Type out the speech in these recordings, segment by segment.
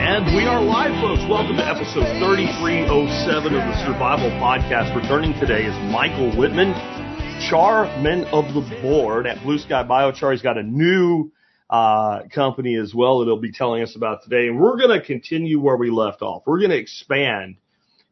And we are live, folks. Welcome to episode 3307 of the Survival Podcast. Returning today is Michael Wittman, chairman of the board at Blue Sky Biochar. He's got a new uh, company as well that he'll be telling us about today. And we're going to continue where we left off. We're going to expand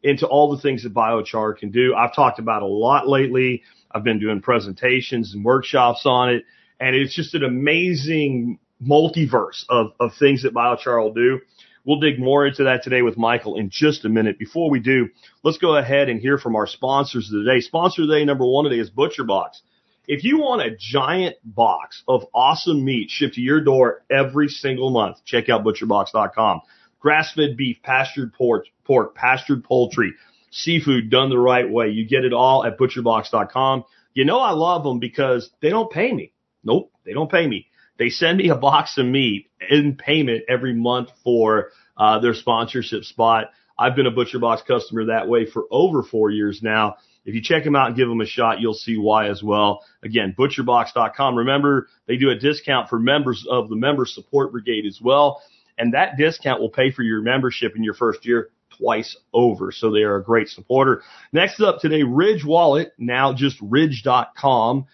into all the things that biochar can do. I've talked about a lot lately. I've been doing presentations and workshops on it, and it's just an amazing multiverse of, of things that biochar will do. We'll dig more into that today with Michael in just a minute. Before we do, let's go ahead and hear from our sponsors of the day. Sponsor of the day number one today is Butcher Box. If you want a giant box of awesome meat shipped to your door every single month, check out butcherbox.com. Grass-fed beef, pastured pork, pork, pastured poultry, seafood done the right way. You get it all at butcherbox.com. You know I love them because they don't pay me. Nope, they don't pay me. They send me a box of meat in payment every month for uh, their sponsorship spot. I've been a ButcherBox customer that way for over four years now. If you check them out and give them a shot, you'll see why as well. Again, butcherbox.com. Remember, they do a discount for members of the member support brigade as well. And that discount will pay for your membership in your first year twice over. So they are a great supporter. Next up today, Ridge Wallet, now just ridge.com.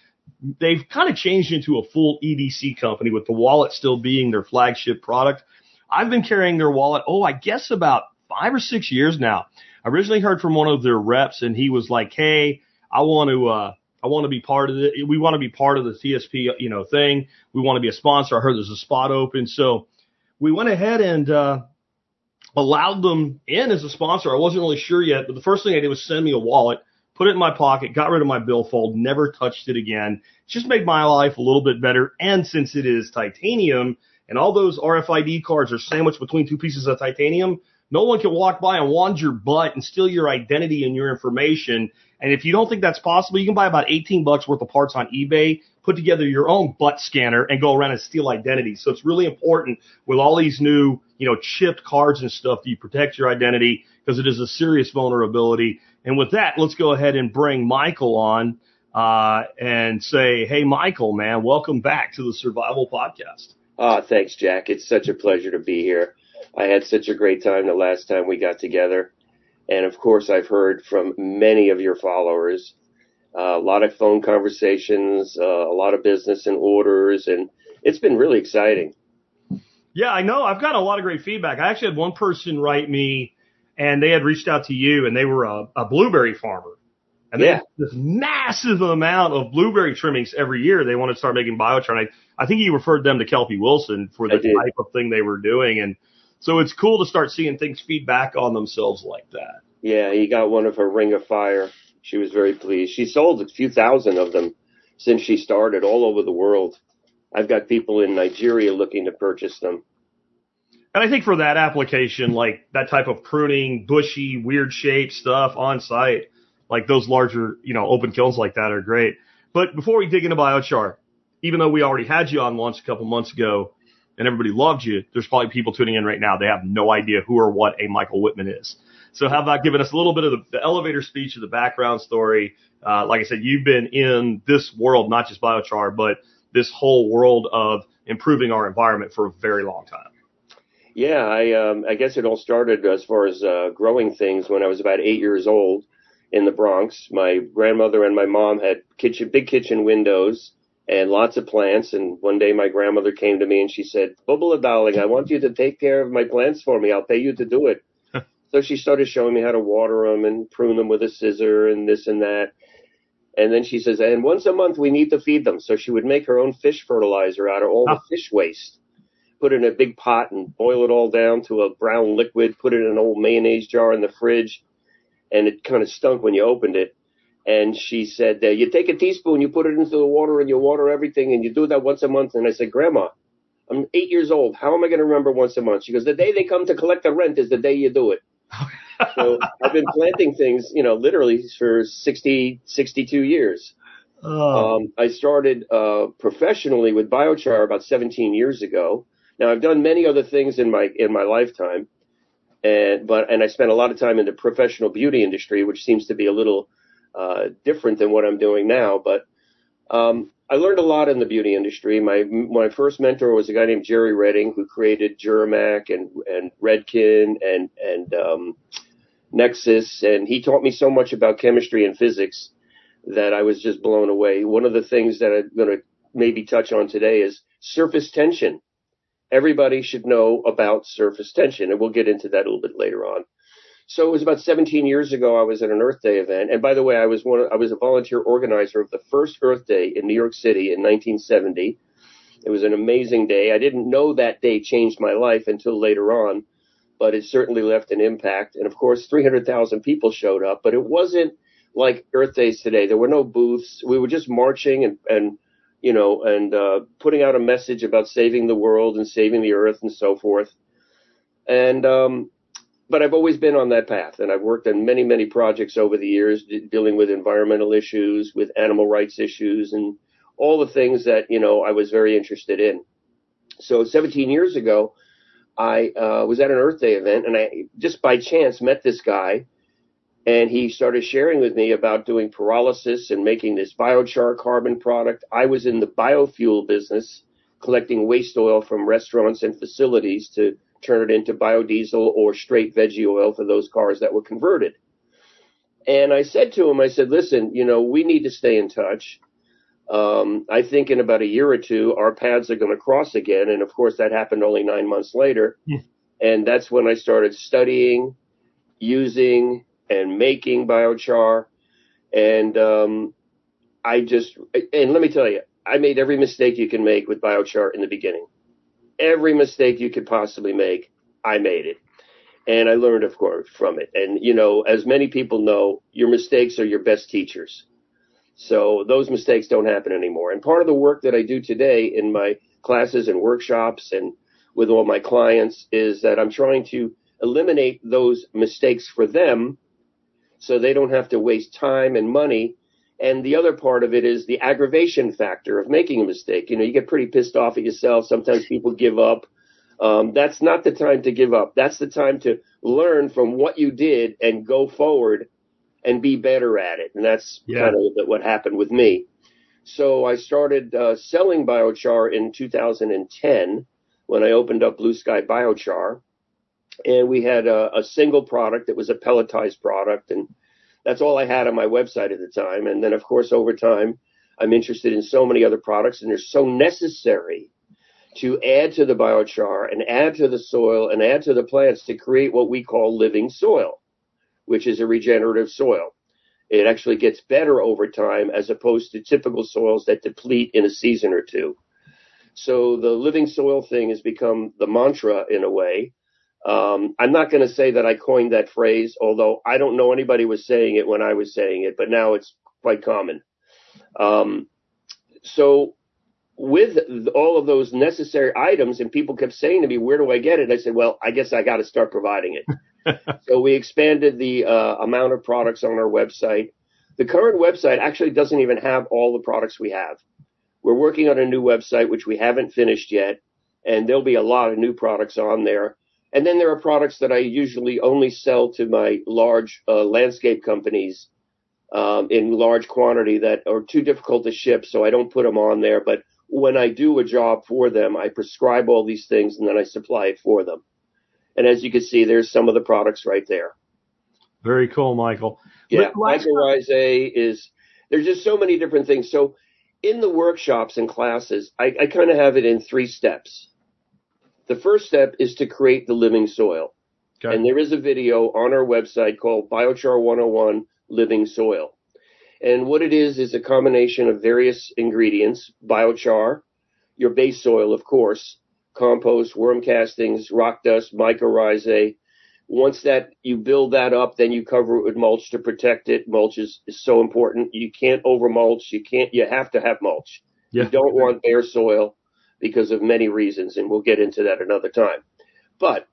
They've kind of changed into a full EDC company with the wallet still being their flagship product. I've been carrying their wallet, oh, I guess about five or six years now. I originally heard from one of their reps and he was like, Hey, I want to, uh, I want to be part of it. We want to be part of the TSP, you know, thing. We want to be a sponsor. I heard there's a spot open. So we went ahead and, uh, allowed them in as a sponsor. I wasn't really sure yet, but the first thing I did was send me a wallet, put it in my pocket, got rid of my billfold, never touched it again. Just made my life a little bit better. And since it is titanium and all those RFID cards are sandwiched between two pieces of titanium, no one can walk by and wand your butt and steal your identity and your information. And if you don't think that's possible, you can buy about 18 bucks worth of parts on eBay, put together your own butt scanner and go around and steal identities. So it's really important with all these new, you know, chipped cards and stuff that you protect your identity because it is a serious vulnerability. And with that, let's go ahead and bring Michael on, uh, and say, Hey, Michael, man, welcome back to the Survival Podcast. Ah, thanks, Jack. It's such a pleasure to be here. I had such a great time the last time we got together. And of course, I've heard from many of your followers, uh, a lot of phone conversations, uh, a lot of business and orders, and it's been really exciting. Yeah, I know. I've got a lot of great feedback. I actually had one person write me and they had reached out to you and they were a, a blueberry farmer. And they Yeah. had this massive amount of blueberry trimmings every year. They want to start making biochar. And I, I think you referred them to Kelpie Wilson for the type of thing they were doing. And so it's cool to start seeing things feed back on themselves like that. Yeah, he got one of her Ring of Fire. She was very pleased. She sold a few thousand of them since she started all over the world. I've got people in Nigeria looking to purchase them. And I think for that application, like that type of pruning, bushy, weird shaped stuff on site, like those larger, you know, open kilns like that are great. But before we dig into biochar, even though we already had you on once a couple months ago and everybody loved you, there's probably people tuning in right now. They have no idea who or what a Michael Wittman is. So how about giving us a little bit of the, the elevator speech of the background story? Uh, like I said, you've been in this world, not just biochar, but this whole world of improving our environment for a very long time. Yeah, I um, I guess it all started as far as uh, growing things when I was about eight years old in the Bronx. My grandmother and my mom had kitchen big kitchen windows and lots of plants. And one day my grandmother came to me and she said, "Bubba, darling, I want you to take care of my plants for me. I'll pay you to do it." so she started showing me how to water them and prune them with a scissor and this and that. And then she says, and once a month we need to feed them. So she would make her own fish fertilizer out of all the fish waste put it in a big pot and boil it all down to a brown liquid, put it in an old mayonnaise jar in the fridge, and it kind of stunk when you opened it. And she said, uh, you take a teaspoon, you put it into the water, and you water everything, and you do that once a month. And I said, Grandma, I'm eight years old. How am I going to remember once a month? She goes, the day they come to collect the rent is the day you do it. so I've been planting things, you know, literally for 60, 62 years. Oh, Um, I started uh, professionally with biochar about 17 years ago. Now I've done many other things in my in my lifetime, and but and I spent a lot of time in the professional beauty industry, which seems to be a little uh, different than what I'm doing now. But um, I learned a lot in the beauty industry. My my first mentor was a guy named Jheri Redding, who created Jhirmack and and Redken and and um, Nexxus, and he taught me so much about chemistry and physics that I was just blown away. One of the things that I'm going to maybe touch on today is surface tension. Everybody should know about surface tension, and we'll get into that a little bit later on. So it was about 17 years ago. I was at an Earth Day event, and by the way, I was one. I was a volunteer organizer of the first Earth Day in New York City in 1970. It was an amazing day. I didn't know that day changed my life until later on, but it certainly left an impact. And of course, 300,000 people showed up, but it wasn't like Earth Days today. There were no booths. We were just marching and, and you know, and uh, putting out a message about saving the world and saving the Earth and so forth. And um, but I've always been on that path, and I've worked on many, many projects over the years dealing with environmental issues, with animal rights issues, and all the things that you know I was very interested in. So 17 years ago, I uh, was at an Earth Day event, and I just by chance met this guy and he started sharing with me about doing pyrolysis and making this biochar carbon product. I was in the biofuel business, collecting waste oil from restaurants and facilities to turn it into biodiesel or straight veggie oil for those cars that were converted. And I said to him, I said, listen, you know, we need to stay in touch. Um, I think in about a year or two, our paths are going to cross again. And of course, that happened only nine months later. Yeah. And that's when I started studying, using, and making biochar. And um, I just, and let me tell you, I made every mistake you can make with biochar in the beginning. Every mistake you could possibly make, I made it. And I learned, of course, from it. And, you know, as many people know, your mistakes are your best teachers. So those mistakes don't happen anymore. And part of the work that I do today in my classes and workshops and with all my clients is that I'm trying to eliminate those mistakes for them so they don't have to waste time and money. And the other part of it is the aggravation factor of making a mistake. You know, you get pretty pissed off at yourself. Sometimes people give up. Um, that's not the time to give up. That's the time to learn from what you did and go forward and be better at it. And that's yeah. kind of what happened with me. So I started uh, selling biochar in 2010 when I opened up Blue Sky Biochar and we had a, a single product that was a pelletized product, and that's all I had on my website at the time. And then, of course, over time, I'm interested in so many other products, and they're so necessary to add to the biochar and add to the soil and add to the plants to create what we call living soil, which is a regenerative soil. It actually gets better over time as opposed to typical soils that deplete in a season or two. So the living soil thing has become the mantra in a way. Um, I'm not going to say that I coined that phrase, although I don't know anybody was saying it when I was saying it, but now it's quite common. Um, so with all of those necessary items, and people kept saying to me, "Where do I get it?" I said, "Well, I guess I got to start providing it." so we expanded the uh, amount of products on our website. The current website actually doesn't even have all the products we have. We're working on a new website, which we haven't finished yet, and there'll be a lot of new products on there. And then there are products that I usually only sell to my large uh, landscape companies um, in large quantity that are too difficult to ship, so I don't put them on there. But when I do a job for them, I prescribe all these things and then I supply it for them. And as you can see, there's some of the products right there. Very cool, Michael. Yeah, mycorrhizae is there's just so many different things. So in the workshops and classes, I, I kind of have it in three steps. The first step is to create the living soil. Okay. And there is a video on our website called Biochar 101 Living Soil. And what it is is a combination of various ingredients, biochar, your base soil, of course, compost, worm castings, rock dust, mycorrhizae. Once that you build that up, then you cover it with mulch to protect it. Mulch is, is so important. You can't over mulch. You can't, you have to have mulch. Yeah. You don't want bare soil because of many reasons, and we'll get into that another time. But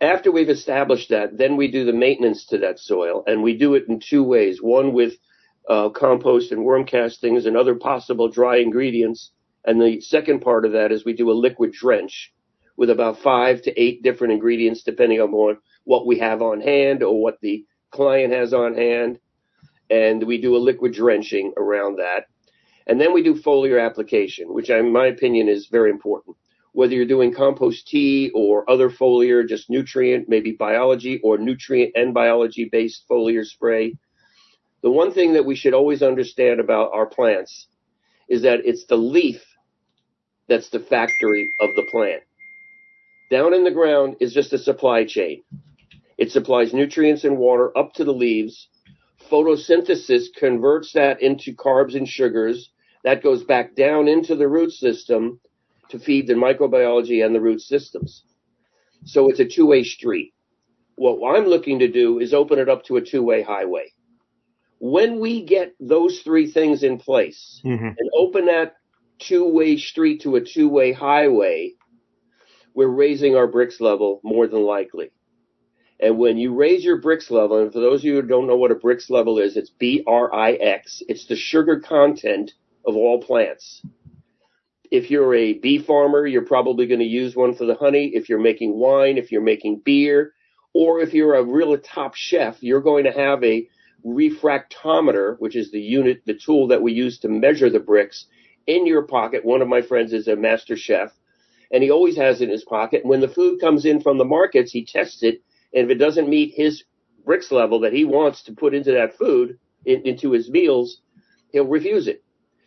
after we've established that, then we do the maintenance to that soil, and we do it in two ways. One with uh, compost and worm castings and other possible dry ingredients. And the second part of that is we do a liquid drench with about five to eight different ingredients depending on what we have on hand or what the client has on hand. And we do a liquid drenching around that. And then we do foliar application, which in my opinion is very important. Whether you're doing compost tea or other foliar, just nutrient, maybe biology or nutrient and biology based foliar spray. The one thing that we should always understand about our plants is that it's the leaf that's the factory of the plant. Down in the ground is just a supply chain. It supplies nutrients and water up to the leaves. Photosynthesis converts that into carbs and sugars. That goes back down into the root system to feed the microbiology and the root systems. So it's a two-way street. What I'm looking to do is open it up to a two-way highway. When we get those three things in place Mm-hmm. and open that two-way street to a two-way highway, we're raising our Brix level more than likely. And when you raise your Brix level, and for those of you who don't know what a Brix level is, it's B-R-I-X. It's the sugar content of all plants. If you're a bee farmer, you're probably going to use one for the honey. If you're making wine, if you're making beer, or if you're a real top chef, you're going to have a refractometer, which is the unit, the tool that we use to measure the Brix in your pocket. One of my friends is a master chef and he always has it in his pocket. And when the food comes in from the markets, he tests it. And if it doesn't meet his Brix level that he wants to put into that food, in, into his meals, he'll refuse it.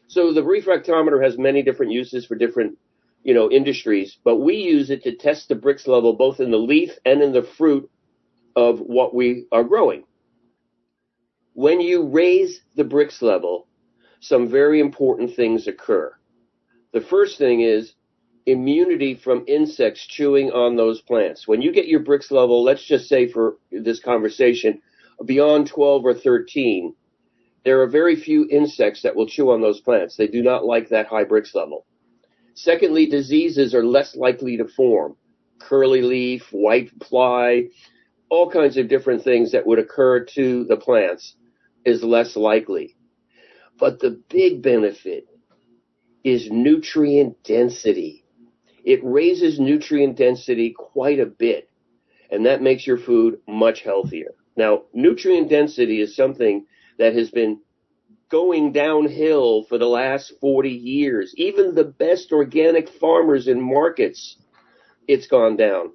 So the refractometer has many different uses for different, you know, industries, but we use it to test the Brix level both in the leaf and in the fruit of what we are growing. When you raise the Brix level, some very important things occur. The first thing is immunity from insects chewing on those plants. When you get your Brix level, let's just say for this conversation, beyond 12 or 13, there are very few insects that will chew on those plants. They do not like that high Brix level. Secondly, diseases are less likely to form. Curly leaf, white fly, all kinds of different things that would occur to the plants is less likely. But the big benefit is nutrient density. It raises nutrient density quite a bit, and that makes your food much healthier. Now, nutrient density is something that has been going downhill for the last 40 years. Even the best organic farmers in markets, it's gone down.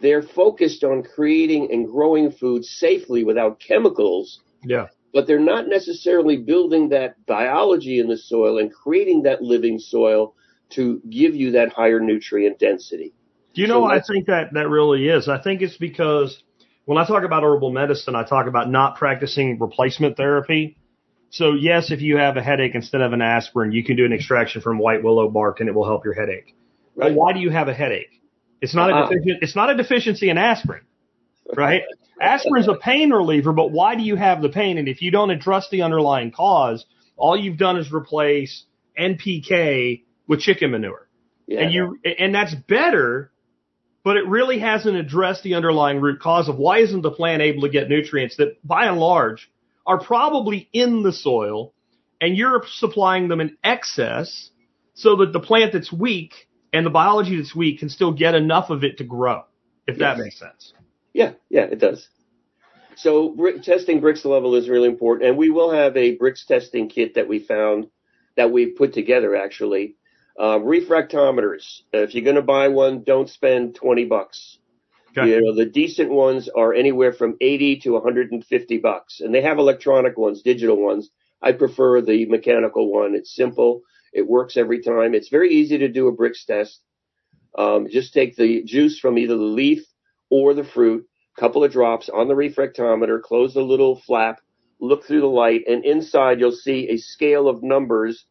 They're focused on creating and growing food safely without chemicals, Yeah. but they're not necessarily building that biology in the soil and creating that living soil to give you that higher nutrient density. Do you know what I think that that really is? I think it's because when I talk about herbal medicine, I talk about not practicing replacement therapy. So yes, if you have a headache instead of an aspirin, you can do an extraction from white willow bark and it will help your headache. But why do you have a headache? It's not a Uh-uh. deficient, it's not a deficiency in aspirin, right? Aspirin's a pain reliever, but why do you have the pain? And if you don't address the underlying cause, all you've done is replace NPK with chicken manure Yeah. and you and that's better but it really hasn't addressed the underlying root cause of why isn't the plant able to get nutrients that by and large are probably in the soil and you're supplying them in excess so that the plant that's weak and the biology that's weak can still get enough of it to grow if that makes sense Yeah, yeah, it does. So brick, testing Brix level is really important, and we will have a Brix testing kit that we found that we've put together actually. Uh, refractometers. If you're going to buy one, don't spend 20 bucks. Okay. You know, the decent ones are anywhere from 80 to 150 bucks, and they have electronic ones, digital ones. I prefer the mechanical one. It's simple. It works every time. It's very easy to do a Brix test. Um, just take the juice from either the leaf or the fruit, couple of drops on the refractometer, close the little flap, look through the light, and inside you'll see a scale of numbers.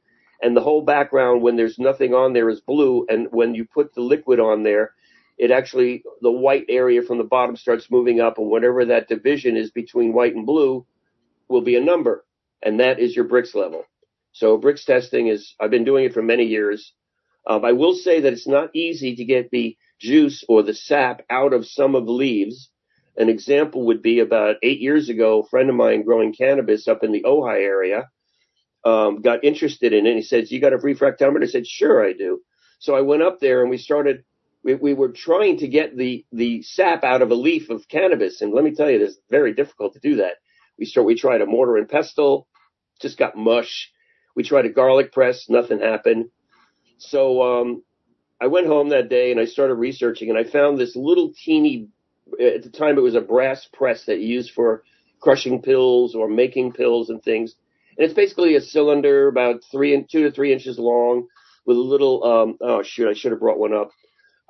And the whole background, when there's nothing on there, is blue. And when you put the liquid on there, it actually, the white area from the bottom starts moving up. And whatever that division is between white and blue will be a number. And that is your Brix level. So Brix testing is, I've been doing it for many years. Um, I will say that it's not easy to get the juice or the sap out of some of the leaves. An example would be about eight years ago, a friend of mine growing cannabis up in the Ojai area um, got interested in it. And He says, "You got a refractometer?" I said, "Sure, I do." So I went up there and we started we, we were trying to get the, the sap out of a leaf of cannabis. And let me tell you, it's very difficult to do that. We start, we tried a mortar and pestle, just got mush. We tried a garlic press, nothing happened. So, um, I went home that day and I started researching and I found this little teeny, at the time it was a brass press that you use for crushing pills or making pills and things. And it's basically a cylinder about three and two to three inches long with a little, um, oh shoot, I should have brought one up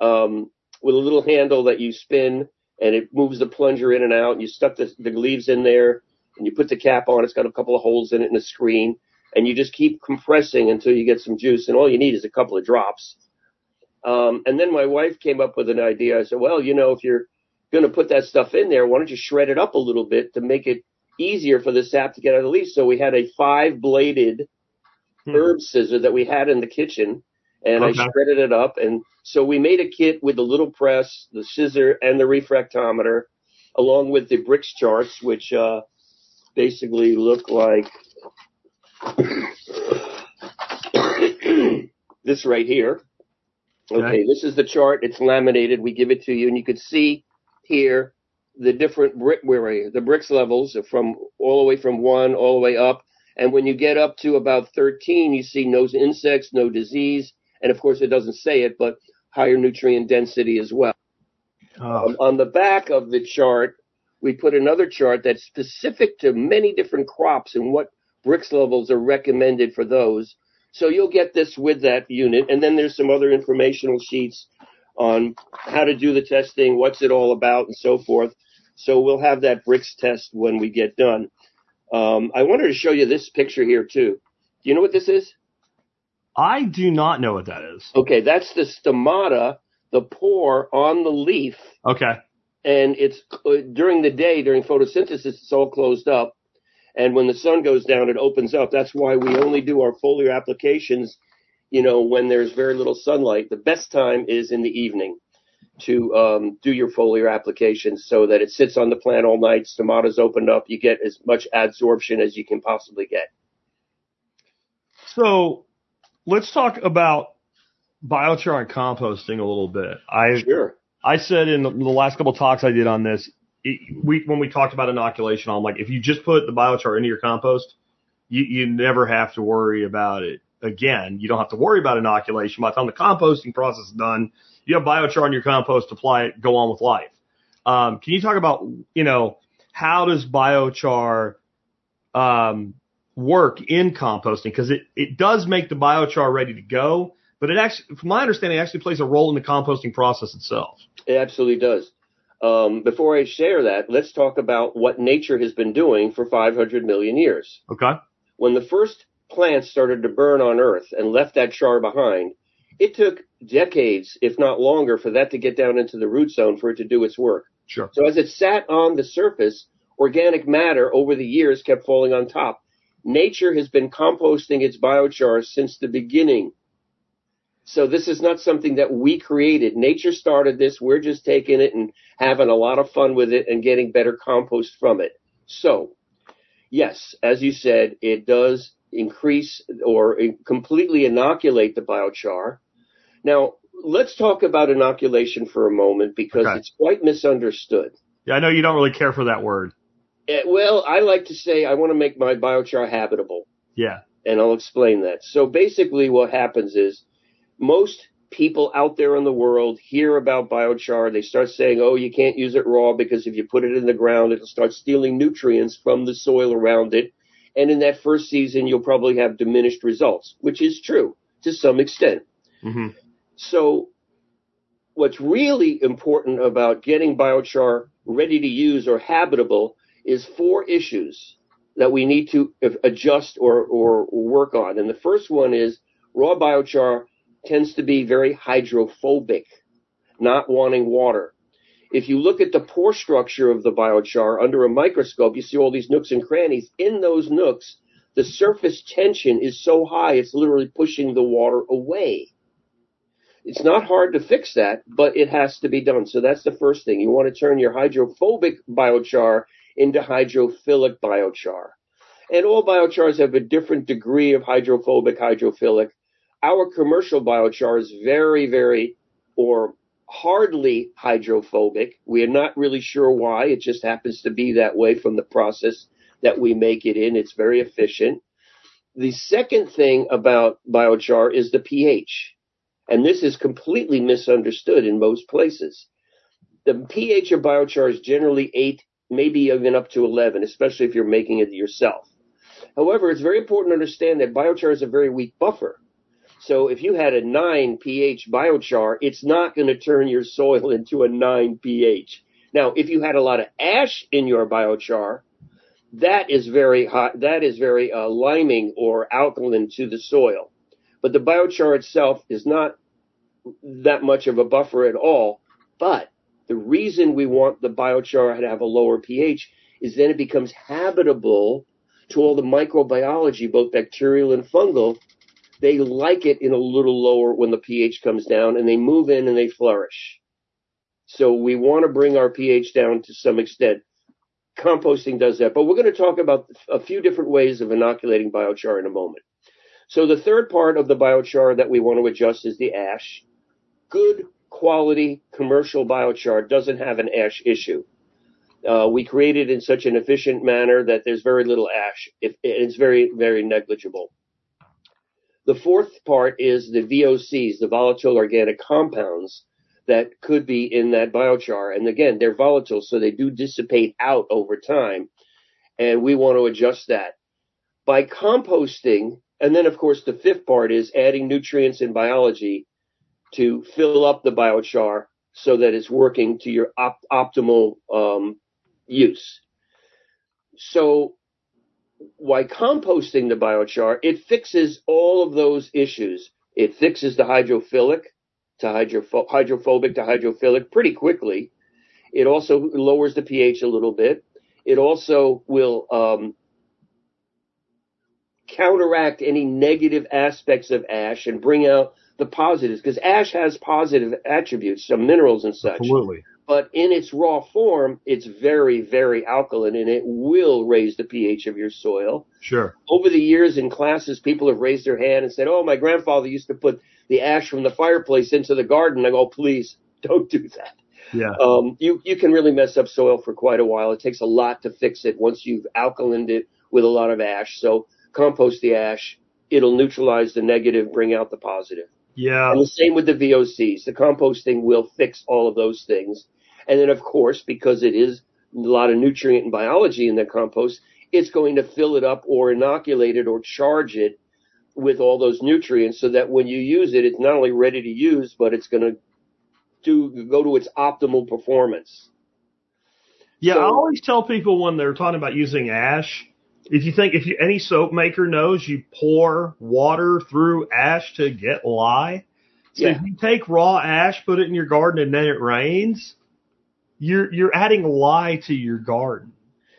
um, with a little handle that you spin and it moves the plunger in and out. And you stuck the, the leaves in there and you put the cap on. It's got a couple of holes in it and a screen. And you just keep compressing until you get some juice. And all you need is a couple of drops. Um, and then my wife came up with an idea. I said, well, you know, if you're going to put that stuff in there, why don't you shred it up a little bit to make it easier for the sap to get out of the leaf? So we had a five bladed hmm. herb scissor that we had in the kitchen and okay. I shredded it up. And so we made a kit with the little press, the scissor, and the refractometer, along with the Brix charts, which uh, basically look like this right here. Okay, okay, this is the chart. It's laminated. We give it to you, and you could see here the different brick where the Brix levels from all the way from one all the way up. And when you get up to about 13, you see no insects, no disease, and of course it doesn't say it, but higher nutrient density as well. Oh. Um, on the back of the chart, we put another chart that's specific to many different crops and what Brix levels are recommended for those. So you'll get this with that unit, and then there's some other informational sheets on how to do the testing, what's it all about, and so forth. So we'll have that Brix test when we get done. Um, I wanted to show you this picture here too. Do you know what this is? I do not know what that is. Okay, that's the stomata, the pore on the leaf. Okay. And it's uh, during the day, during photosynthesis, it's all closed up. And when the sun goes down, it opens up. That's why we only do our foliar applications, you know, when there's very little sunlight. The best time is in the evening to um, do your foliar applications so that it sits on the plant all night. Stomata's opened up. You get as much adsorption as you can possibly get. So let's talk about biochar and composting a little bit. I sure. I said in the, the last couple talks I did on this, it, we when we talked about inoculation, I'm like, if you just put the biochar into your compost, you you never have to worry about it again. You don't have to worry about inoculation. By the time the composting process is done, you have biochar in your compost, apply it, go on with life. Um, can you talk about you know how does biochar um, work in composting because it, it does make the biochar ready to go, but it actually, from my understanding, it actually plays a role in the composting process itself. It absolutely does. Um, before I share that, let's talk about what nature has been doing for 500 million years. Okay. When the first plants started to burn on Earth and left that char behind, it took decades, if not longer, for that to get down into the root zone for it to do its work. Sure. So as it sat on the surface, organic matter over the years kept falling on top. Nature has been composting its biochar since the beginning. So this is not something that we created. Nature started this. We're just taking it and having a lot of fun with it and getting better compost from it. So, yes, as you said, it does increase or completely inoculate the biochar. Now, let's talk about inoculation for a moment because okay. it's quite misunderstood. Yeah, I know you don't really care for that word. Uh, well, I like to say I want to make my biochar habitable. Yeah. And I'll explain that. So basically what happens is most people out there in the world hear about biochar. They start saying, oh, you can't use it raw because if you put it in the ground, it'll start stealing nutrients from the soil around it. And in that first season, you'll probably have diminished results, which is true to some extent. Mm-hmm. So what's really important about getting biochar ready to use or habitable is four issues that we need to adjust or, or work on. And the first one is raw biochar tends to be very hydrophobic, not wanting water. If you look at the pore structure of the biochar under a microscope, you see all these nooks and crannies. In those nooks, the surface tension is so high, it's literally pushing the water away. It's not hard to fix that, but it has to be done. So that's the first thing. You want to turn your hydrophobic biochar into hydrophilic biochar. And all biochars have a different degree of hydrophobic, hydrophilic. Our commercial biochar is very, very, or hardly hydrophobic. We are not really sure why. It just happens to be that way from the process that we make it in. It's very efficient. The second thing about biochar is the pH. And this is completely misunderstood in most places. The pH of biochar is generally 8, maybe even up to 11, especially if you're making it yourself. However, it's very important to understand that biochar is a very weak buffer. So if you had a 9 pH biochar, it's not going to turn your soil into a 9 pH. Now, if you had a lot of ash in your biochar, that is very hot, that is very uh, liming or alkaline to the soil. But the biochar itself is not that much of a buffer at all. But the reason we want the biochar to have a lower pH is then it becomes habitable to all the microbiology, both bacterial and fungal. They like it in a little lower when the pH comes down and they move in and they flourish. So we want to bring our pH down to some extent. Composting does that, but we're going to talk about a few different ways of inoculating biochar in a moment. So the third part of the biochar that we want to adjust is the ash. Good quality commercial biochar doesn't have an ash issue. Uh, we create it in such an efficient manner that there's very little ash. It, it's very, very negligible. The fourth part is the VOCs, the volatile organic compounds that could be in that biochar. And again, they're volatile, so they do dissipate out over time. And we want to adjust that. By composting, and then of course the fifth part is adding nutrients and biology to fill up the biochar so that it's working to your op- optimal um, use. So, why composting the biochar, it fixes all of those issues. It fixes the hydrophilic to hydropho- hydrophobic to hydrophilic pretty quickly. It also lowers the pH a little bit. It also will um, counteract any negative aspects of ash and bring out the positives because ash has positive attributes, some minerals and such. Absolutely. But in its raw form, it's very, very alkaline and it will raise the pH of your soil. Sure. Over the years in classes, people have raised their hand and said, Oh, my grandfather used to put the ash from the fireplace into the garden. I go, please don't do that. Yeah. Um, you, you can really mess up soil for quite a while. It takes a lot to fix it once you've alkalined it with a lot of ash. So compost the ash. It'll neutralize the negative, bring out the positive. Yeah. And the same with the VOCs. The composting will fix all of those things. And then, of course, because it is a lot of nutrient and biology in the compost, it's going to fill it up or inoculate it or charge it with all those nutrients so that when you use it, it's not only ready to use, but it's going to do go to its optimal performance. Yeah, So- I always tell people when they're talking about using ash, if you think if you, any soap maker knows you pour water through ash to get lye. So Yeah. if you take raw ash, put it in your garden, and then it rains, you're you're adding lye to your garden.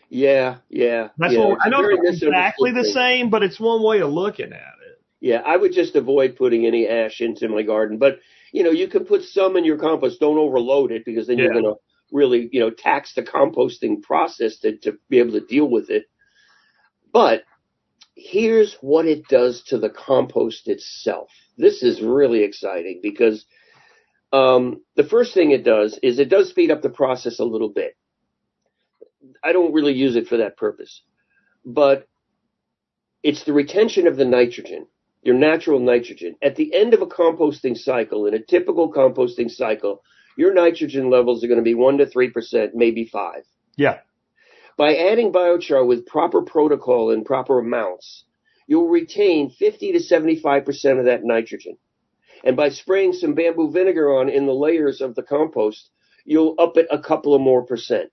Yeah, yeah. That's yeah. what I know. It's exactly the same, but it's one way of looking at it. Yeah, I would just avoid putting any ash into my garden. But you know, you can put some in your compost. Don't overload it because then you're going to really, you know, tax the composting process to, to be able to deal with it. But here's what it does to the compost itself. This is really exciting because um, the first thing it does is it does speed up the process a little bit. I don't really use it for that purpose, but it's the retention of the nitrogen, your natural nitrogen. At the end of a composting cycle, in a typical composting cycle, your nitrogen levels are going to be 1 to 3%, maybe 5. Yeah. By adding biochar with proper protocol and proper amounts, you'll retain 50 to 75% of that nitrogen. And by spraying some bamboo vinegar on in the layers of the compost, you'll up it a couple of more percent.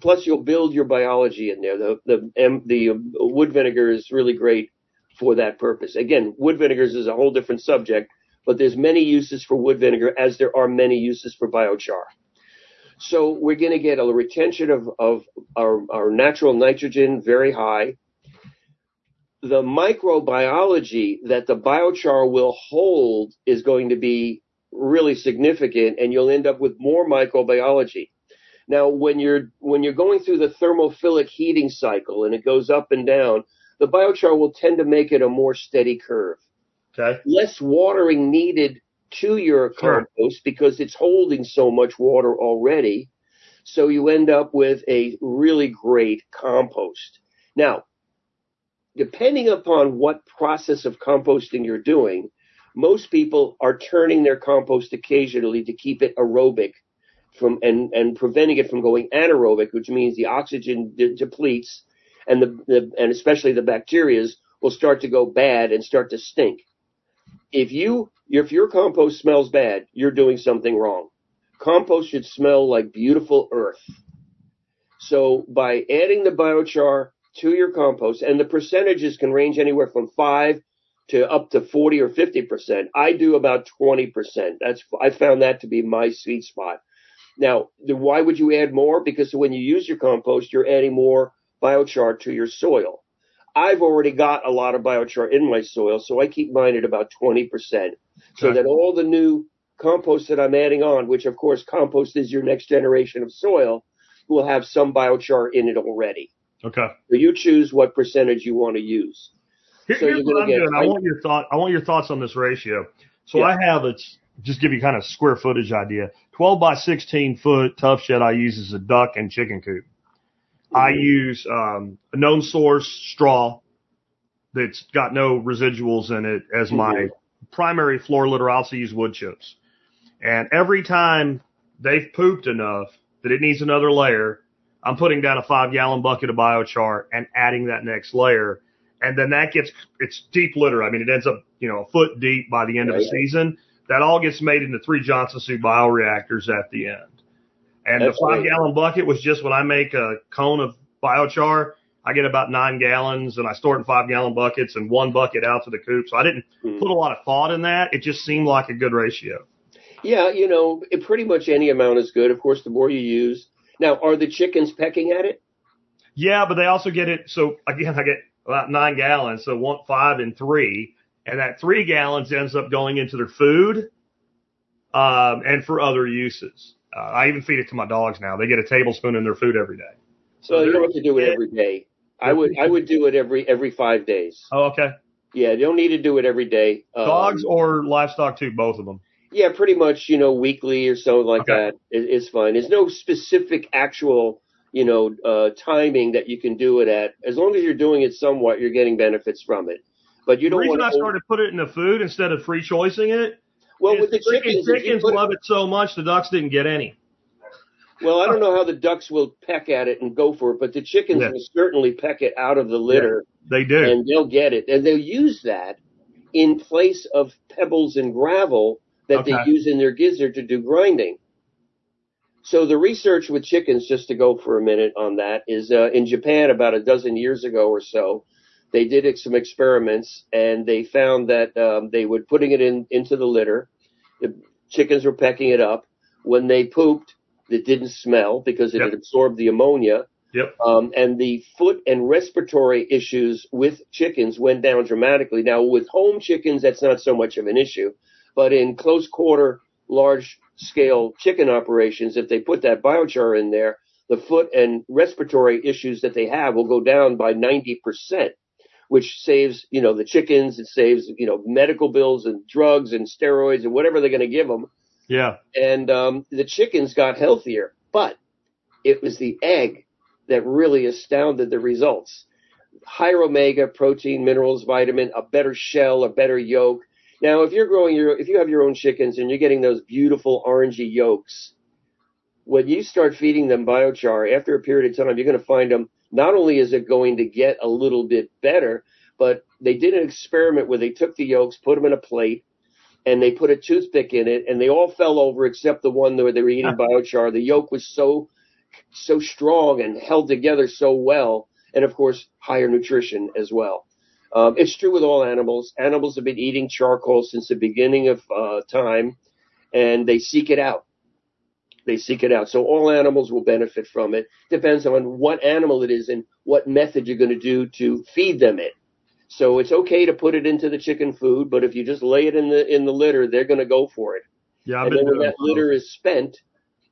Plus, you'll build your biology in there. The the um, the um, wood vinegar is really great for that purpose. Again, wood vinegars is a whole different subject, but there's many uses for wood vinegar as there are many uses for biochar. So we're going to get a retention of, of our, our natural nitrogen very high. The microbiology that the biochar will hold is going to be really significant and you'll end up with more microbiology. Now, when you're, when you're going through the thermophilic heating cycle and it goes up and down, the biochar will tend to make it a more steady curve Okay. less watering needed to your Sure. compost because it's holding so much water already. So you end up with a really great compost. Now, depending upon what process of composting you're doing, most people are turning their compost occasionally to keep it aerobic from and, and preventing it from going anaerobic, which means the oxygen de- depletes and the, the and especially the bacterias will start to go bad and start to stink. If you if your compost smells bad, you're doing something wrong. Compost should smell like beautiful earth. So by adding the biochar to your compost, and the percentages can range anywhere from five to up to 40 or 50 percent. I do about 20 percent. That's I found that to be my sweet spot. Now, why would you add more? Because when you use your compost, you're adding more biochar to your soil. I've already got a lot of biochar in my soil, so I keep mine at about 20 percent, so that all the new compost that I'm adding on, which of course compost is your next generation of soil, will have some biochar in it already. Okay. So you choose what percentage you want to use. Here- So here's you're what I'm get- doing. I want your thought. I want your thoughts on this ratio. So Yeah. I have it's just give you kind of square footage idea. 12 by 16 foot tough shed I use as a duck and chicken coop. I use um, a known source straw that's got no residuals in it as my Mhm. primary floor litter. I also use wood chips. And every time they've pooped enough that it needs another layer, I'm putting down a five gallon bucket of biochar and adding that next layer. And then that gets, it's deep litter. I mean, it ends up, you know, a foot deep by the end of the Right. season. That all gets made into three Johnson-Su bioreactors at the end. And That's the five great. gallon bucket was just when I make a cone of biochar, I get about nine gallons and I store it in five gallon buckets and one bucket out to the coop. So I didn't Mhm. put a lot of thought in that. It just seemed like a good ratio. Yeah, you know, it, pretty much any amount is good. Of course, the more you use. Now, are the chickens pecking at it? Yeah, but they also get it. So again, I get about nine gallons. So one, five and three. And that three gallons ends up going into their food, um, and for other uses. Uh, I even feed it to my dogs now. They get a tablespoon in their food every day. So you don't have to do it every day. I would I would do it every every five days. Oh, okay. Yeah, you don't need to do it every day. Um, Dogs or livestock too, both of them. Yeah, pretty much. You know, weekly or so like Okay. that is, is fine. There's no specific actual you know uh, timing that you can do it at. As long as you're doing it somewhat, you're getting benefits from it. But you don't reason want I started to put it in the food instead of free choicing it Well, with the chickens, chickens put it- love it so much the ducks didn't get any. Well, I don't know how the ducks will peck at it and go for it, but the chickens Yeah. will certainly peck it out of the litter They do. and they'll get it. And they'll use that in place of pebbles and gravel that they use in their gizzard to do grinding. So the research with chickens, just to go for a minute on that, is uh, in Japan about a dozen years ago or so. They did some experiments and they found that um, they would putting it in into the litter. The chickens were pecking it up. When they pooped, it didn't smell because it Yep. had absorbed the ammonia. Yep. Um, and the foot and respiratory issues with chickens went down dramatically. Now, with home chickens, that's not so much of an issue, but in close quarter, large scale chicken operations, if they put that biochar in there, the foot and respiratory issues that they have will go down by 90%, which saves, you know, the chickens, it saves, you know, medical bills and drugs and steroids and whatever they're going to give them Yeah. and um, the chickens got healthier, but it was the egg that really astounded the results. Higher omega protein, minerals, vitamin, a better shell, a better yolk. Now, if you're growing your, if you have your own chickens and you're getting those beautiful orangey yolks, when you start feeding them biochar, after a period of time, you're going to find them. Not only is it going to get a little bit better, but they did an experiment where they took the yolks, put them in a plate, and they put a toothpick in it, and they all fell over except the one where they were eating biochar. The yolk was so so strong and held together so well, and of course higher nutrition as well. Um, it's true with all animals. Animals have been eating charcoal since the beginning of uh, time, and they seek it out. They seek it out. So all animals will benefit from it. Depends on what animal it is and what method you're going to do to feed them it. So it's okay to put it into the chicken food, but if you just lay it in the in the litter, they're going to go for it. Yeah. And then when that litter is spent,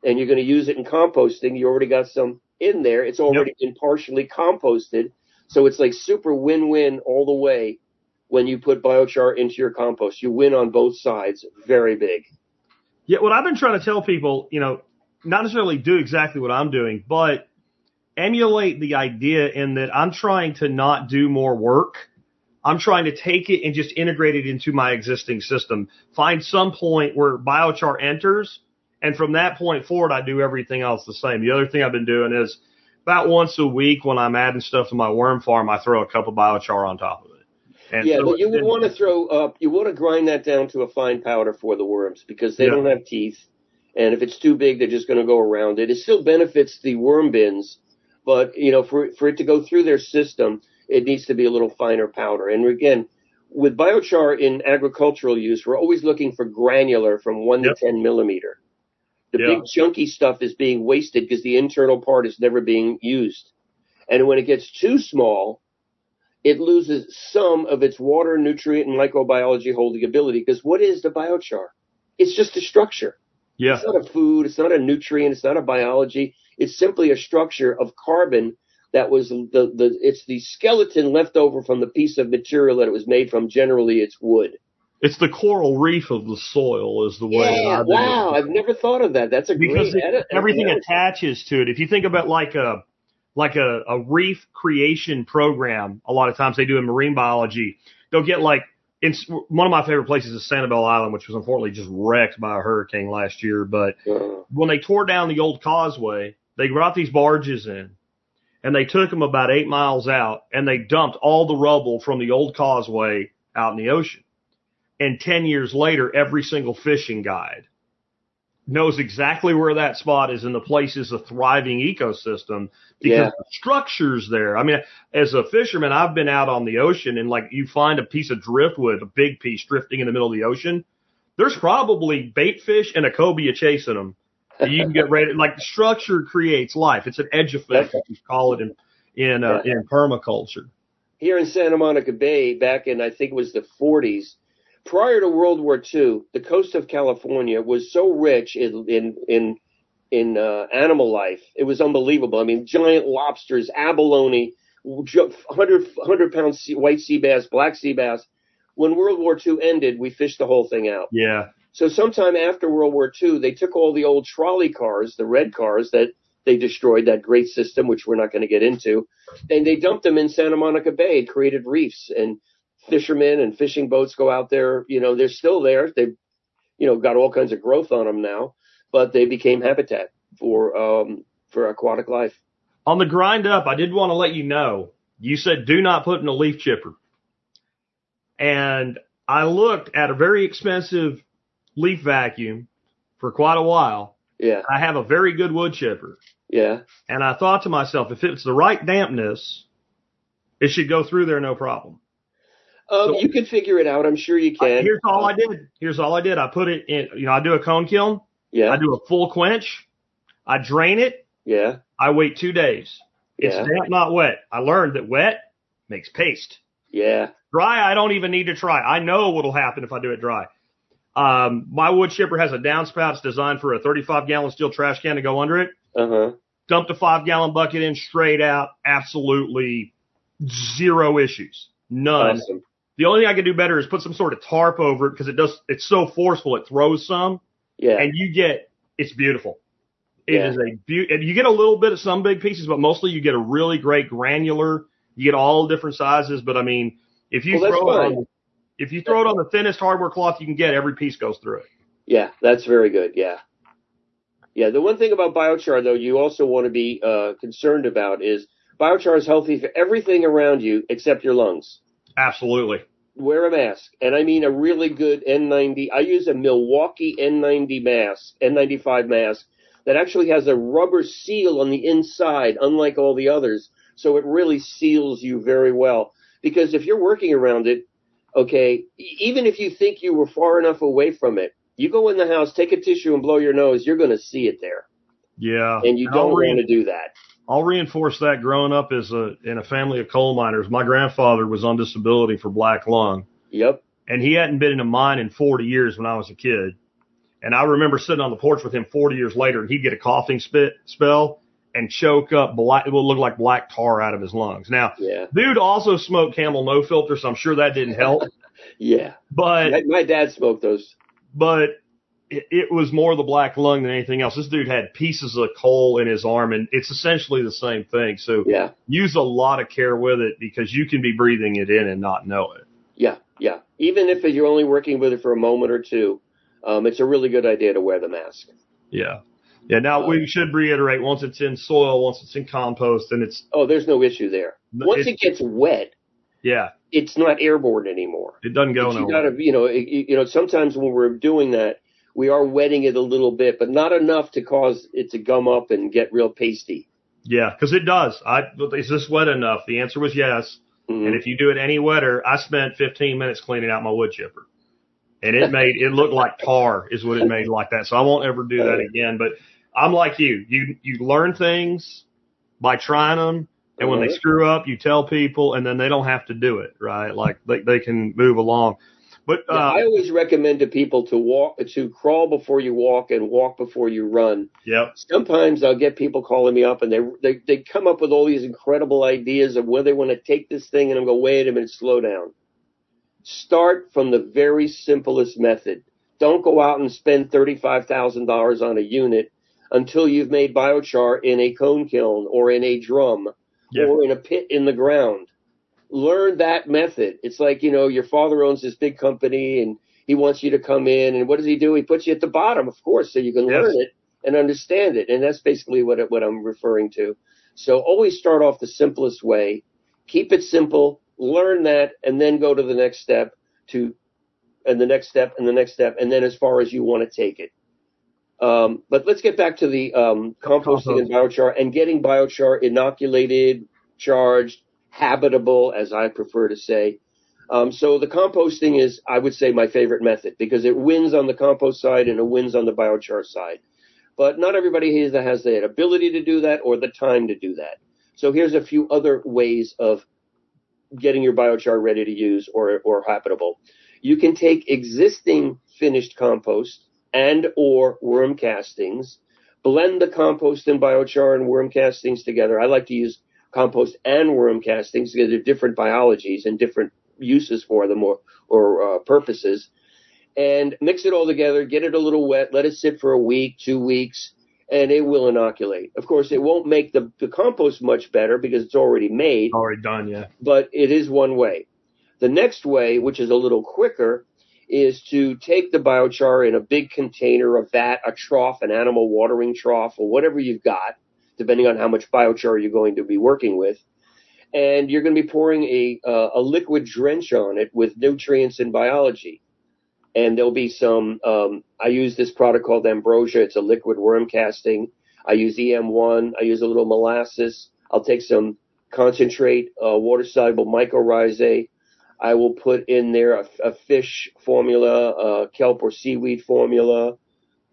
and you're going to use it in composting, you already got some in there. It's already been partially composted, so it's like super win-win all the way when you put biochar into your compost. You win on both sides, very big. Yeah, what I've been trying to tell people, you know, not necessarily do exactly what I'm doing, but emulate the idea in that I'm trying to not do more work. I'm trying to take it and just integrate it into my existing system. Find some point where biochar enters, and from that point forward, I do everything else the same. The other thing I've been doing is about once a week when I'm adding stuff to my worm farm, I throw a cup of biochar on top of it. And yeah, so but you would want to throw up, you want to grind that down to a fine powder for the worms because they Yeah. don't have teeth. And if it's too big, they're just going to go around it. It still benefits the worm bins, but you know, for, for it to go through their system, it needs to be a little finer powder. And again, with biochar in agricultural use, we're always looking for granular from one Yep. to 10 millimeter. The Yeah. big chunky stuff is being wasted because the internal part is never being used. And when it gets too small, it loses some of its water, nutrient, and microbiology holding ability. Because what is the biochar? It's just a structure. yeah, It's not a food. It's not a nutrient. It's not a biology. It's simply a structure of carbon that was the, the it's the skeleton left over from the piece of material that it was made from. Generally, it's wood. it's the coral reef of the soil is the way. that Yeah, wow. I've never thought of that. That's a because great it- edit. everything edit. attaches to it. If you think about like a like a, a reef creation program, a lot of times they do in marine biology. They'll get like in one of my favorite places is Sanibel Island, which was unfortunately just wrecked by a hurricane last year. But when they tore down the old causeway, they brought these barges in and they took them about eight miles out and they dumped all the rubble from the old causeway out in the ocean. And 10 years later, every single fishing guide knows exactly where that spot is and the place is a thriving ecosystem because Yeah. the structure's there. I mean, as a fisherman, I've been out on the ocean and like you find a piece of driftwood, a big piece drifting in the middle of the ocean. There's probably bait fish and a cobia chasing them. You can get ready. Like the structure creates life. It's an edge effect, as we call it in in uh, in permaculture. here in Santa Monica Bay back in I think it was the 40s. Prior to World War II, the coast of California was so rich in in in, in uh, animal life. It was unbelievable. I mean, giant lobsters, abalone, ju- 100 100 pound sea, white sea bass, black sea bass. When World War II ended, we fished the whole thing out. Yeah, So sometime after World War II, they took all the old trolley cars, the red cars that they destroyed, that great system, which we're not going to get into, and they dumped them in Santa Monica Bay, created reefs, and fishermen and fishing boats go out there. You know, they're still there. They've, you know, got all kinds of growth on them now, but they became habitat for um, for aquatic life. on the grind up, I did want to let you know. You said do not put in a leaf chipper, and I looked at a very expensive leaf vacuum for quite a while. Yeah, I have a very good wood chipper. yeah. And I thought to myself, if it's the right dampness, it should go through there no problem. Um, So- you can figure it out. I'm sure you I- can. here's all I did. Here's all I did. I put it in, you know, I do a cone kiln. Yeah, I do a full quench. I drain it. yeah, I wait two days. It's Yeah. damp, not wet. I learned that wet makes paste. yeah. Dry, I don't even need to try. I know what'll happen if I do it dry. Um, my wood chipper has a downspout. It's designed for a 35 gallon steel trash can to go under it. Uh huh. Dumped a five gallon bucket in straight out. Absolutely zero issues. None. Awesome. The only thing I can do better is put some sort of tarp over it because it does, it's so forceful. It throws some Yeah. and you get, it's beautiful. It Yeah. is a beaut, and you get a little bit of some big pieces, but mostly you get a really great granular. You get all different sizes, but I mean, if you Well, throw it on, if you throw it on the thinnest hardware cloth you can get, every piece goes through it. Yeah, that's very good. Yeah. Yeah. The one thing about biochar, though, you also want to be uh, concerned about is biochar is healthy for everything around you except your lungs. Absolutely. Wear a mask. And I mean a really good N90. I use a Milwaukee N90 mask, N95 mask, that actually has a rubber seal on the inside, unlike all the others. So it really seals you very well. Because if you're working around it, okay, even if you think you were far enough away from it, you go in the house, take a tissue and blow your nose, you're going to see it there. Yeah. And you don't want to do that. I'll reinforce that growing up as a, in a family of coal miners. My grandfather was on disability for black lung Yep. and he hadn't been in a mine in 40 years when I was a kid. And I remember sitting on the porch with him 40 years later and he'd get a coughing spit spell and choke up black, it would look like black tar out of his lungs. Now, Yeah. dude also smoked Camel no filter, so I'm sure that didn't help. Yeah. But My, my dad smoked those. but it, it was more the black lung than anything else. This dude had pieces of coal in his arm, and it's essentially the same thing. So Yeah. use a lot of care with it because you can be breathing it in and not know it. Yeah. Yeah. Even if you're only working with it for a moment or two, um, it's a really good idea to wear the mask. Yeah. Yeah. Now we should reiterate once it's in soil, once it's in compost, and it's Oh, there's no issue there. Once it, gets wet, yeah, it's not airborne anymore. it doesn't go But you nowhere. gotta, you know, it, you know, sometimes when we're doing that, we are wetting it a little bit, but not enough to cause it to gum up and get real pasty. Yeah, because it does. I is this wet enough? The answer was yes. Mhm. And if you do it any wetter, I spent 15 minutes cleaning out my wood chipper, and it made it look like tar is what it made like that. So I won't ever do that again. But I'm like you. You you learn things by trying them, and when they Uh-huh. screw up, you tell people, and then they don't have to do it. Right? Like they they can move along. But Yeah, uh, I always recommend to people to walk, to crawl before you walk and walk before you run. yep. Sometimes I'll get people calling me up and they they they come up with all these incredible ideas of where they want to take this thing, and I'm going, wait a minute, slow down. Start from the very simplest method. Don't go out and spend thirty-five thousand dollars on a unit until you've made biochar in a cone kiln or in a drum Yeah. or in a pit in the ground. Learn that method. It's like, you know, your father owns this big company and he wants you to come in and what does he do? He puts you at the bottom, of course, so you can Yes. learn it and understand it. And that's basically what it, what I'm referring to. So always start off the simplest way. Keep it simple, learn that and then go to the next step to and the next step and the next step and then as far as you want to take it. Um, but let's get back to the um, composting and biochar and getting biochar inoculated, charged, habitable, as I prefer to say. Um, so the composting is, I would say, my favorite method because it wins on the compost side and it wins on the biochar side. But not everybody has, has the ability to do that or the time to do that. So here's a few other ways of getting your biochar ready to use or, or habitable. You can take existing finished compost and or worm castings, blend the compost and biochar and worm castings together. I like to use compost and worm castings because they're different biologies and different uses for them or, or uh, purposes. And mix it all together, get it a little wet, let it sit for a week, two weeks, and it will inoculate. Of course, it won't make the, the compost much better because it's already made, Already done. Yeah. but it is one way. The next way, which is a little quicker, is to take the biochar in a big container, a vat, a trough, an animal watering trough, or whatever you've got, depending on how much biochar you're going to be working with. And you're going to be pouring a, uh, a liquid drench on it with nutrients and biology. And there'll be some, um, I use this product called Ambrosia. It's a liquid worm casting. I use EM1. I use a little molasses. I'll take some concentrate, uh, water soluble mycorrhizae. I will put in there a, a fish formula, uh, kelp or seaweed formula,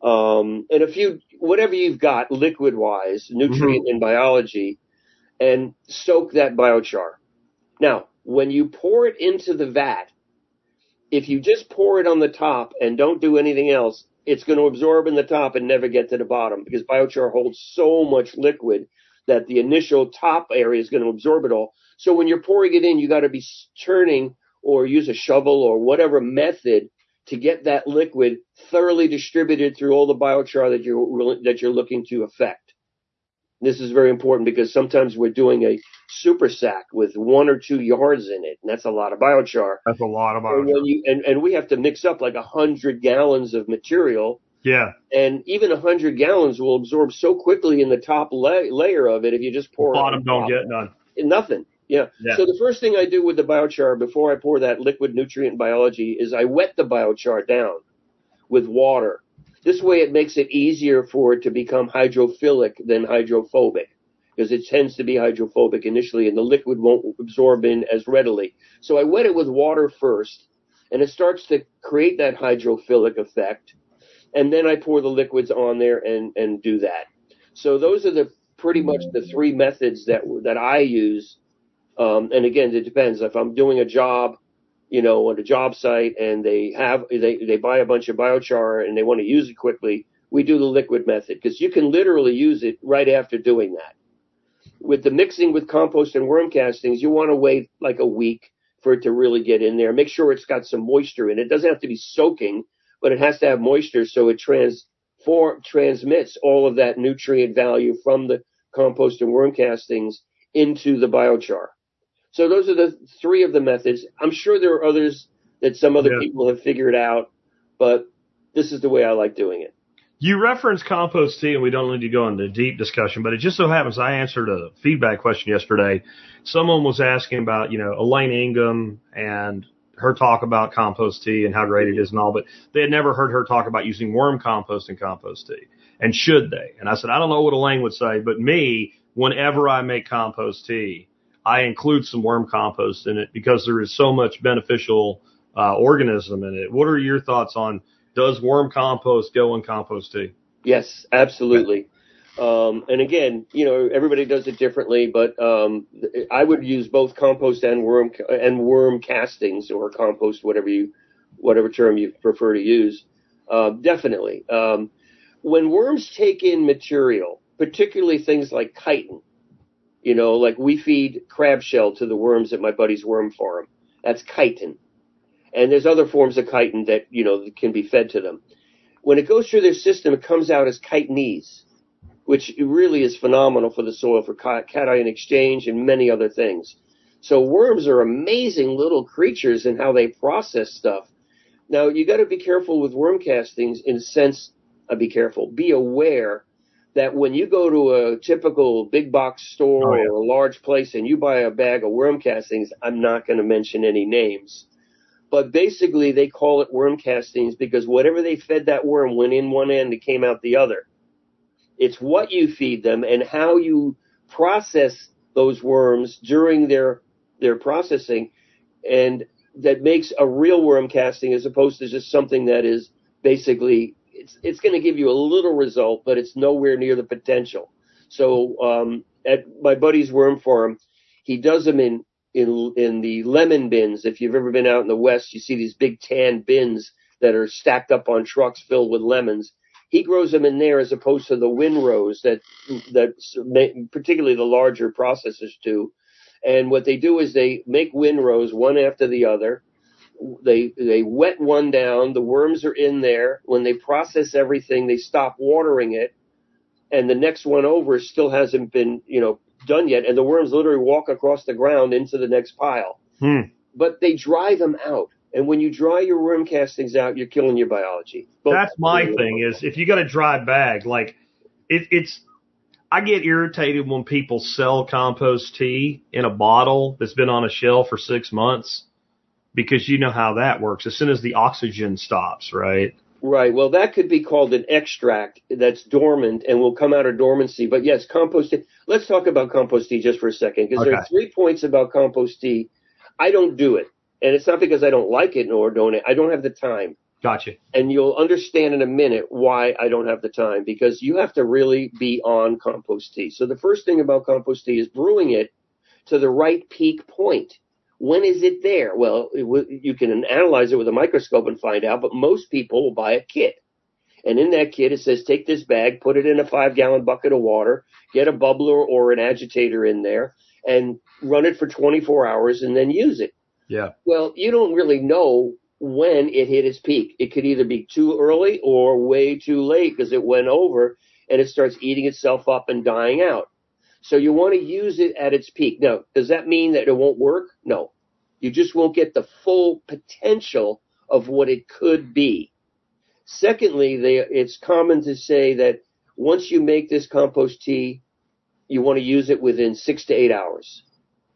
um, and a few, whatever you've got liquid wise, mm-hmm. nutrient and biology, and soak that biochar. Now, when you pour it into the vat, if you just pour it on the top and don't do anything else, it's going to absorb in the top and never get to the bottom because biochar holds so much liquid that the initial top area is going to absorb it all. So when you're pouring it in, you got to be turning or use a shovel or whatever method to get that liquid thoroughly distributed through all the biochar that you're that you're looking to affect. This is very important because sometimes we're doing a super sack with one or two yards in it, and that's a lot of biochar. That's a lot of And, biochar. when you, and, and we have to mix up like a hundred gallons of material, Yeah. and even a hundred gallons will absorb so quickly in the top la- layer of it if you just pour it Bottom on don't get none. nothing. Yeah. Yeah. So the first thing I do with the biochar before I pour that liquid nutrient biology is I wet the biochar down with water. This way it makes it easier for it to become hydrophilic than hydrophobic because it tends to be hydrophobic initially and the liquid won't absorb in as readily. So I wet it with water first and it starts to create that hydrophilic effect. And then I pour the liquids on there and, and do that. So those are the pretty much the three methods that, that I use um, and again, it depends. If I'm doing a job, you know, on a job site and they have, they, they buy a bunch of biochar and they want to use it quickly, we do the liquid method because you can literally use it right after doing that. With the mixing with compost and worm castings, you want to wait like a week for it to really get in there. Make sure it's got some moisture in it. It doesn't have to be soaking, but it has to have moisture so it transform transmits all of that nutrient value from the compost and worm castings into the biochar. So those are the three of the methods. I'm sure there are others that some other Yeah. people have figured out, but this is the way I like doing it. You referenced compost tea, and we don't need to go into deep discussion, but it just so happens I answered a feedback question yesterday. Someone was asking about, you know, Elaine Ingham and her talk about compost tea and how great it is and all, but they had never heard her talk about using worm compost and compost tea. And should they? And I said, I don't know what Elaine would say, but me, whenever I make compost tea, I include some worm compost in it because there is so much beneficial uh, organism in it. What are your thoughts on does worm compost go in compost tea? Yes, absolutely. Um, and again, you know, everybody does it differently, but um, I would use both compost and worm and worm castings or compost, whatever you, whatever term you prefer to use. Uh, definitely. Um, when worms take in material, particularly things like chitin, you know, like we feed crab shell to the worms at my buddy's worm farm. That's chitin. And there's other forms of chitin that, you know, can be fed to them. When it goes through their system, it comes out as chitinase, which really is phenomenal for the soil for ca- cation exchange and many other things. So worms are amazing little creatures in how they process stuff. Now you got to be careful with worm castings in sense. Uh, be careful. Be aware that when you go to a typical big box store Oh, yeah. or a large place and you buy a bag of worm castings, I'm not going to mention any names, but basically they call it worm castings because whatever they fed that worm went in one end and came out the other. It's what you feed them and how you process those worms during their their processing and that makes a real worm casting as opposed to just something that is basically it's it's going to give you a little result but it's nowhere near the potential. So um at my buddy's worm farm he does them in in in the lemon bins. If you've ever been out in the west you see these big tan bins that are stacked up on trucks filled with lemons. He grows them in there as opposed to the windrows that that particularly the larger processors do. And what they do is they make windrows one after the other. They they wet one down. The worms are in there. When they process everything, they stop watering it, and the next one over still hasn't been you know done yet. And the worms literally walk across the ground into the next pile. Hmm. But they dry them out. And when you dry your worm castings out, you're killing your biology. Both- That's my thing is if you got a dry bag, like it, it's, I get irritated when people sell compost tea in a bottle that's been on a shelf for six months because you know how that works. As soon as the oxygen stops, right? Right. Well, that could be called an extract that's dormant and will come out of dormancy. But yes, compost tea. Let's talk about compost tea just for a second because there are three points about compost tea. I don't do it. And it's not because I don't like it nor don't it. I don't have the time. Gotcha. And you'll understand in a minute why I don't have the time because you have to really be on compost tea. So the first thing about compost tea is brewing it to the right peak point. When is it there? Well, it, w- you can analyze it with a microscope and find out, but most people will buy a kit. And in that kit, it says take this bag, put it in a five gallon bucket of water, get a bubbler or an agitator in there, and run it for 24 hours and then use it. Yeah. Well, you don't really know when it hit its peak. It could either be too early or way too late because it went over and it starts eating itself up and dying out. So you want to use it at its peak. Now, does that mean that it won't work? No. You just won't get the full potential of what it could be. Secondly, they, it's common to say that once you make this compost tea, you want to use it within six to eight hours.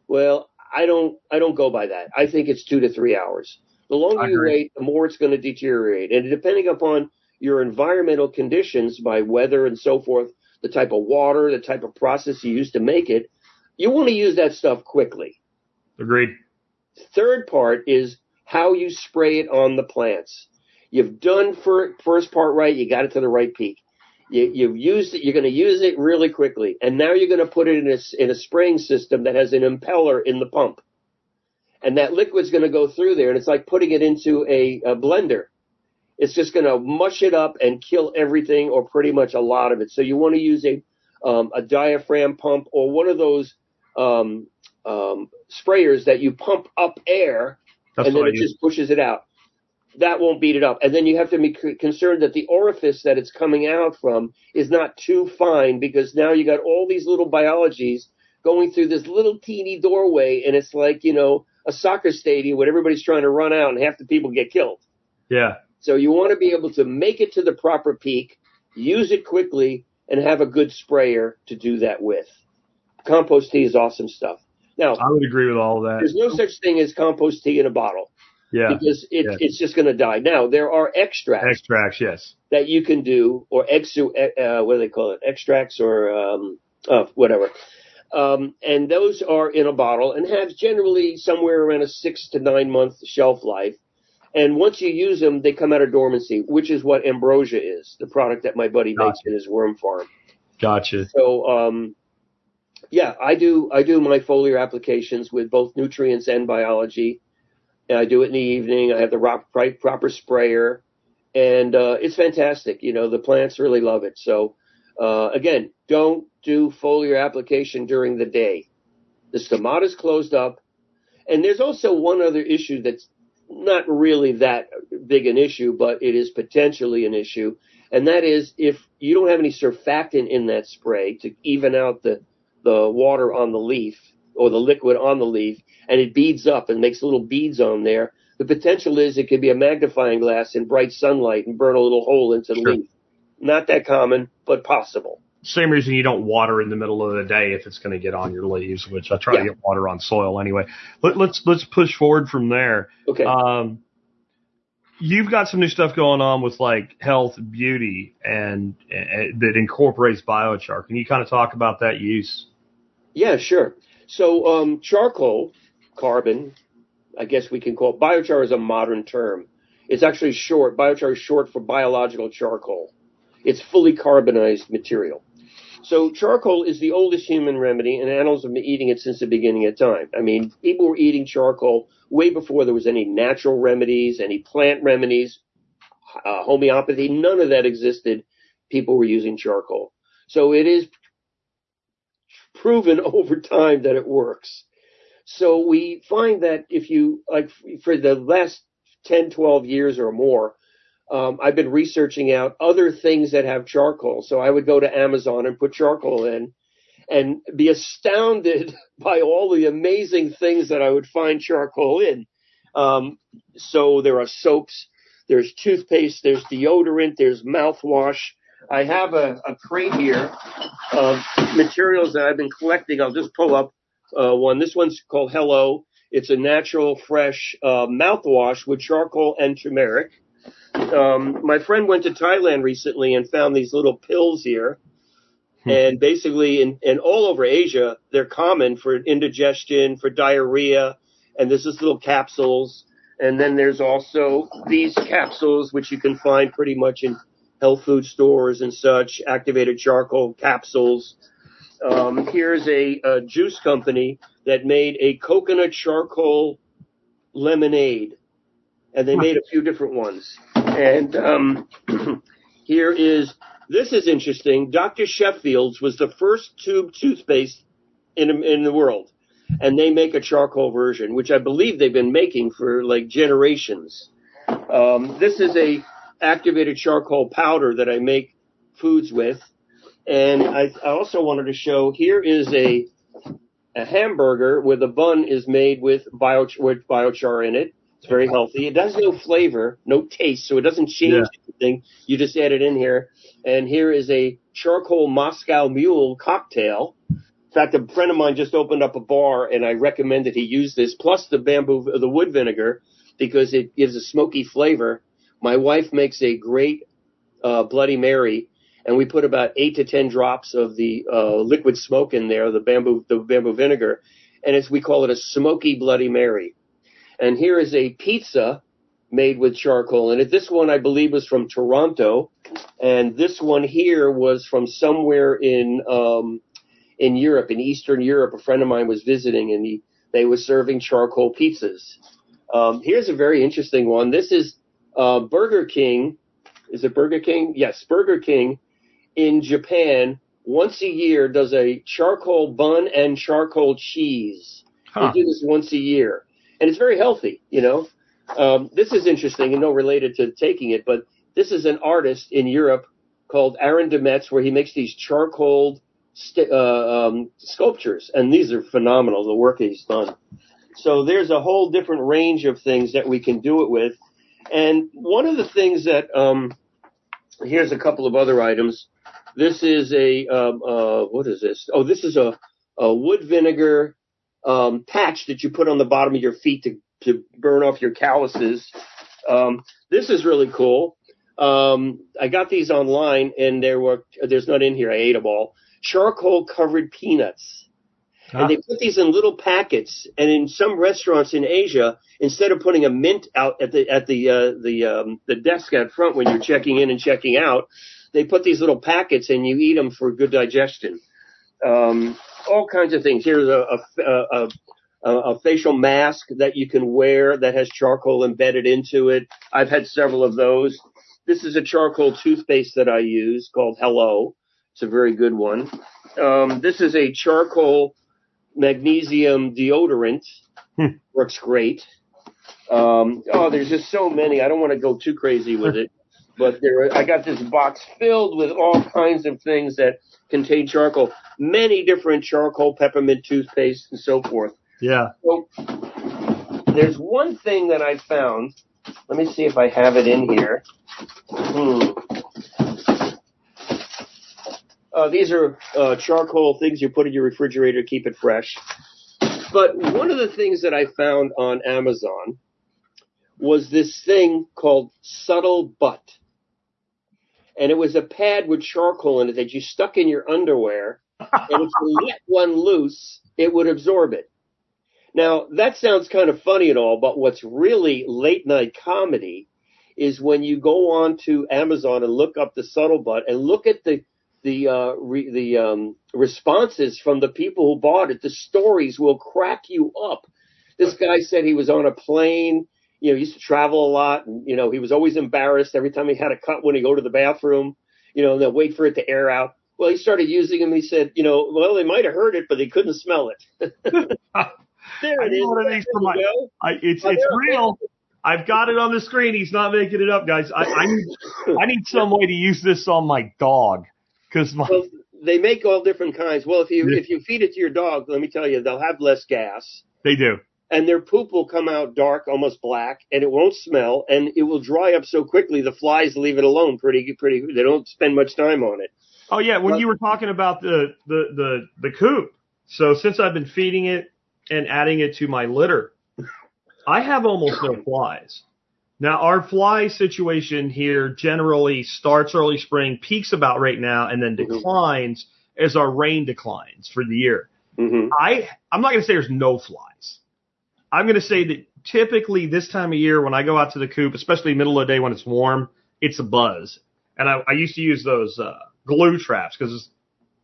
Well, I don't, I don't go by that. I think it's two to three hours. The longer you wait, the more it's going to deteriorate. And depending upon your environmental conditions by weather and so forth, the type of water, the type of process you use to make it, you want to use that stuff quickly. Agreed. Third part is how you spray it on the plants. You've done for first part right, you got it to the right peak. You, you've used it, you're going to use it really quickly, and now you're going to put it in a, in a spraying system that has an impeller in the pump, and that liquid's going to go through there, and it's like putting it into a, a blender. It's just going to mush it up and kill everything or pretty much a lot of it. So you want to use a um, a diaphragm pump or one of those um, um, sprayers that you pump up air That's and then it just pushes it out. That won't beat it up. And then you have to be c- concerned that the orifice that it's coming out from is not too fine because now you got all these little biologies going through this little teeny doorway and it's like, you know, a soccer stadium when everybody's trying to run out and half the people get killed. Yeah. So you want to be able to make it to the proper peak, use it quickly, and have a good sprayer to do that with. Compost tea is awesome stuff. Now, I would agree with all of that. there's no such thing as compost tea in a bottle Yeah. because it, Yeah. it's just going to die. Now, there are extracts Extracts, yes. that you can do, or exu, uh, what do they call it? Extracts or um, uh, whatever. Um, and those are in a bottle and have generally somewhere around a six to nine month shelf life. And once you use them, they come out of dormancy, which is what ambrosia is, the product that my buddy makes in his worm farm. Gotcha. So, um, yeah, I do. I do my foliar applications with both nutrients and biology. And I do it in the evening. I have the rock, right, proper sprayer, and uh, it's fantastic. You know, the plants really love it. So, uh, again, don't do foliar application during the day. The stomata is closed up, and there's also one other issue that's not really that big an issue, but it is potentially an issue, and that is if you don't have any surfactant in that spray to even out the the water on the leaf or the liquid on the leaf, and it beads up and makes little beads on there. The potential is it could be a magnifying glass in bright sunlight and burn a little hole into the Sure. leaf. Not that common, but possible. Same reason you don't water in the middle of the day if it's going to get on your leaves, which I try Yeah. to get water on soil anyway. Let, let's let's push forward from there. Okay. Um, you've got some new stuff going on with like health, beauty, and, and that incorporates biochar. Can you kind of talk about that use? Yeah, sure. So um, charcoal, carbon, I guess we can call it, biochar is a modern term. It's actually short. Biochar is short for biological charcoal. It's fully carbonized material. So charcoal is the oldest human remedy, and animals have been eating it since the beginning of time. I mean, people were eating charcoal way before there was any natural remedies, any plant remedies, uh, homeopathy. None of that existed. People were using charcoal. So it is proven over time that it works. So we find that if you, like for the last 10, 12 years or more, um, I've been researching out other things that have charcoal. So I would go to Amazon and put charcoal in and be astounded by all the amazing things that I would find charcoal in. Um, so there are soaps, there's toothpaste, there's deodorant, there's mouthwash. I have a, a crate here of materials that I've been collecting. I'll just pull up uh, one. This one's called Hello. It's a natural, fresh uh, mouthwash with charcoal and turmeric. Um, my friend went to Thailand recently and found these little pills here. And basically, in, in all over Asia, they're common for indigestion, for diarrhea, and there's this little capsules. And then there's also these capsules, which you can find pretty much in health food stores and such, activated charcoal capsules. Um, here's a, a juice company that made a coconut charcoal lemonade, and they made a few different ones. And um, here is this is interesting. Dr. Sheffield's was the first tube toothpaste in in the world, and they make a charcoal version, which I believe they've been making for like generations. Um, this is a activated charcoal powder that I make foods with, and I, I also wanted to show here is a a hamburger where the bun is made with bio with biochar in it. It's very healthy. It has no flavor, no taste, so it doesn't change Yeah. anything. You just add it in here. And here is a charcoal Moscow Mule cocktail. In fact, a friend of mine just opened up a bar, and I recommended he use this plus the bamboo, the wood vinegar, because it gives a smoky flavor. My wife makes a great uh, Bloody Mary, and we put about eight to ten drops of the uh, liquid smoke in there, the bamboo, the bamboo vinegar, and it's we call it a smoky Bloody Mary. And here is a pizza made with charcoal in it. This one I believe was from Toronto, and this one here was from somewhere in um, in Europe, in Eastern Europe. A friend of mine was visiting, and he they were serving charcoal pizzas. Um, here's a very interesting one. This is uh, Burger King, is it Burger King? Yes, Burger King in Japan once a year does a charcoal bun and charcoal cheese. Huh. They do this once a year, and it's very healthy. You know, um, this is interesting and no related to taking it, but this is an artist in Europe called Aron Demetz, where he makes these charcoal st- uh, um, sculptures, and these are phenomenal. The work he's done. So there's a whole different range of things that we can do it with, and one of the things that um, here's a couple of other items. This is a um, uh, what is this? Oh, this is a, a wood vinegar um, patch that you put on the bottom of your feet to to burn off your calluses. Um, this is really cool. Um, I got these online, and there were there's not in here. I ate them all. Charcoal covered peanuts, Huh? and they put these in little packets. And in some restaurants in Asia, instead of putting a mint out at the at the uh, the um, the desk out front when you're checking in and checking out, they put these little packets, and you eat them for good digestion. Um, all kinds of things. Here's a, a, a, a, a facial mask that you can wear that has charcoal embedded into it. I've had several of those. This is a charcoal toothpaste that I use called Hello. It's a very good one. Um, this is a charcoal magnesium deodorant. Hmm. Works great. Um, oh, there's just so many. I don't want to go too crazy with it, but there, I got this box filled with all kinds of things that contain charcoal. Many different charcoal peppermint toothpaste and so forth. Yeah. So there's one thing that I found. Let me see if I have it in here. Hmm. Uh, these are uh, charcoal things you put in your refrigerator to keep it fresh. But one of the things that I found on Amazon was this thing called Subtle Butt. And it was a pad with charcoal in it that you stuck in your underwear. And if you let one loose, it would absorb it. Now, that sounds kind of funny and all, but what's really late night comedy is when you go on to Amazon and look up the subtle butt and look at the the uh, re, the um, responses from the people who bought it. The stories will crack you up. This guy said he was on a plane. You know, he used to travel a lot, and you know he was always embarrassed every time he had a cut when he go to the bathroom. You know, and they'll wait for it to air out. Well, he started using them. He said, you know, well, they might have heard it, but they couldn't smell it. there I it is. need one of these for my-. I, it's Oh, it's real. I've got it on the screen. He's not making it up, guys. I, I need I need some way to use this on my dog because my Well, they make all different kinds. Well, if you if you feed it to your dog, let me tell you, they'll have less gas, they do. And their poop will come out dark, almost black, and it won't smell, and it will dry up so quickly the flies leave it alone. Pretty pretty. They don't spend much time on it. Oh yeah, when Well- you were talking about the the the the coop. So since I've been feeding it and adding it to my litter, I have almost no flies. Now our fly situation here generally starts early spring, peaks about right now, and then Mhm. declines as our rain declines for the year. hmm I I'm not going to say there's no flies. I'm going to say that typically this time of year when I go out to the coop, especially middle of the day when it's warm, it's a buzz. And I, I used to use those uh, glue traps because it's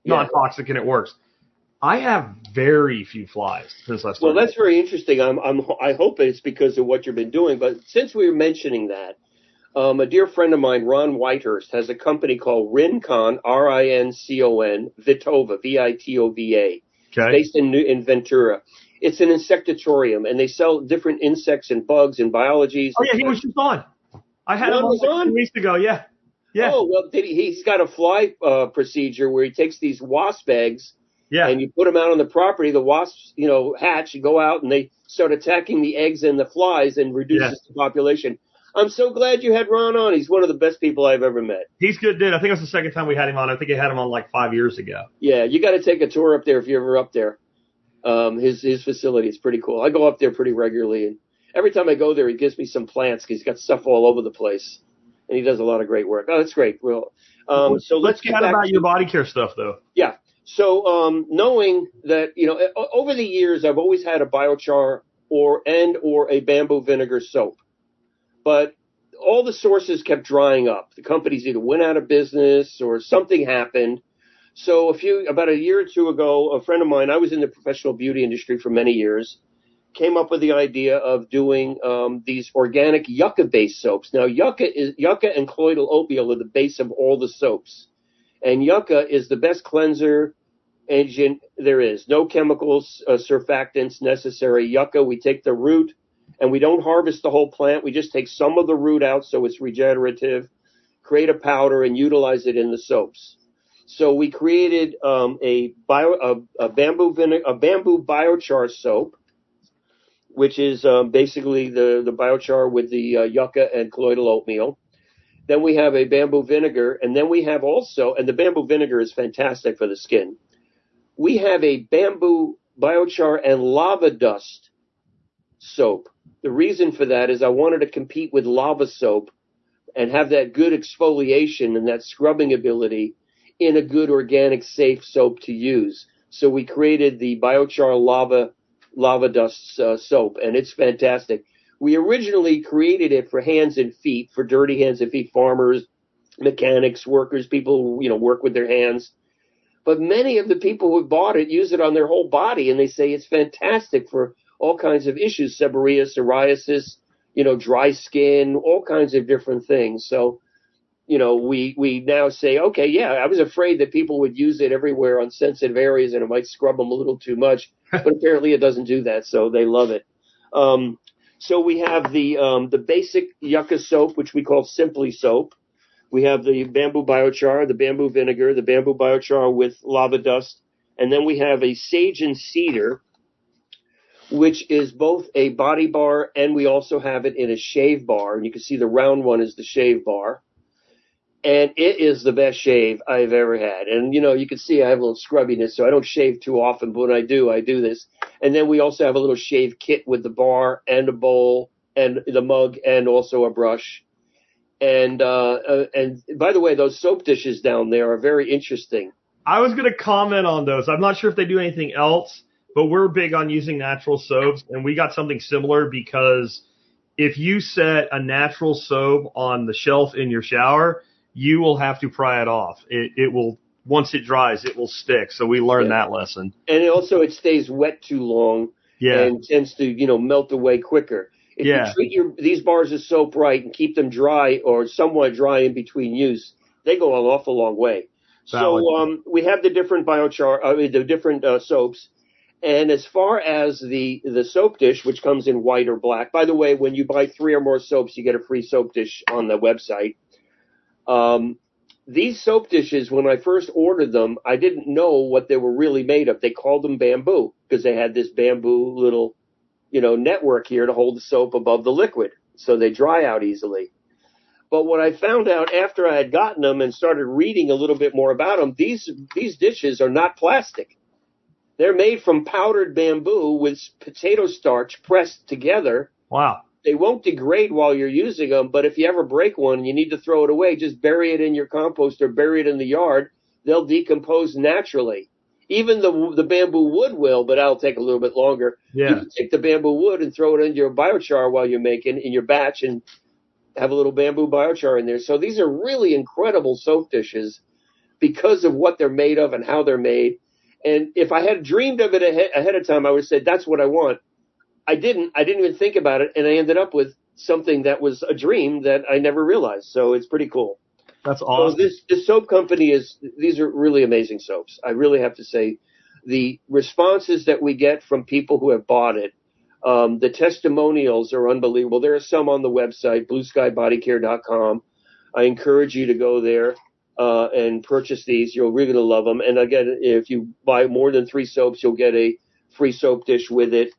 Yeah. non-toxic and it works. I have very few flies since I Well, that's very interesting. I'm, I'm, I hope it's because of what you've been doing. But since we were mentioning that, um, a dear friend of mine, Ron Whitehurst, has a company called Rincon, R-I-N-C-O-N, Vitova, V-I-T-O-V-A, okay. based in, New, in Ventura. It's an insectatorium, and they sell different insects and bugs and biologies. oh yeah, he was just on. I had him on was like on? two weeks ago. Yeah, yeah, Oh well, did he, he's got a fly uh, procedure where he takes these wasp eggs yeah. and you put them out on the property. The wasps, you know, hatch and go out, and they start attacking the eggs and the flies, and reduces the population. I'm so glad you had Ron on. He's one of the best people I've ever met. He's good, dude. I think it was the second time we had him on. I think I had him on like five years ago. Yeah, you got to take a tour up there if you're ever up there. Um, his his facility is pretty cool. I go up there pretty regularly, and every time I go there, he gives me some plants 'cause he's got stuff all over the place, and he does a lot of great work. Oh, that's great. Well, um, so let's get chat back about to your body care stuff though. Yeah. So um, knowing that you know over the years I've always had a biochar or and or a bamboo vinegar soap, but all the sources kept drying up. The companies either went out of business or something happened. So a few about a year or two ago, a friend of mine, I was in the professional beauty industry for many years, came up with the idea of doing um, these organic yucca based soaps. Now, yucca is yucca and colloidal oatmeal are the base of all the soaps, and yucca is the best cleanser agent there is. No chemicals, uh, surfactants necessary. Yucca, we take the root, and we don't harvest the whole plant. We just take some of the root out so it's regenerative, create a powder, and utilize it in the soaps. So we created um, a bio a, a bamboo a bamboo biochar soap which is um, basically the, the biochar with the uh, yucca and colloidal oatmeal. Then we have a bamboo vinegar, and then we have also, and the bamboo vinegar is fantastic for the skin. We have a bamboo biochar and lava dust soap. The reason for that is I wanted to compete with lava soap and have that good exfoliation and that scrubbing ability in a good organic safe soap to use. So we created the biochar lava lava dust uh, soap, and it's fantastic. We originally created it for hands and feet, for dirty hands and feet, farmers, mechanics, workers, people who you know work with their hands. But many of the people who bought it use it on their whole body, and they say it's fantastic for all kinds of issues: seborrhea, psoriasis, you know, dry skin, all kinds of different things. So you know, we, we now say, okay, yeah, I was afraid that people would use it everywhere on sensitive areas and it might scrub them a little too much, but apparently it doesn't do that, so they love it. Um, so we have the, um, the basic yucca soap, which we call Simply Soap. We have the bamboo biochar, the bamboo vinegar, the bamboo biochar with lava dust, and then we have a sage and cedar, which is both a body bar and we also have it in a shave bar. And you can see the round one is the shave bar and it is the best shave I've ever had. And you know, you can see I have a little scrubbiness, so I don't shave too often, but when I do, I do this. And then we also have a little shave kit with the bar and a bowl and the mug and also a brush. And uh, uh and by the way, those soap dishes down there are very interesting. I was going to comment on those. I'm not sure if they do anything else, but we're big on using natural soaps, and we got something similar because if you set a natural soap on the shelf in your shower, you will have to pry it off. It, it will once it dries, it will stick. So we learned yeah. that lesson. And it also, it stays wet too long. Yeah. And tends to, you know, melt away quicker. If yeah. you treat your, these bars of soap right and keep them dry or somewhat dry in between use, they go an awful long way. Valid. So, um, we have the different biochar, uh, the different, uh, soaps. And as far as the, the soap dish, which comes in white or black, by the way, when you buy three or more soaps, you get a free soap dish on the website. Um, these soap dishes, when I first ordered them, I didn't know what they were really made of. They called them bamboo because they had this bamboo little, you know, network here to hold the soap above the liquid so they dry out easily. But what I found out after I had gotten them and started reading a little bit more about them, these, these dishes are not plastic. They're made from powdered bamboo with potato starch pressed together. Wow they won't degrade while you're using them, but if you ever break one and you need to throw it away, just bury it in your compost or bury it in the yard. They'll decompose naturally. Even the the bamboo wood will, but that'll take a little bit longer. Yeah. You can take the bamboo wood and throw it into your biochar while you're making in your batch and have a little bamboo biochar in there. So these are really incredible soap dishes because of what they're made of and how they're made. And if I had dreamed of it ahead, ahead of time, I would have said, that's what I want. I didn't. I didn't even think about it, and I ended up with something that was a dream that I never realized. So it's pretty cool. That's awesome. So this this soap company is. These are really amazing soaps. I really have to say, the responses that we get from people who have bought it, um, the testimonials are unbelievable. There are some on the website, blueskybodycare.com. I encourage you to go there. Uh, and purchase these. You're really going to love them. And again, if you buy more than three soaps, you'll get a free soap dish with it.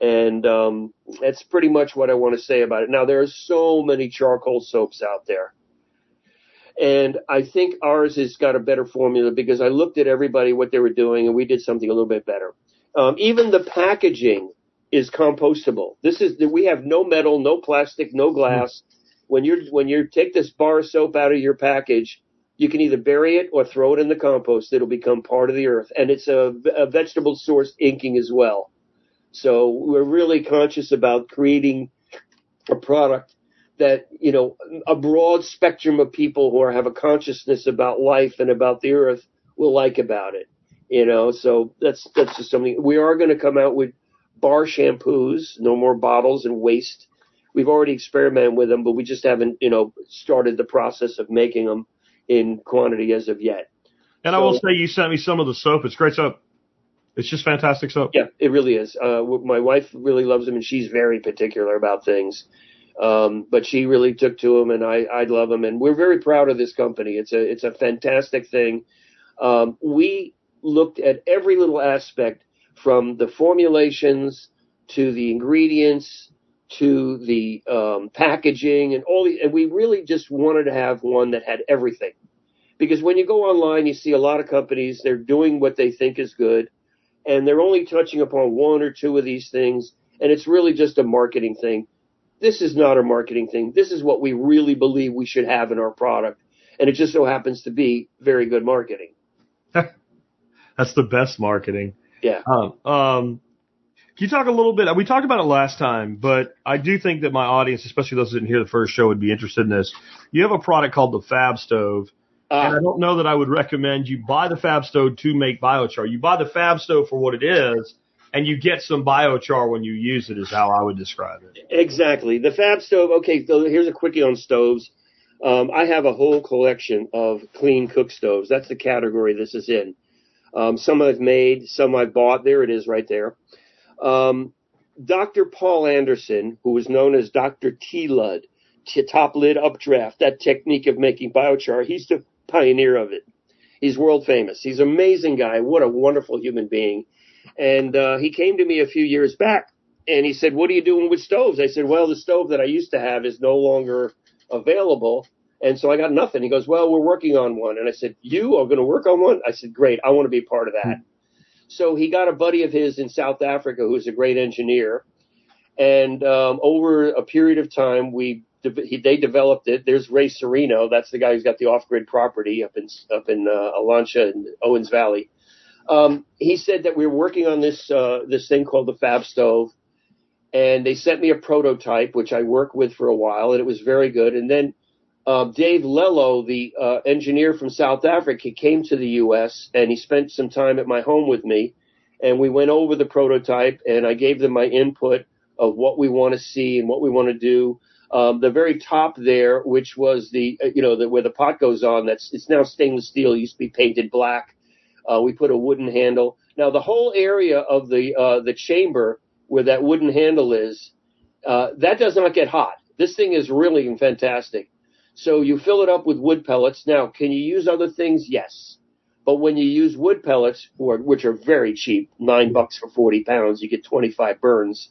And um, that's pretty much what I want to say about it. Now, there are so many charcoal soaps out there. And I think ours has got a better formula because I looked at everybody, what they were doing, and we did something a little bit better. Um, even the packaging is compostable. This is, we have no metal, no plastic, no glass. When you're, when you take this bar soap out of your package, you can either bury it or throw it in the compost. It'll become part of the earth. And it's a, a vegetable source inking as well. So we're really conscious about creating a product that, you know, a broad spectrum of people who are, have a consciousness about life and about the earth will like about it. You know, so that's, that's just something we are going to come out with bar shampoos, no more bottles and waste. We've already experimented with them, but we just haven't, you know, started the process of making them in quantity as of yet. And I will say you sent me some of the soap. It's great soap. It's just fantastic soap. Yeah, it really is. Uh, my wife really loves them, and she's very particular about things. Um, but she really took to them, and I, I love them, and we're very proud of this company. It's a it's a fantastic thing. Um, we looked at every little aspect from the formulations to the ingredients to the um, packaging and all the, and we really just wanted to have one that had everything. Because when you go online, you see a lot of companies, they're doing what they think is good, and they're only touching upon one or two of these things, and it's really just a marketing thing. This is not a marketing thing. This is what we really believe we should have in our product, and it just so happens to be very good marketing. That's the best marketing. Yeah. Um, um, can you talk a little bit? We talked about it last time, but I do think that my audience, especially those that didn't hear the first show, would be interested in this. You have a product called the Fab Stove, and I don't know that I would recommend you buy the Fab Stove to make biochar. You buy the Fab Stove for what it is, and you get some biochar when you use it. Is how I would describe it. Exactly. The Fab Stove. Okay, so here's a quickie on stoves. Um, I have a whole collection of clean cook stoves. That's the category this is in. Um, some I've made, some I've bought. There it is, right there. Um, Dr. Paul Anderson, who was known as Dr. TLUD, top lid updraft, that technique of making biochar, he's the pioneer of it. He's world famous. He's an amazing guy. What a wonderful human being. And uh, he came to me a few years back and he said, What are you doing with stoves? I said, Well, the stove that I used to have is no longer available. And so I got nothing. He goes, Well, we're working on one. And I said, You are going to work on one? I said, Great. I want to be part of that. So he got a buddy of his in South Africa who's a great engineer. And um, over a period of time, we he, they developed it. There's Ray Sereno. That's the guy who's got the off-grid property up in up in uh, Olancha and Owens Valley. Um, he said that we were working on this uh, this thing called the Fab Stove, and they sent me a prototype, which I worked with for a while, and it was very good. And then uh, Dave Lello, the uh, engineer from South Africa, came to the U.S. and he spent some time at my home with me, and we went over the prototype, and I gave them my input of what we want to see and what we want to do. Um, the very top there, which was the uh, you know the, where the pot goes on, that's it's now stainless steel. It used to be painted black. Uh, we put a wooden handle. Now the whole area of the uh, the chamber where that wooden handle is, uh, that does not get hot. This thing is really fantastic. So you fill it up with wood pellets. Now, can you use other things? Yes. But when you use wood pellets, which are very cheap, nine bucks for 40 pounds, you get 25 burns.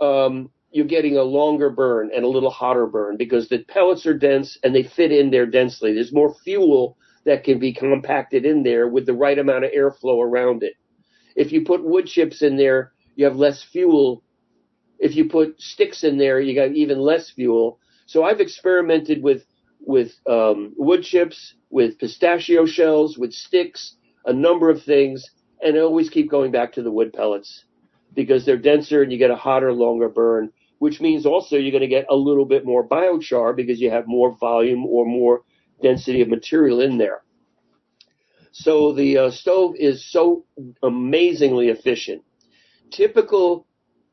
Um, you're getting a longer burn and a little hotter burn because the pellets are dense and they fit in there densely. There's more fuel that can be compacted in there with the right amount of airflow around it. If you put wood chips in there, you have less fuel. If you put sticks in there, you got even less fuel. So I've experimented with with um, wood chips, with pistachio shells, with sticks, a number of things, and I always keep going back to the wood pellets because they're denser and you get a hotter, longer burn, which means also you're going to get a little bit more biochar because you have more volume or more density of material in there. So the uh, stove is so amazingly efficient. Typical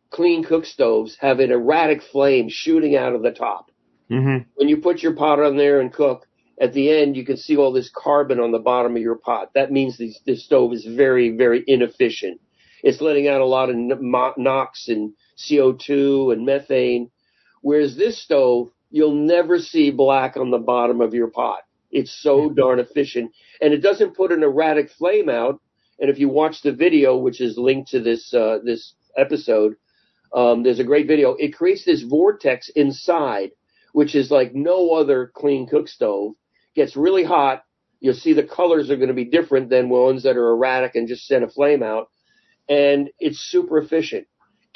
clean cook stoves have an erratic flame shooting out of the top. Mm-hmm. When you put your pot on there and cook, at the end you can see all this carbon on the bottom of your pot. That means this, this stove is very, very inefficient. It's letting out a lot of NOx and CO2 and methane. Whereas this stove, you'll never see black on the bottom of your pot. It's so darn efficient. And it doesn't put an erratic flame out. And if you watch the video, which is linked to this, uh, this episode, um, there's a great video. It creates this vortex inside which is like no other clean cook stove, gets really hot. You'll see the colors are going to be different than ones that are erratic and just send a flame out. And it's super efficient.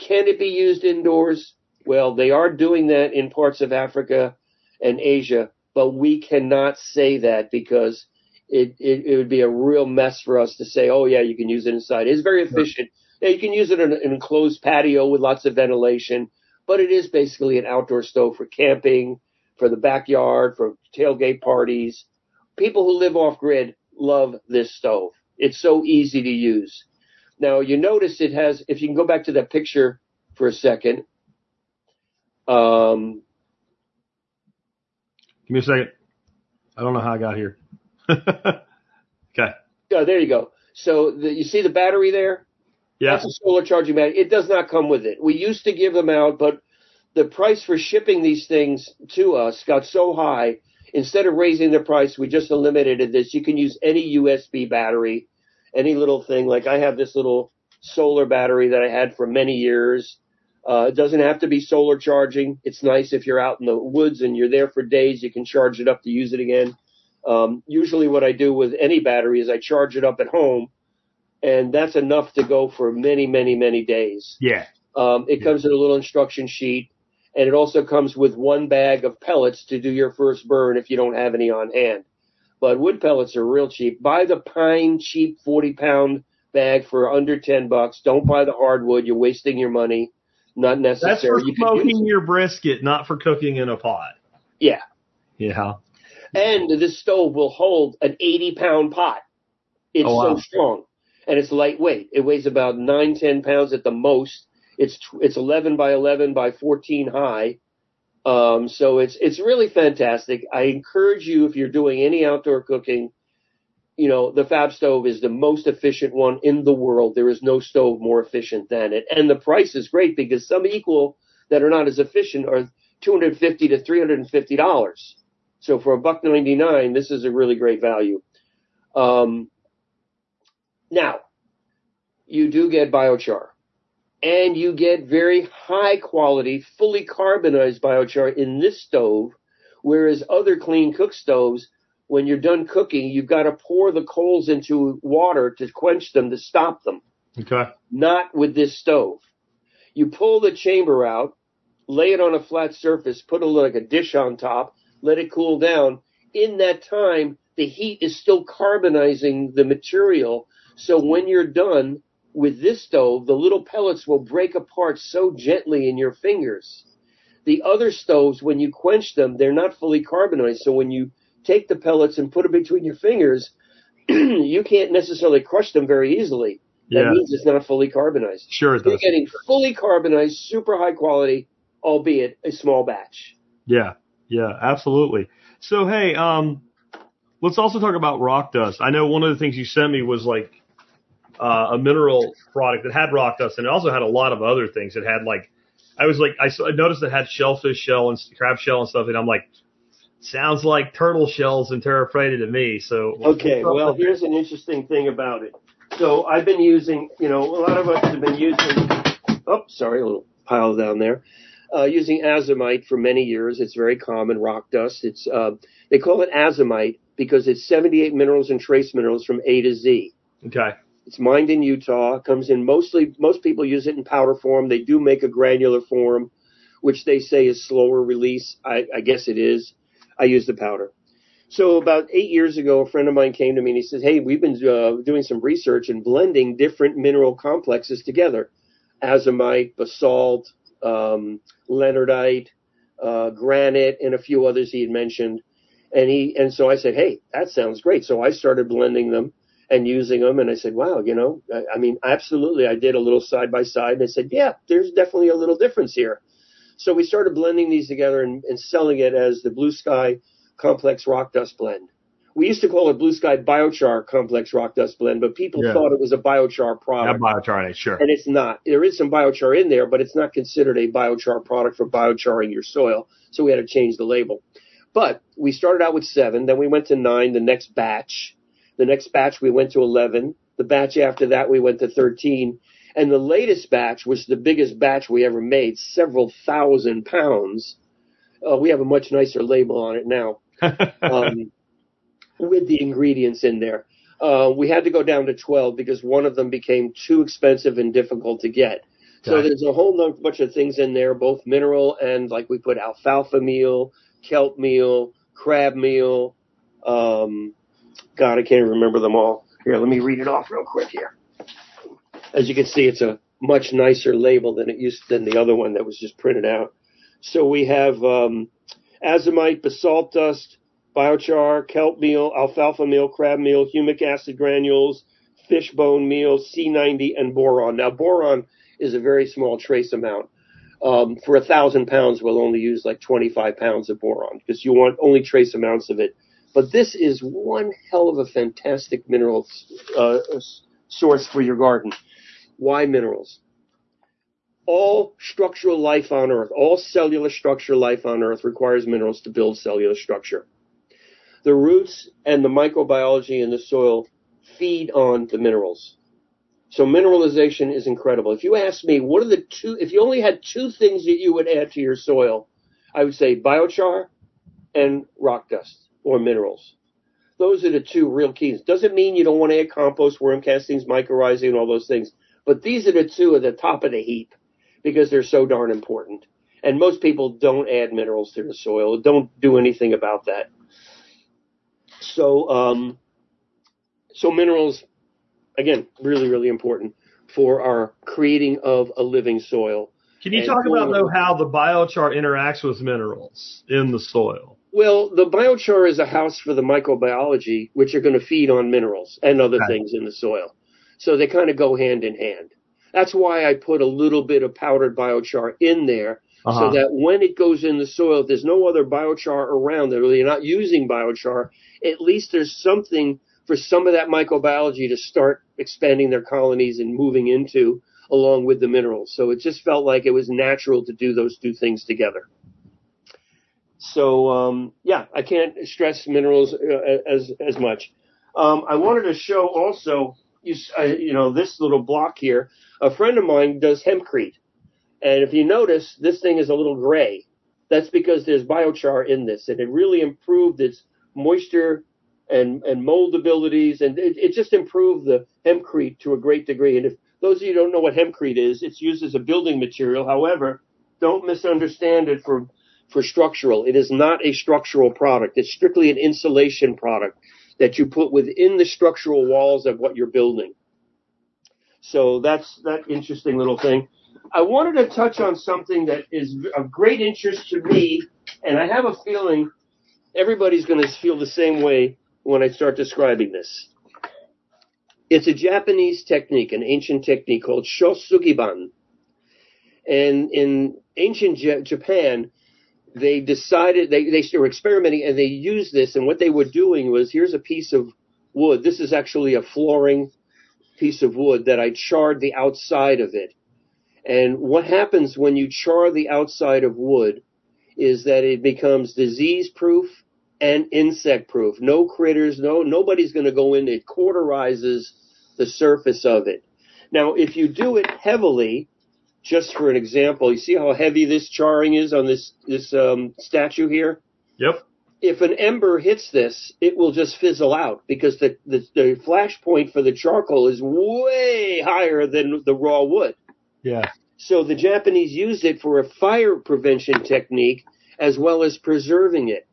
Can it be used indoors? Well, they are doing that in parts of Africa and Asia, but we cannot say that because it, it, it would be a real mess for us to say, oh yeah, you can use it inside. It's very efficient. Yeah, you can use it in an enclosed patio with lots of ventilation but it is basically an outdoor stove for camping, for the backyard, for tailgate parties. People who live off grid love this stove. It's so easy to use. Now you notice it has, if you can go back to that picture for a second. Um, Give me a second. I don't know how I got here. okay. yeah, there you go. So the, you see the battery there? Yeah. That's a solar charging battery. It does not come with it. We used to give them out, but the price for shipping these things to us got so high. Instead of raising the price, we just eliminated this. You can use any USB battery, any little thing. Like I have this little solar battery that I had for many years. Uh, it doesn't have to be solar charging. It's nice if you're out in the woods and you're there for days. You can charge it up to use it again. Um, usually, what I do with any battery is I charge it up at home, and that's enough to go for many, many, many days. Yeah. Um, it comes in a little instruction sheet, and it also comes with one bag of pellets to do your first burn if you don't have any on hand. But wood pellets are real cheap. Buy the pine cheap 40 pound bag for under 10 bucks. Don't buy the hardwood. You're wasting your money. Not necessary. That's for You smoking your brisket, not for cooking in a pot. Yeah. Yeah. And this stove will hold an 80 pound pot. It's Oh, wow. so strong. And it's lightweight. It weighs about nine, 10 pounds at the most. It's, tw- it's 11 by 11 by 14 high. Um, so it's, it's really fantastic. I encourage you, if you're doing any outdoor cooking, you know, the Fab stove is the most efficient one in the world. There is no stove more efficient than it. And the price is great because some equal that are not as efficient are 250 to $350. So for a buck 99, this is a really great value. Um, now, you do get biochar and you get very high quality, fully carbonized biochar in this stove, whereas other clean cook stoves, when you're done cooking, you've got to pour the coals into water to quench them to stop them. Okay. Not with this stove. You pull the chamber out, lay it on a flat surface, put a like a dish on top, let it cool down. In that time, the heat is still carbonizing the material. So when you're done with this stove, the little pellets will break apart so gently in your fingers. The other stoves, when you quench them, they're not fully carbonized. So when you take the pellets and put them between your fingers, you can't necessarily crush them very easily. That Yeah. means it's not fully carbonized. Sure it You're does. getting fully carbonized, super high quality, albeit a small batch. Yeah. Yeah. Absolutely. So hey, um, let's also talk about rock dust. I know one of the things you sent me was like uh, a mineral product that had rock dust, and it also had a lot of other things. It had like, I was like, I, saw, I noticed it had shellfish shell and crab shell and stuff, and I'm like, sounds like turtle shells and terra preta to me. So Okay, well, here's an interesting thing about it. So I've been using, you know, a lot of us have been using, oh, sorry, a little pile down there, uh, using azomite for many years. It's very common, rock dust. It's, uh, they call it azomite because it's 78 minerals and trace minerals from A to Z. okay, It's mined in Utah. Comes in mostly. Most people use it in powder form. They do make a granular form, which they say is slower release. I, I guess it is. I use the powder. So about eight years ago, a friend of mine came to me and he says, "Hey, we've been uh, doing some research and blending different mineral complexes together: azomite, basalt, um, leonardite, uh, granite, and a few others he had mentioned." And he and so I said, "Hey, that sounds great." So I started blending them and using them. And I said, wow, you know, I, I mean, absolutely. I did a little side by side and I said, yeah, there's definitely a little difference here. So we started blending these together and, and selling it as the Blue Sky Complex Rock Dust Blend. We used to call it Blue Sky Biochar Complex Rock Dust Blend, but people Yeah. thought it was a biochar product. biochar, sure. And it's not. There is some biochar in there, but it's not considered a biochar product for biocharing your soil. So we had to change the label. But we started out with seven, then we went to nine, the next batch. The next batch we went to 11. The batch after that we went to 13. And the latest batch was the biggest batch we ever made, several thousand pounds. Uh, we have a much nicer label on it now um, with the ingredients in there. Uh, we had to go down to 12 because one of them became too expensive and difficult to get. So it. there's a whole bunch of things in there, both mineral and like we put alfalfa meal, kelp meal, crab meal. Um, God, I can't remember them all. Here, let me read it off real quick here. As you can see, it's a much nicer label than it used than the other one that was just printed out. So we have um, azomite, basalt dust, biochar, kelp meal, alfalfa meal, crab meal, humic acid granules, fish bone meal, Sea-90, and boron. Now, boron is a very small trace amount. Um, for a thousand pounds, we'll only use like 25 pounds of boron because you want only trace amounts of it. But this is one hell of a fantastic mineral uh, source for your garden. Why minerals? All structural life on Earth, all cellular structure life on Earth requires minerals to build cellular structure. The roots and the microbiology in the soil feed on the minerals. So mineralization is incredible. If you ask me, what are the two, if you only had two things that you would add to your soil, I would say biochar and rock dust or minerals. Those are the two real keys. Doesn't mean you don't want to add compost, worm castings, mycorrhizae, and all those things. But these are the two at the top of the heap because they're so darn important. And most people don't add minerals to the soil, don't do anything about that. So, um, so minerals, again, really, really important for our creating of a living soil. Can you And talk about though how the biochar interacts with minerals in the soil? Well, the biochar is a house for the microbiology, which are going to feed on minerals and other Right. things in the soil. So they kind of go hand in hand. That's why I put a little bit of powdered biochar in there Uh-huh. so that when it goes in the soil, if there's no other biochar around there, or you're not using biochar, at least there's something for some of that microbiology to start expanding their colonies and moving into along with the minerals. So it just felt like it was natural to do those two things together. So um, yeah, I can't stress minerals uh, as as much. Um, I wanted to show also, you, uh, you know, this little block here. A friend of mine does hempcrete, and if you notice, this thing is a little gray. That's because there's biochar in this, and it really improved its moisture and and mold abilities, and it, it just improved the hempcrete to a great degree. And if those of you don't know what hempcrete is, it's used as a building material. However, don't misunderstand it for for structural. It is not a structural product. It's strictly an insulation product that you put within the structural walls of what you're building. So that's that interesting little thing. I wanted to touch on something that is of great interest to me, and I have a feeling everybody's going to feel the same way when I start describing this. It's a Japanese technique, an ancient technique called shosugiban. And in ancient J- Japan, they decided they they were experimenting and they used this. And what they were doing was here's a piece of wood. This is actually a flooring piece of wood that I charred the outside of it. And what happens when you char the outside of wood is that it becomes disease proof and insect proof no critters no nobody's going to go in it cauterizes the surface of it. Now if you do it heavily just for an example, you see how heavy this charring is on this this um, statue here. Yep. If an ember hits this, it will just fizzle out because the, the the flash point for the charcoal is way higher than the raw wood. Yeah. So the Japanese used it for a fire prevention technique as well as preserving it.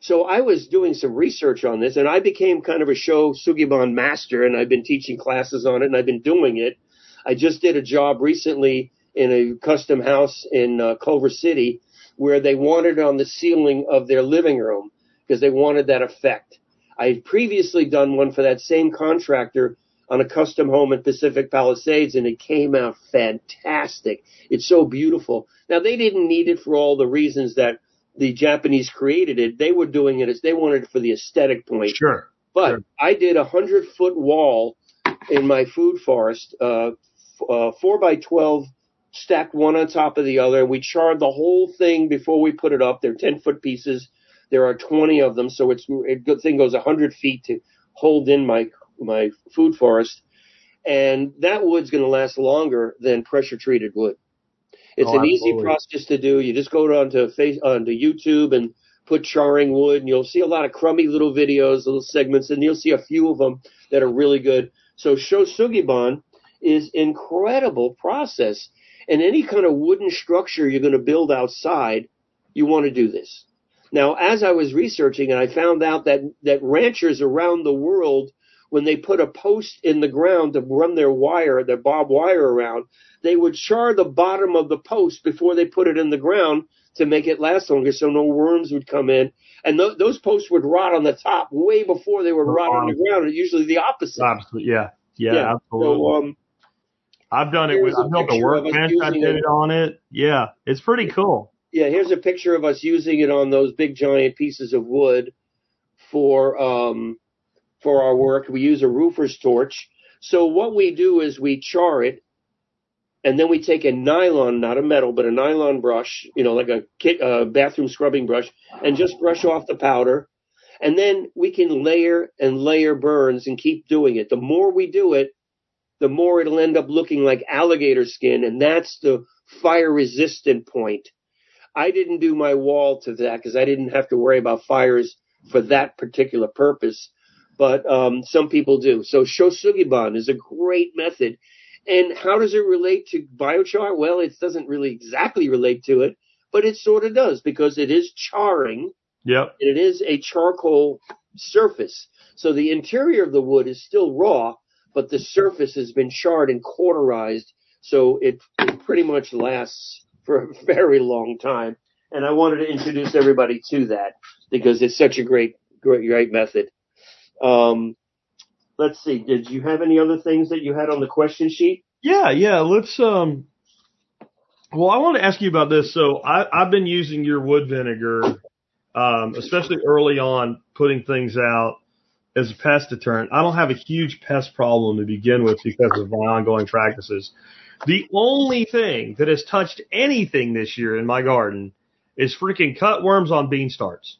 So I was doing some research on this and I became kind of a shosugiban master and I've been teaching classes on it and I've been doing it. I just did a job recently in a custom house in uh, Culver City where they wanted it on the ceiling of their living room because they wanted that effect. I had previously done one for that same contractor on a custom home in Pacific Palisades and it came out fantastic. It's so beautiful. Now they didn't need it for all the reasons that the Japanese created it. They were doing it as they wanted it for the aesthetic point. Sure. But Sure. I did a hundred foot wall in my food forest, uh, uh, four by twelve, stacked one on top of the other. We charred the whole thing before we put it up. They're ten foot pieces. There are twenty of them, so it's it, the thing goes a hundred feet to hold in my my food forest, and that wood's going to last longer than pressure treated wood. It's Oh, an easy process to do. You just go onto face onto YouTube and put charring wood, and you'll see a lot of crummy little videos, little segments, and you'll see a few of them that are really good. So Shosugiban is incredible process, and any kind of wooden structure you're going to build outside, you want to do this. Now, as I was researching, and I found out that that ranchers around the world, when they put a post in the ground to run their wire, their barbed wire around, they would char the bottom of the post before they put it in the ground to make it last longer, so no worms would come in. And th- those posts would rot on the top way before they would rot on the ground. Usually the opposite. Absolutely. Yeah. Yeah. Yeah. Absolutely. So um, I've done it with here's a I built a workbench. I did it. it on it. Yeah. It's pretty cool. yeah, here's a picture of us using it on those big giant pieces of wood for um, for our work. We use a roofer's torch. So what we do is we char it, and then we take a nylon, not a metal, but a nylon brush, you know, like a kit, uh, bathroom scrubbing brush, and just brush off the powder. And then we can layer and layer burns and keep doing it. The more we do it, the more it'll end up looking like alligator skin, and that's the fire resistant point. I didn't do my wall to that because I didn't have to worry about fires for that particular purpose, but um, some people do. So shosugiban is a great method. And how does it relate to biochar? Well, it doesn't really exactly relate to it, but it sort of does because it is charring Yep. and it is a charcoal surface. So the interior of the wood is still raw, but the surface has been charred and cauterized, so it, it pretty much lasts for a very long time. And I wanted to introduce everybody to that because it's such a great, great, great method. Um, let's see. Did you have any other things that you had on the question sheet? Yeah, yeah. Let's um. Well, I want to ask you about this. So I, I've been using your wood vinegar, um, especially early on, putting things out as a pest deterrent. I don't have a huge pest problem to begin with because of my ongoing practices. The only thing that has touched anything this year in my garden is freaking cutworms on bean starts.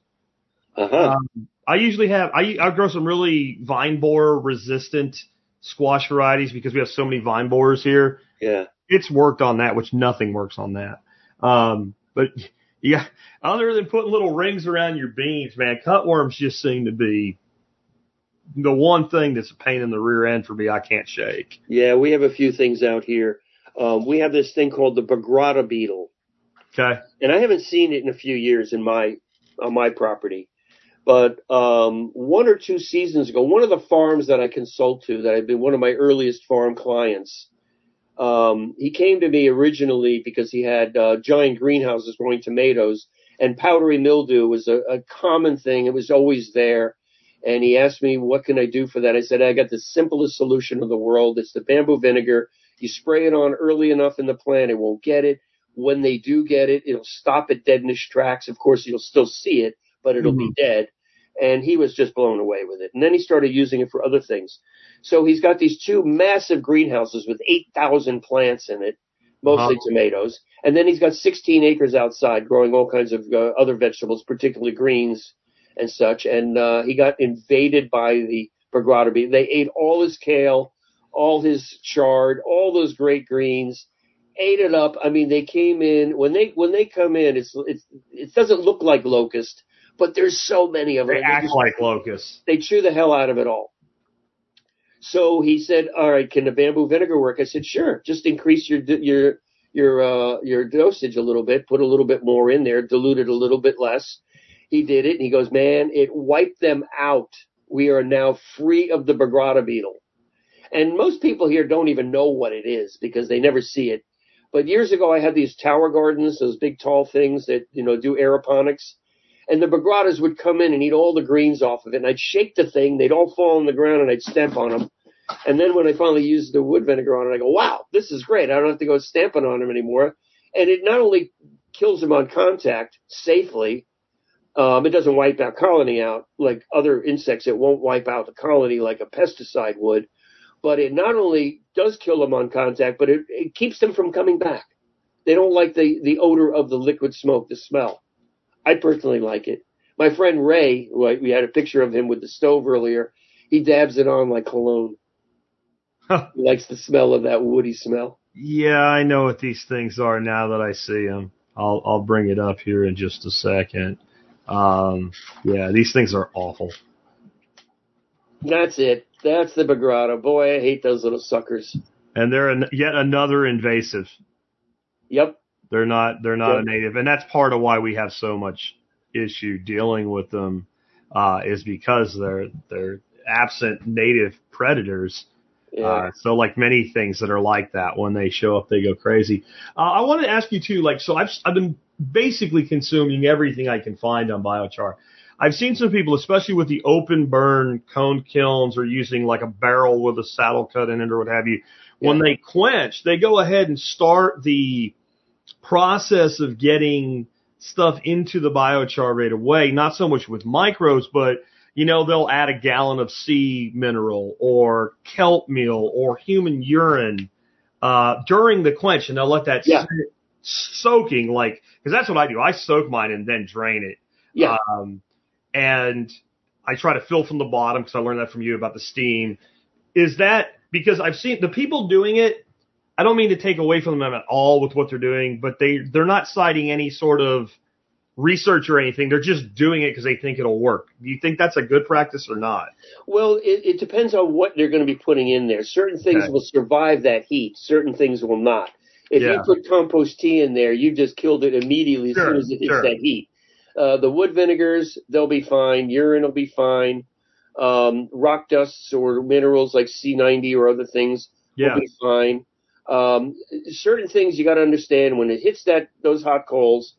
Uh huh. Um, I usually have I I grow some really vine borer resistant squash varieties because we have so many vine borers here. yeah. It's worked on that, which nothing works on that. Um, but yeah, other than putting little rings around your beans, man, cutworms just seem to be the one thing that's a pain in the rear end for me. I can't shake. Yeah, we have a few things out here. Um, we have this thing called the Bagrada beetle. Okay. and I haven't seen it in a few years in my on my property. But um, one or two seasons ago, one of the farms that I consult to, that I've been one of my earliest farm clients, um, he came to me originally because he had uh, giant greenhouses growing tomatoes, and powdery mildew was a, a common thing. It was always there. And he asked me, what can I do for that? I said, I got the simplest solution in the world. It's the bamboo vinegar. You spray it on early enough in the plant, it won't get it when they do get it, it'll stop at dead in its tracks. Of course, you'll still see it, but it'll be dead. And he was just blown away with it. And then he started using it for other things. So he's got these two massive greenhouses with 8,000 plants in it, mostly Wow. tomatoes. And then he's got 16 acres outside growing all kinds of uh, other vegetables, particularly greens and such. And uh, he got invaded by the bee. They ate all his kale, all his chard, all those great greens ate it up. I mean, they came in when they when they come in. It's it's it doesn't look like locust, but there's so many of them. They They act just- like locusts. they chew the hell out of it all. So he said, "All right, can the bamboo vinegar work?" I said, "Sure. Just increase your your your uh, your dosage a little bit. Put a little bit more in there. Dilute it a little bit less." He did it, and he goes, "Man, it wiped them out. We are now free of the Bagrada beetle." And most people here don't even know what it is because they never see it. But years ago, I had these tower gardens, those big tall things that you know do aeroponics, and the bagradas would come in and eat all the greens off of it. And I'd shake the thing, they'd all fall on the ground, and I'd stamp on them. And then when I finally used the wood vinegar on it, I go, "Wow, this is great! I don't have to go stamping on them anymore." And it not only kills them on contact safely, um, it doesn't wipe that colony out like other insects. It won't wipe out the colony like a pesticide would but it not only does kill them on contact, but it, it keeps them from coming back. They don't like the, the odor of the liquid smoke, the smell. I personally like it. My friend Ray, who I, we had a picture of him with the stove earlier, he dabs it on like cologne. he likes the smell of that woody smell. Yeah, I know what these things are now that I see them. I'll I'll bring it up here in just a second. Um, yeah, these things are awful. That's it. That's the Bagrada. Boy, I hate those little suckers. and they're an, yet another invasive. Yep. They're not they're not a native, and that's part of why we have so much issue dealing with them. Uh, is because they're they're absent native predators. Yeah. Uh, so like many things that are like that, when they show up, they go crazy. Uh, I wanted to ask you too, like, so I've I've been basically consuming everything I can find on biochar. I've seen some people, especially with the open burn cone kilns or using like a barrel with a saddle cut in it or what have you. When Yeah. they quench, they go ahead and start the process of getting stuff into the biochar right away. Not so much with microbes, but you know, they'll add a gallon of sea mineral or kelp meal or human urine, uh, during the quench and they'll let that Yeah. sit soaking like, cause that's what I do. I soak mine and then drain it. Yeah. Um, and I try to fill from the bottom because I learned that from you about the steam. Is that because I've seen the people doing it? I don't mean to take away from them at all with what they're doing, but they they're not citing any sort of research or anything. They're just doing it because they think it'll work. Do you think that's a good practice or not? Well, it, it depends on what they're going to be putting in there. Certain things Okay. will survive that heat. Certain things will not. If Yeah. you put compost tea in there, you just killed it immediately as Sure, soon as it hits sure. that heat. Uh, the wood vinegars, they'll be fine. Urine will be fine. Um, rock dusts or minerals like Sea-90 or other things Yeah. will be fine. Um, certain things you got to understand when it hits that those hot coals.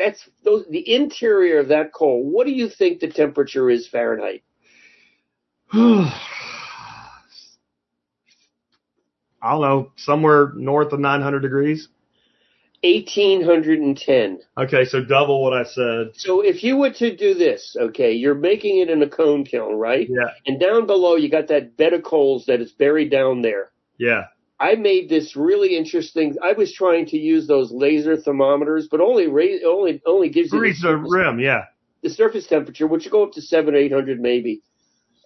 That's those the interior of that coal. What do you think the temperature is Fahrenheit? I don't know, somewhere north of 900 degrees. 1810. Okay, so double what I said. So if you were to do this, okay, you're making it in a cone kiln, right? Yeah, And down below you got that bed of coals that is buried down there. yeah, I made this really interesting. I was trying to use those laser thermometers, but only ra- only only gives you the Reach the surface, rim. Yeah, the surface temperature, which will go up to seven, eight hundred maybe.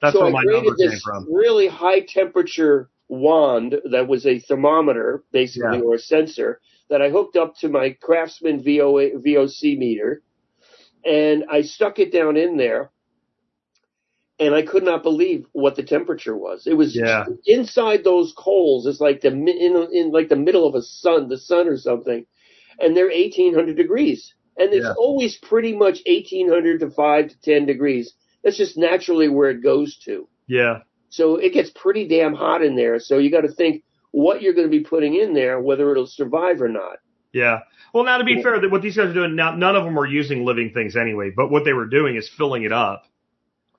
that's so where I my number came from. really high temperature wand that was a thermometer, basically, Yeah. or a sensor that I hooked up to my Craftsman VOA, VOC meter, and I stuck it down in there, and I could not believe what the temperature was. It was Yeah. inside those coals. It's like the in, in like the middle of a sun, the sun or something, and they're eighteen hundred degrees, and it's Yeah. always pretty much eighteen hundred to five to ten degrees. That's just naturally where it goes to. Yeah, So it gets pretty damn hot in there. So you got to think what you're going to be putting in there, whether it'll survive or not. yeah. Well, now to be Yeah. fair, that what these guys are doing now, none of them were using living things anyway. But what they were doing is filling it up,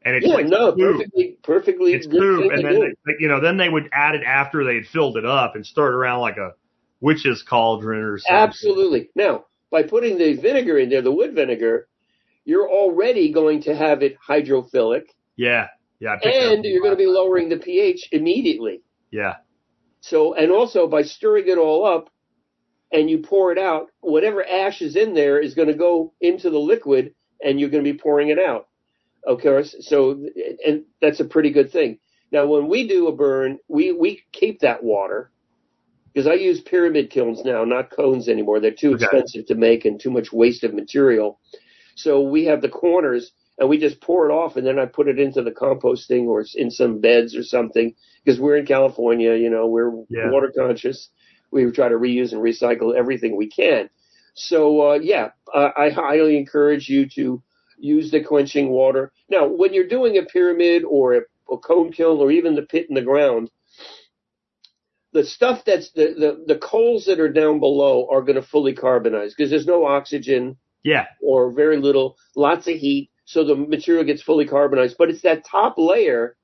and it's yeah, it's no, poop. perfectly, perfectly It's good poop, and then they, you know, then they would add it after they had filled it up and stir it around like a witch's cauldron or something. Absolutely. Now, by putting the vinegar in there, the wood vinegar, you're already going to have it hydrophilic, Yeah, yeah. And you're going to be lowering the pH immediately. Yeah, So, and also by stirring it all up and you pour it out, whatever ash is in there is going to go into the liquid and you're going to be pouring it out. Okay. So, and that's a pretty good thing. Now, when we do a burn, we, we keep that water because I use pyramid kilns now, not cones anymore. They're too Okay. expensive to make and too much waste of material. So we have the corners and we just pour it off and then I put it into the composting or in some beds or something because we're in California, you know, we're Yeah. water conscious. We try to reuse and recycle everything we can. So, uh, yeah, uh, I highly encourage you to use the quenching water. Now, when you're doing a pyramid or a, a cone kiln or even the pit in the ground, the stuff that's the, the, the coals that are down below are going to fully carbonize because there's no oxygen yeah, or very little, lots of heat, so the material gets fully carbonized. But it's that top layer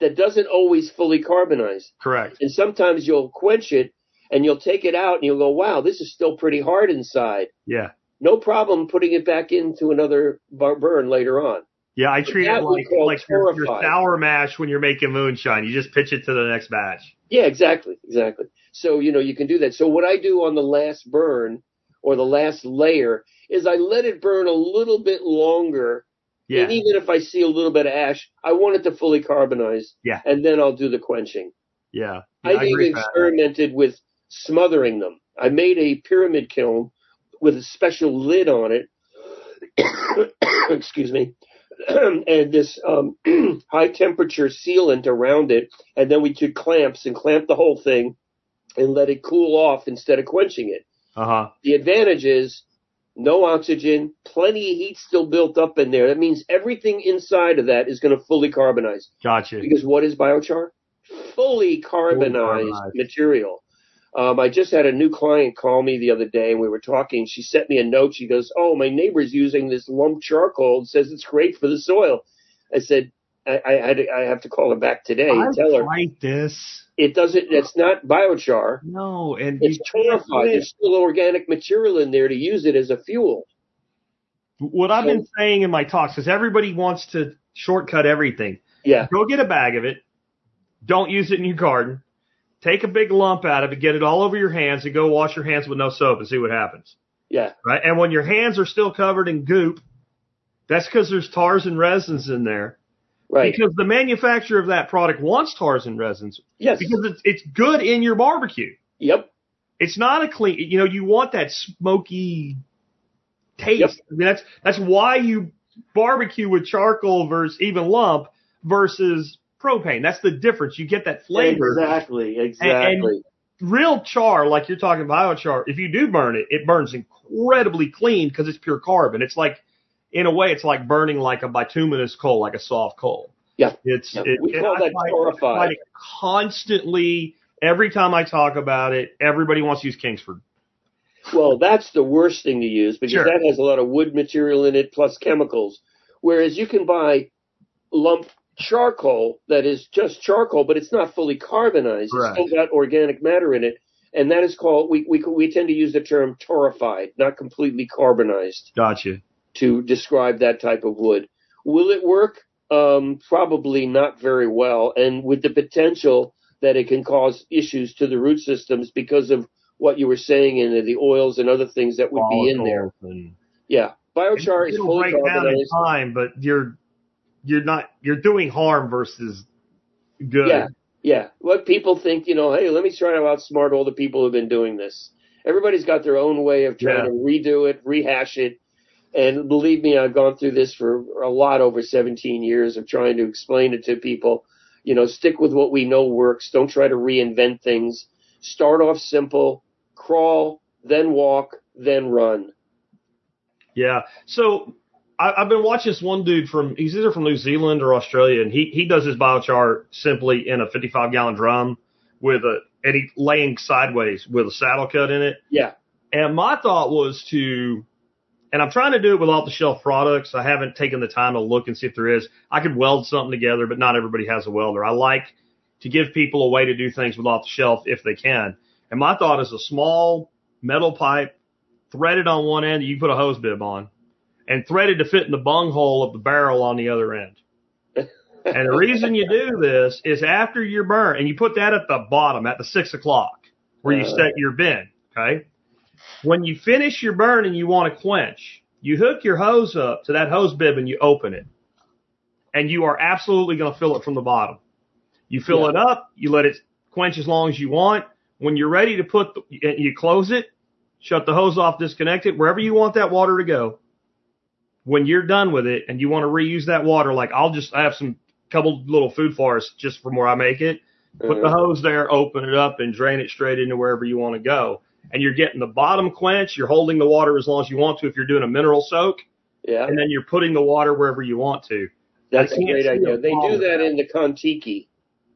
that doesn't always fully carbonize. correct. And sometimes you'll quench it and you'll take it out and you'll go, wow, this is still pretty hard inside. Yeah, No problem putting it back into another bar- burn later on. yeah. I treat it like like your, your sour mash when you're making moonshine. You just pitch it to the next batch. Yeah, exactly, exactly. So, you know, you can do that. So what I do on the last burn or the last layer is I let it burn a little bit longer Yeah, And even if I see a little bit of ash, I want it to fully carbonize. Yeah. And then I'll do the quenching. yeah. yeah I've I even with that. experimented with smothering them. I made a pyramid kiln with a special lid on it. Excuse me. and this um, high temperature sealant around it. And then we took clamps and clamped the whole thing and let it cool off instead of quenching it. Uh huh. The advantage is no oxygen, plenty of heat still built up in there. That means everything inside of that is going to fully carbonize. Gotcha. Because what is biochar? Fully carbonized carbonized. material. Um, I just had a new client call me the other day and we were talking. She sent me a note. She goes, Oh, my neighbor's using this lump charcoal and says it's great for the soil. I said, I, I, I have to call her back today I've tell her this. it doesn't, it's not biochar. No, and It's you can't torrefied. put it- There's still organic material in there to use it as a fuel. What I've been saying in my talks is everybody wants to shortcut everything. Yeah. Go get a bag of it. Don't use it in your garden. Take a big lump out of it, get it all over your hands, and go wash your hands with no soap and see what happens. Yeah. Right? And when your hands are still covered in goop, that's because there's tars and resins in there. Right. Because the manufacturer of that product wants tars and resins yes. because it's it's good in your barbecue. Yep. It's not a clean. You know, you want that smoky taste. Yep. I mean, that's that's why you barbecue with charcoal versus even lump versus propane. That's the difference. You get that flavor. Exactly. Exactly. And real char, like you're talking biochar, if you do burn it, it burns incredibly clean because it's pure carbon. It's like, in a way, it's like burning like a bituminous coal, like a soft coal. Yeah. It's Yeah. it, We call that I torrefied. it constantly. Every time I talk about it, everybody wants to use Kingsford. Well, that's the worst thing to use because Sure. that has a lot of wood material in it plus chemicals. Whereas you can buy lump charcoal that is just charcoal, but it's not fully carbonized. Correct. It's still got organic matter in it. And that is called, we, we, we tend to use the term torrefied, not completely carbonized Gotcha. To describe that type of wood. Will it work? Um, probably not very well, and with the potential that it can cause issues to the root systems because of what you were saying and the oils and other things that would be in there. And- Yeah, biochar is It'll fully break down in time, but you're you're not you're doing harm versus good. Yeah, yeah. What people think, you know, hey, let me try to outsmart all the people who've been doing this. Everybody's got their own way of trying Yeah. to redo it, rehash it. And believe me, I've gone through this for a lot over 17 years of trying to explain it to people. You know, stick with what we know works. Don't try to reinvent things. Start off simple, crawl, then walk, then run. Yeah. So I, I've been watching this one dude from he's either from New Zealand or Australia, and he he does his biochar simply in a 55 gallon drum with a and he laying sideways with a saddle cut in it. Yeah, And my thought was to, and I'm trying to do it with off the shelf products. I haven't taken the time to look and see if there is. I could weld something together, but not everybody has a welder. I like to give people a way to do things with off the shelf if they can. And my thought is a small metal pipe threaded on one end that you put a hose bib on and threaded to fit in the bung hole of the barrel on the other end. And the reason you do this is after you're burnt, and you put that at the bottom at the six o'clock where you Uh. set your bin. Okay. When you finish your burn and you want to quench, you hook your hose up to that hose bib and you open it. And you are absolutely going to fill it from the bottom. You fill Yeah. it up, you let it quench as long as you want. When you're ready to put, the, you close it, shut the hose off, disconnect it, wherever you want that water to go. When you're done with it and you want to reuse that water, like I'll just, I have some couple little food forests just from where I make it. Put the Uh, hose there, open it up, and drain it straight into wherever you want to go. And you're getting the bottom quench. You're holding the water as long as you want to if you're doing a mineral soak, yeah, and then you're putting the water wherever you want to. that's a great idea. They do that in the Kon-Tiki.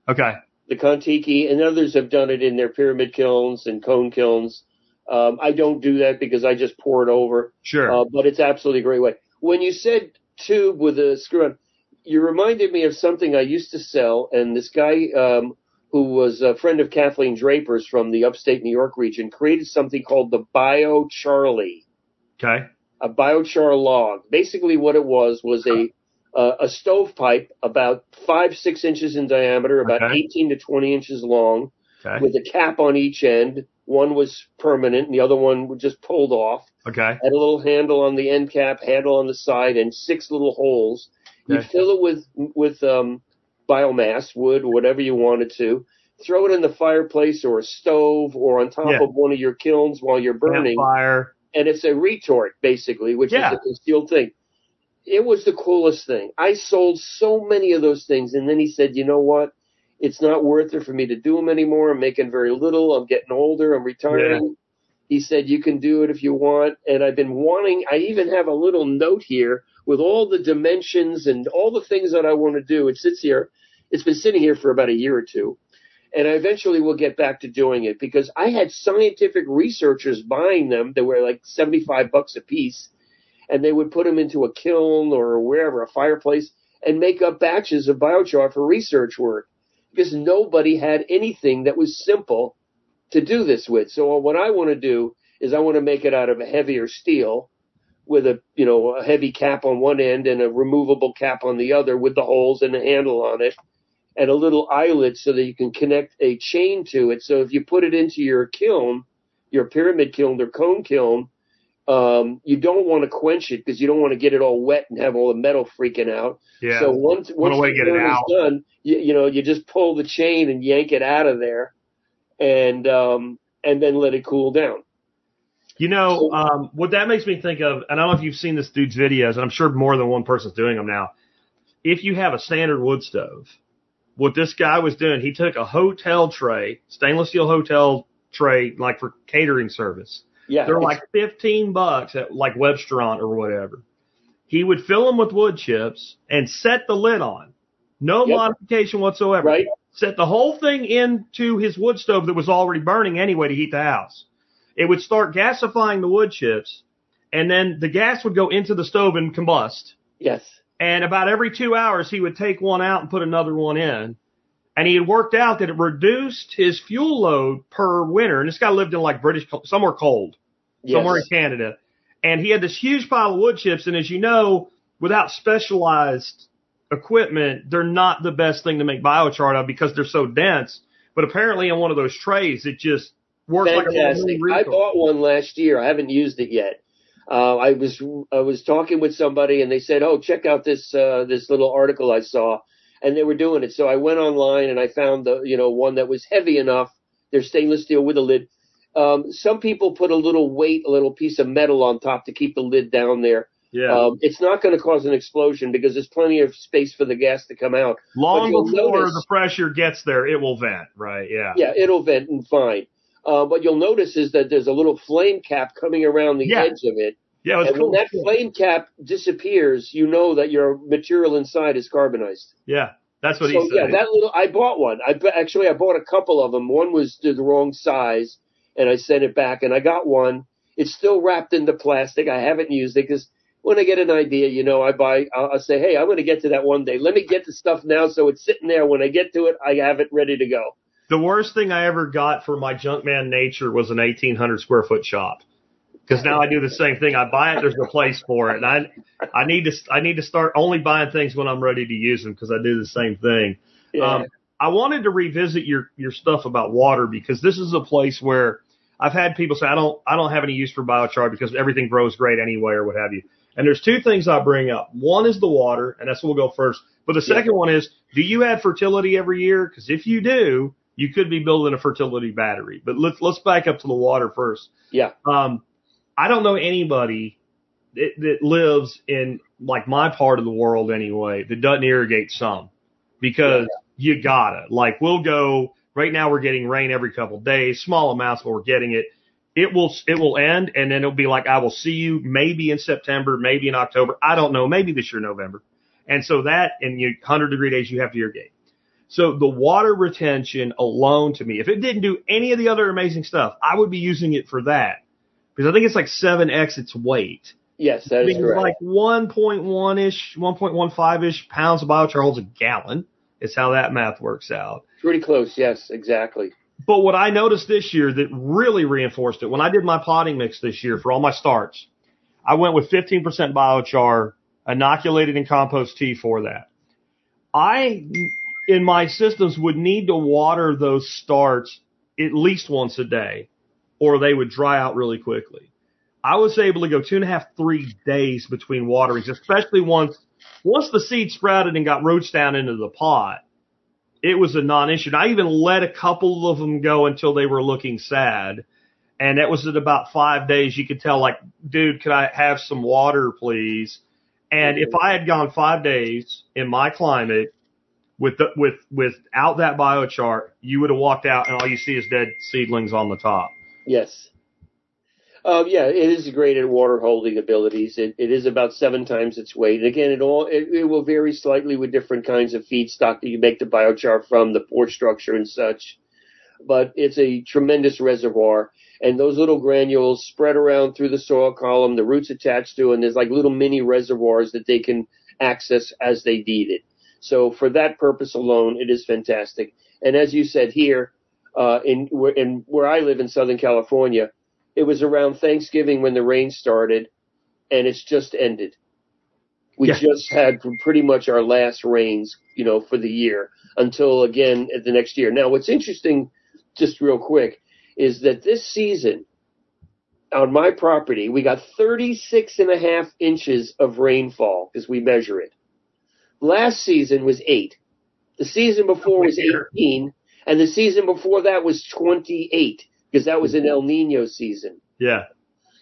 Okay. the Kon-Tiki, and others have done it in their pyramid kilns and cone kilns. Um, I don't do that because I just pour it over, Sure. uh, but it's absolutely a great way. When you said tube with a screw on, you reminded me of something I used to sell, and this guy um, who was a friend of Kathleen Draper's from the upstate New York region created something called the Bio Charlie okay. a biochar log. Basically, what it was was a uh, a stovepipe about five six inches in diameter, about Okay. 18 to 20 inches long, Okay. with a cap on each end. One was permanent, and the other one was just pulled off. Okay. Had a little handle on the end cap, handle on the side, and six little holes. You fill it with with um, biomass, wood, whatever you wanted to. Throw it in the fireplace or a stove or on top Yeah. of one of your kilns while you're burning Campfire. and it's a retort basically, which Yeah. is a concealed thing. It was the coolest thing. I sold so many of those things, and then he said, "You know what? It's not worth it for me to do them anymore. I'm making very little. I'm getting older. I'm retiring." He said, "You can do it if you want." And I've been wanting. I even have a little note here with all the dimensions and all the things that I want to do. It sits here. It's been sitting here for about a year or two. and I eventually will get back to doing it because I had scientific researchers buying them that were like 75 bucks a piece and they would put them into a kiln or wherever, a fireplace and make up batches of biochar for research work because nobody had anything that was simple to do this with. So what I want to do is I want to make it out of a heavier steel with a, you know, a heavy cap on one end and a removable cap on the other with the holes and a handle on it and a little eyelet so that you can connect a chain to it. So if you put it into your kiln, your pyramid kiln or cone kiln, um, you don't want to quench it because you don't want to get it all wet and have all the metal freaking out. Yeah. So once once the get it burn is done, you, you know, you just pull the chain and yank it out of there, and um, and then let it cool down. You know, um, what that makes me think of, and I don't know if you've seen this dude's videos, and I'm sure more than one person's doing them now. If you have a standard wood stove, what this guy was doing, he took a hotel tray, stainless steel hotel tray, like for catering service. Yeah, They're like 15 bucks at like Webstaurant or whatever. He would fill them with wood chips and set the lid on. No Yep. modification whatsoever. right. Set the whole thing into his wood stove that was already burning anyway to heat the house. It would start gasifying the wood chips and then the gas would go into the stove and combust. Yes. And about every two hours, he would take one out and put another one in. And he had worked out that it reduced his fuel load per winter. And this guy lived in like British, somewhere cold somewhere in Canada. And he had this huge pile of wood chips. And as you know, without specialized equipment, they're not the best thing to make biochar out of because they're so dense. But apparently in one of those trays, it just like Fantastic. mini I bought one last year. I haven't used it yet. Uh, I was I was talking with somebody and they said, "Oh, check out this uh, this little article I saw," and they were doing it. So I went online and I found the you know one that was heavy enough. They're stainless steel with a lid. Um, some people put a little weight, a little piece of metal on top to keep the lid down there. Yeah. Um, it's not going to cause an explosion because there's plenty of space for the gas to come out. Long before notice- the pressure gets there, it will vent, right? Yeah. Yeah, it'll vent and fine. Uh, what you'll notice is that there's a little flame cap coming around the Yeah. edge of it. Yeah, and cool. when that flame cap disappears, you know that your material inside is carbonized. yeah. That's what so he said. yeah, that little I bought one. I actually I bought a couple of them. One was the wrong size, and I sent it back, and I got one. It's still wrapped into plastic. I haven't used it because when I get an idea, you know, I buy. I'll, I'll say, hey, I'm going to get to that one day. Let me get the stuff now, so it's sitting there. When I get to it, I have it ready to go. The worst thing I ever got for my Junkman nature was an 1800 square foot shop. Because now I do the same thing. I buy it, there's a place for it, and I I need to I need to start only buying things when I'm ready to use them because I do the same thing. Yeah. Um, I wanted to revisit your your stuff about water because this is a place where I've had people say I don't I don't have any use for biochar because everything grows great anyway or what have you. And there's two things I bring up. One is the water, and that's what we'll go first. But the Yeah. second one is, do you add fertility every year? Because if you do, you could be building a fertility battery. But let's let's back up to the water first. yeah. Um, I don't know anybody that, that lives in like my part of the world anyway that doesn't irrigate some because you gotta. Like we'll go right now. We're getting rain every couple days, small amounts, but we're getting it. It will it will end, and then it'll be like I will see you maybe in September, maybe in October. I don't know. Maybe this year November. And so that in you hundred degree days you have to irrigate. So the water retention alone to me, if it didn't do any of the other amazing stuff, I would be using it for that because I think it's like seven x its weight. Yes, that I correct. like 1.1 ish, 1.15 ish pounds of biochar holds a gallon. Is how that math works out. Pretty close. Yes, exactly. But what I noticed this year that really reinforced it, when I did my potting mix this year for all my starts, I went with 15% biochar, inoculated in compost tea for that. I, in my systems, would need to water those starts at least once a day, or they would dry out really quickly. I was able to go two and a half, three days between waterings, especially once once the seed sprouted and got roots down into the pot it was a non-issue. And I even let a couple of them go until they were looking sad. And that was at about five days. You could tell, like, dude, could I have some water, please? And if mm-hmm. I had gone five days in my climate with the, with without that biochar, you would have walked out and all you see is dead seedlings on the top. Yes. Uh, yeah, it is great at water holding abilities. It, it is about seven times its weight. And again, it all it, it will vary slightly with different kinds of feedstock that you make the biochar from, the pore structure and such. But it's a tremendous reservoir, and those little granules spread around through the soil column. The roots attached to, and there's like little mini reservoirs that they can access as they need it. So for that purpose alone, it is fantastic. And as you said here, uh, in, in where I live in Southern California, it was around Thanksgiving when the rain started, and it's just ended. We Yeah. just had pretty much our last rains, you know, for the year until again at the next year. Now, what's interesting, just real quick, is that this season on my property, we got 36 and a half inches of rainfall because we measure it. Last season was eight. The season before was 18, and the season before that was 28 because that was an El Nino season. Yeah.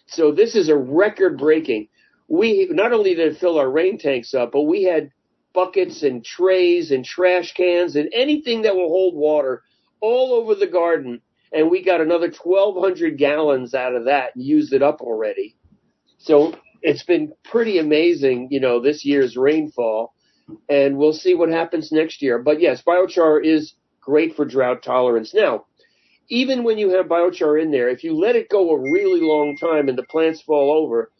So this is a record breaking. We not only did it fill our rain tanks up, but we had buckets and trays and trash cans and anything that will hold water all over the garden. And we got another 1,200 gallons out of that and used it up already. So it's been pretty amazing, you know, this year's rainfall. And we'll see what happens next year. But yes, biochar is great for drought tolerance. Now, even when you have biochar in there, if you let it go a really long time and the plants fall over,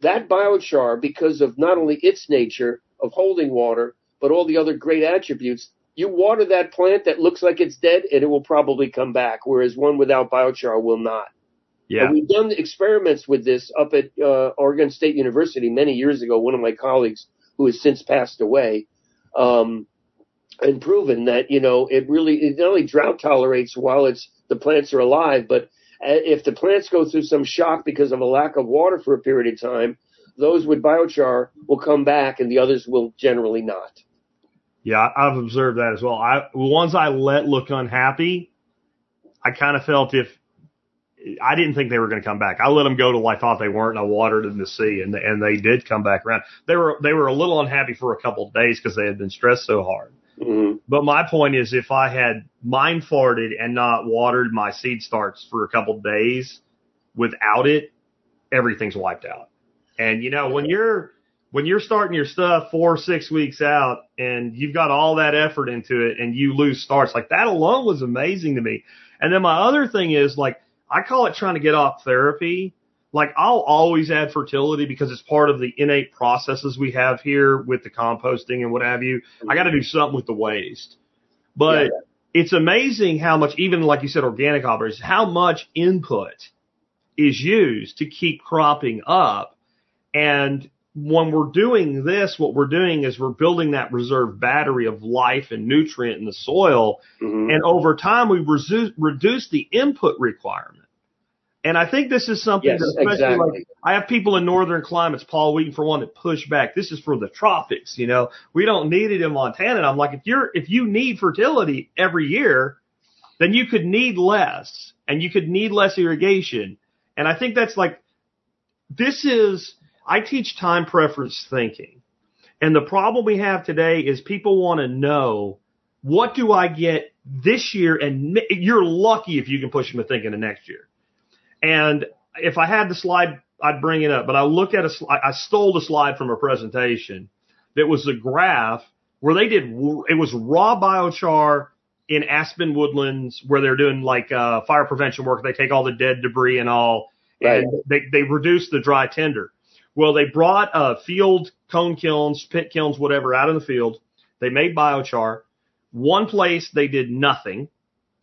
that biochar, because of not only its nature of holding water, but all the other great attributes, you water that plant that looks like it's dead and it will probably come back, whereas one without biochar will not. Yeah. And we've done experiments with this up at uh, Oregon State University many years ago. One of my colleagues, who has since passed away, um, and proven that you know it really it not only drought tolerates while it's the plants are alive, but uh, if the plants go through some shock because of a lack of water for a period of time, those with biochar will come back, and the others will generally not. Yeah, I've observed that as well. I ones I let look unhappy, I kind of felt if I didn't think they were going to come back. I let them go till I thought they weren't, and I watered them to see, and and they did come back around. They were they were a little unhappy for a couple of days because they had been stressed so hard. Mhm. But my point is, if I had mind farted and not watered my seed starts for a couple of days without it, everything's wiped out. And you know, when you're when you're starting your stuff four or six weeks out and you've got all that effort into it and you lose starts, like that alone was amazing to me. And then my other thing is like I call it trying to get off therapy. Like I'll always add fertility because it's part of the innate processes we have here with the composting and what have you. I got to do something with the waste. But Yeah. it's amazing how much, even like you said, organic operators, how much input is used to keep cropping up. And when we're doing this, what we're doing is we're building that reserve battery of life and nutrient in the soil. Mhm. And over time, we resu- reduce the input requirement. And I think this is something Yes, that especially exactly. like I have people in northern climates, Paul Wheaton for one, that push back. This is for the tropics, you know. We don't need it in Montana. And I'm like, if you're if you need fertility every year, then you could need less and you could need less irrigation. And I think that's like this is I teach time preference thinking. And the problem we have today is people want to know what do I get this year and you're lucky if you can push them to thinking of next year. And if I had the slide, I'd bring it up. But I look at a slide, I stole the slide from a presentation that was a graph where they did, it was raw biochar in Aspen woodlands where they're doing like, uh, fire prevention work. They take all the dead debris and all, and they, they reduce the dry tinder. Well, they brought, uh, field cone kilns, pit kilns, whatever out in the field. They made biochar. One place they did nothing.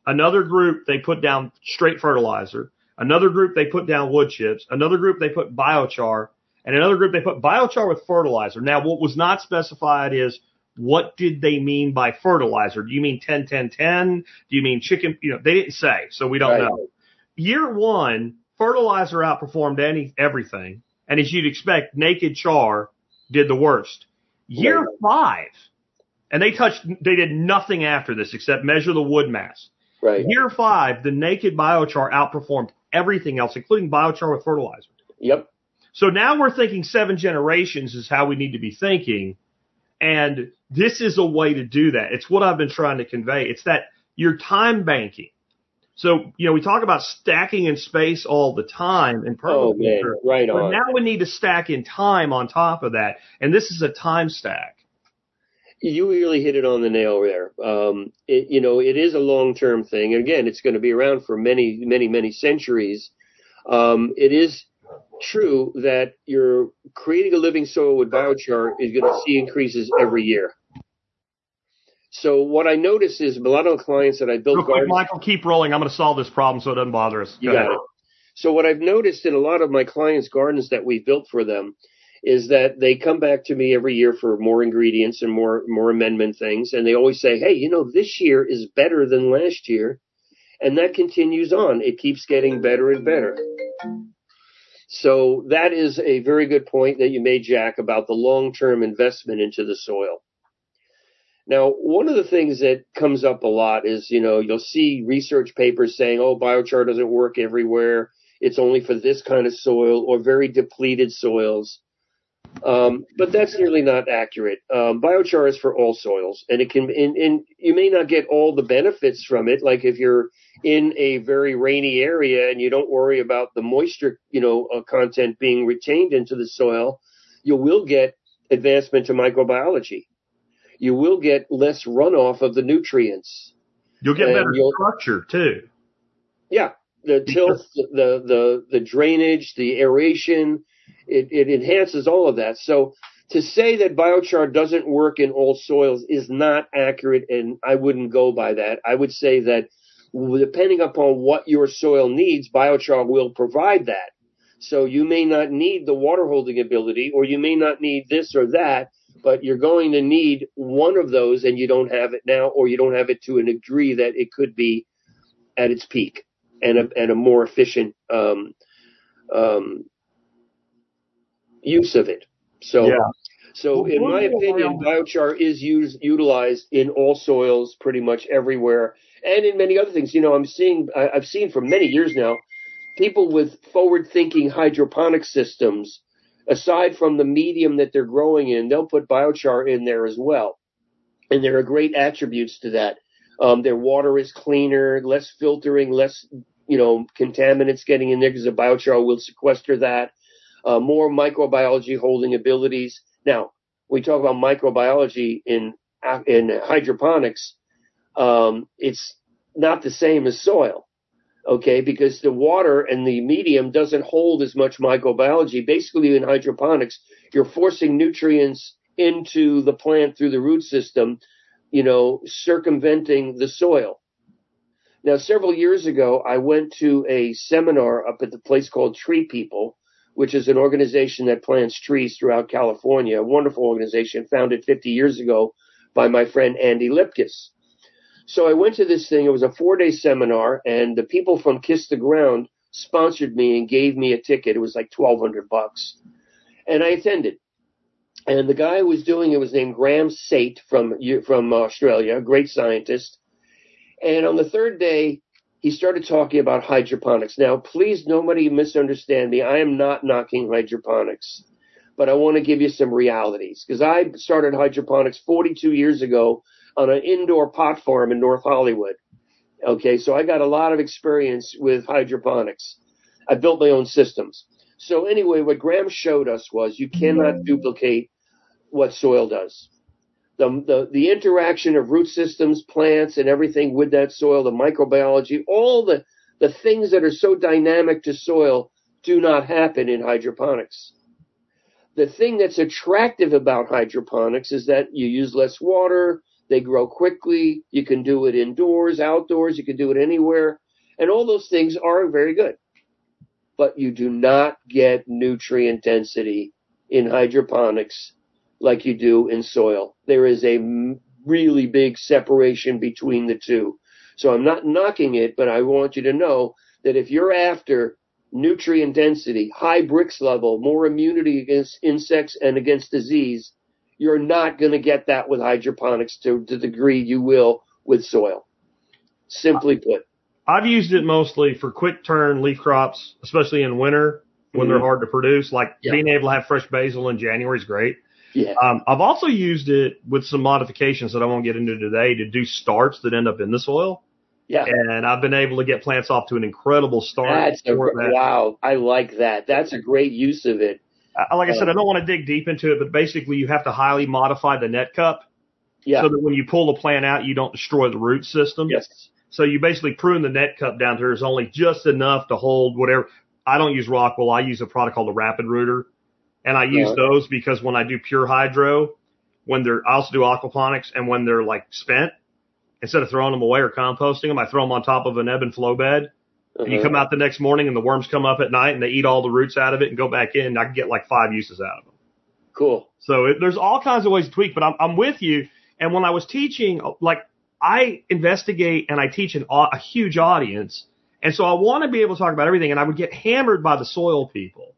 Another group they put down straight fertilizer. Another group they put down wood chips. Another group they put biochar. And another group they put biochar with fertilizer. Now what was not specified is what did they mean by fertilizer? Do you mean 10 10 10? Do you mean chicken? You know, they didn't say, so we don't Right. know. Year one, fertilizer outperformed any everything. And as you'd expect, naked char did the worst. Year five, and they touched, they did nothing after this except measure the wood mass. Right. Year five, the naked biochar outperformed everything else, including biochar with fertilizer. Yep. So now we're thinking seven generations is how we need to be thinking. And this is a way to do that. It's what I've been trying to convey. It's that you're time banking. So, you know, we talk about stacking in space all the time in Oh man, permaculture. right but on. now we need to stack in time on top of that. And this is a time stack. You really hit it on the nail there. Um, it, you know, it is a long-term thing. And Again, it's going to be around for many, many, many centuries. Um, it is true that you're creating a living soil with biochar is going to see increases every year. So what I notice is a lot of the clients that I built Real quick, gardens- Michael, keep rolling. I'm going to solve this problem so it doesn't bother us. You Go got ahead. it. So what I've noticed in a lot of my clients' gardens that we've built for them is that they come back to me every year for more ingredients and more more amendment things, and they always say, "Hey, you know, this year is better than last year," and that continues on. It keeps getting better and better. So that is a very good point that you made, Jack, about the long-term investment into the soil. Now, one of the things that comes up a lot is, you know, you'll see research papers saying, oh, biochar doesn't work everywhere. It's only for this kind of soil or very depleted soils. Um, but that's nearly not accurate. Um, biochar is for all soils, and it can, and, and you may not get all the benefits from it. Like if you're in a very rainy area and you don't worry about the moisture, you know, uh, content being retained into the soil, you will get advancement to microbiology. You will get less runoff of the nutrients. You'll get And better you'll- structure too. Yeah, the tilth, the the the drainage, the aeration, it, it enhances all of that. So to say that biochar doesn't work in all soils is not accurate, and I wouldn't go by that. I would say that depending upon what your soil needs, biochar will provide that. So you may not need the water holding ability, or you may not need this or that, but you're going to need one of those, and you don't have it now, or you don't have it to a degree that it could be at its peak and a, and a more efficient um, um, use of it. So, Yeah. so Well, in my opinion, biochar is used utilized in all soils, pretty much everywhere, and in many other things. You know, I'm seeing I, I've seen for many years now people with forward-thinking hydroponic systems. Aside from the medium that they're growing in, they'll put biochar in there as well, and there are great attributes to that. Um, their water is cleaner, less filtering, less you know contaminants getting in there because the biochar will sequester that. Uh, more microbiology holding abilities. Now we talk about microbiology in in hydroponics. Um, it's not the same as soil, okay? Because the water and the medium doesn't hold as much microbiology. Basically, in hydroponics, you're forcing nutrients into the plant through the root system you know, circumventing the soil. Now, several years ago, I went to a seminar up at the place called Tree People, which is an organization that plants trees throughout California, a wonderful organization founded 50 years ago by my friend Andy Lipkis. So I went to this thing. It was a four day seminar and the people from Kiss the Ground sponsored me and gave me a ticket. It was like 1200 bucks. And I attended. And the guy who was doing it was named Graeme Sait from from Australia, a great scientist. And on the third day, he started talking about hydroponics. Now, please, nobody misunderstand me. I am not knocking hydroponics, but I want to give you some realities because I started hydroponics 42 years ago on an indoor pot farm in North Hollywood. Okay, so I got a lot of experience with hydroponics. I built my own systems. So anyway, what Graeme showed us was you cannot mm-hmm. duplicate what soil does. The, the, the interaction of root systems, plants, and everything with that soil, the microbiology, all the, the things that are so dynamic to soil do not happen in hydroponics. The thing that's attractive about hydroponics is that you use less water, they grow quickly, you can do it indoors, outdoors, you can do it anywhere, and all those things are very good. But you do not get nutrient density in hydroponics like you do in soil. There is a really big separation between the two. So I'm not knocking it, but I want you to know that if you're after nutrient density, high Brix level, more immunity against insects and against disease, you're not going to get that with hydroponics to the degree you will with soil. Simply put. I've used it mostly for quick turn leaf crops, especially in winter when Mhm. they're hard to produce. Like Yeah. being able to have fresh basil in January is great. Yeah. Um, I've also used it with some modifications that I won't get into today to do starts that end up in the soil. Yeah. And I've been able to get plants off to an incredible start. That's a, that. wow. I like that. That's a great use of it. I- Like I said, I uh, don't want to dig deep into it, but basically you have to highly modify the net cup Yeah. so that when you pull the plant out, you don't destroy the root system. yes. So you basically prune the net cup down to there's only just enough to hold whatever. I don't use Rockwool. I use a product called the Rapid Rooter, and I use Yeah. those because when I do pure hydro, when they're I also do aquaponics, and when they're like spent, instead of throwing them away or composting them, I throw them on top of an ebb and flow bed. And you Uh-huh. come out the next morning, and the worms come up at night, and they eat all the roots out of it and go back in. And I can get like five uses out of them. Cool. So it, there's all kinds of ways to tweak, but I'm, I'm with you. And when I was teaching, like I investigate and I teach an, a huge audience. And so I want to be able to talk about everything and I would get hammered by the soil people.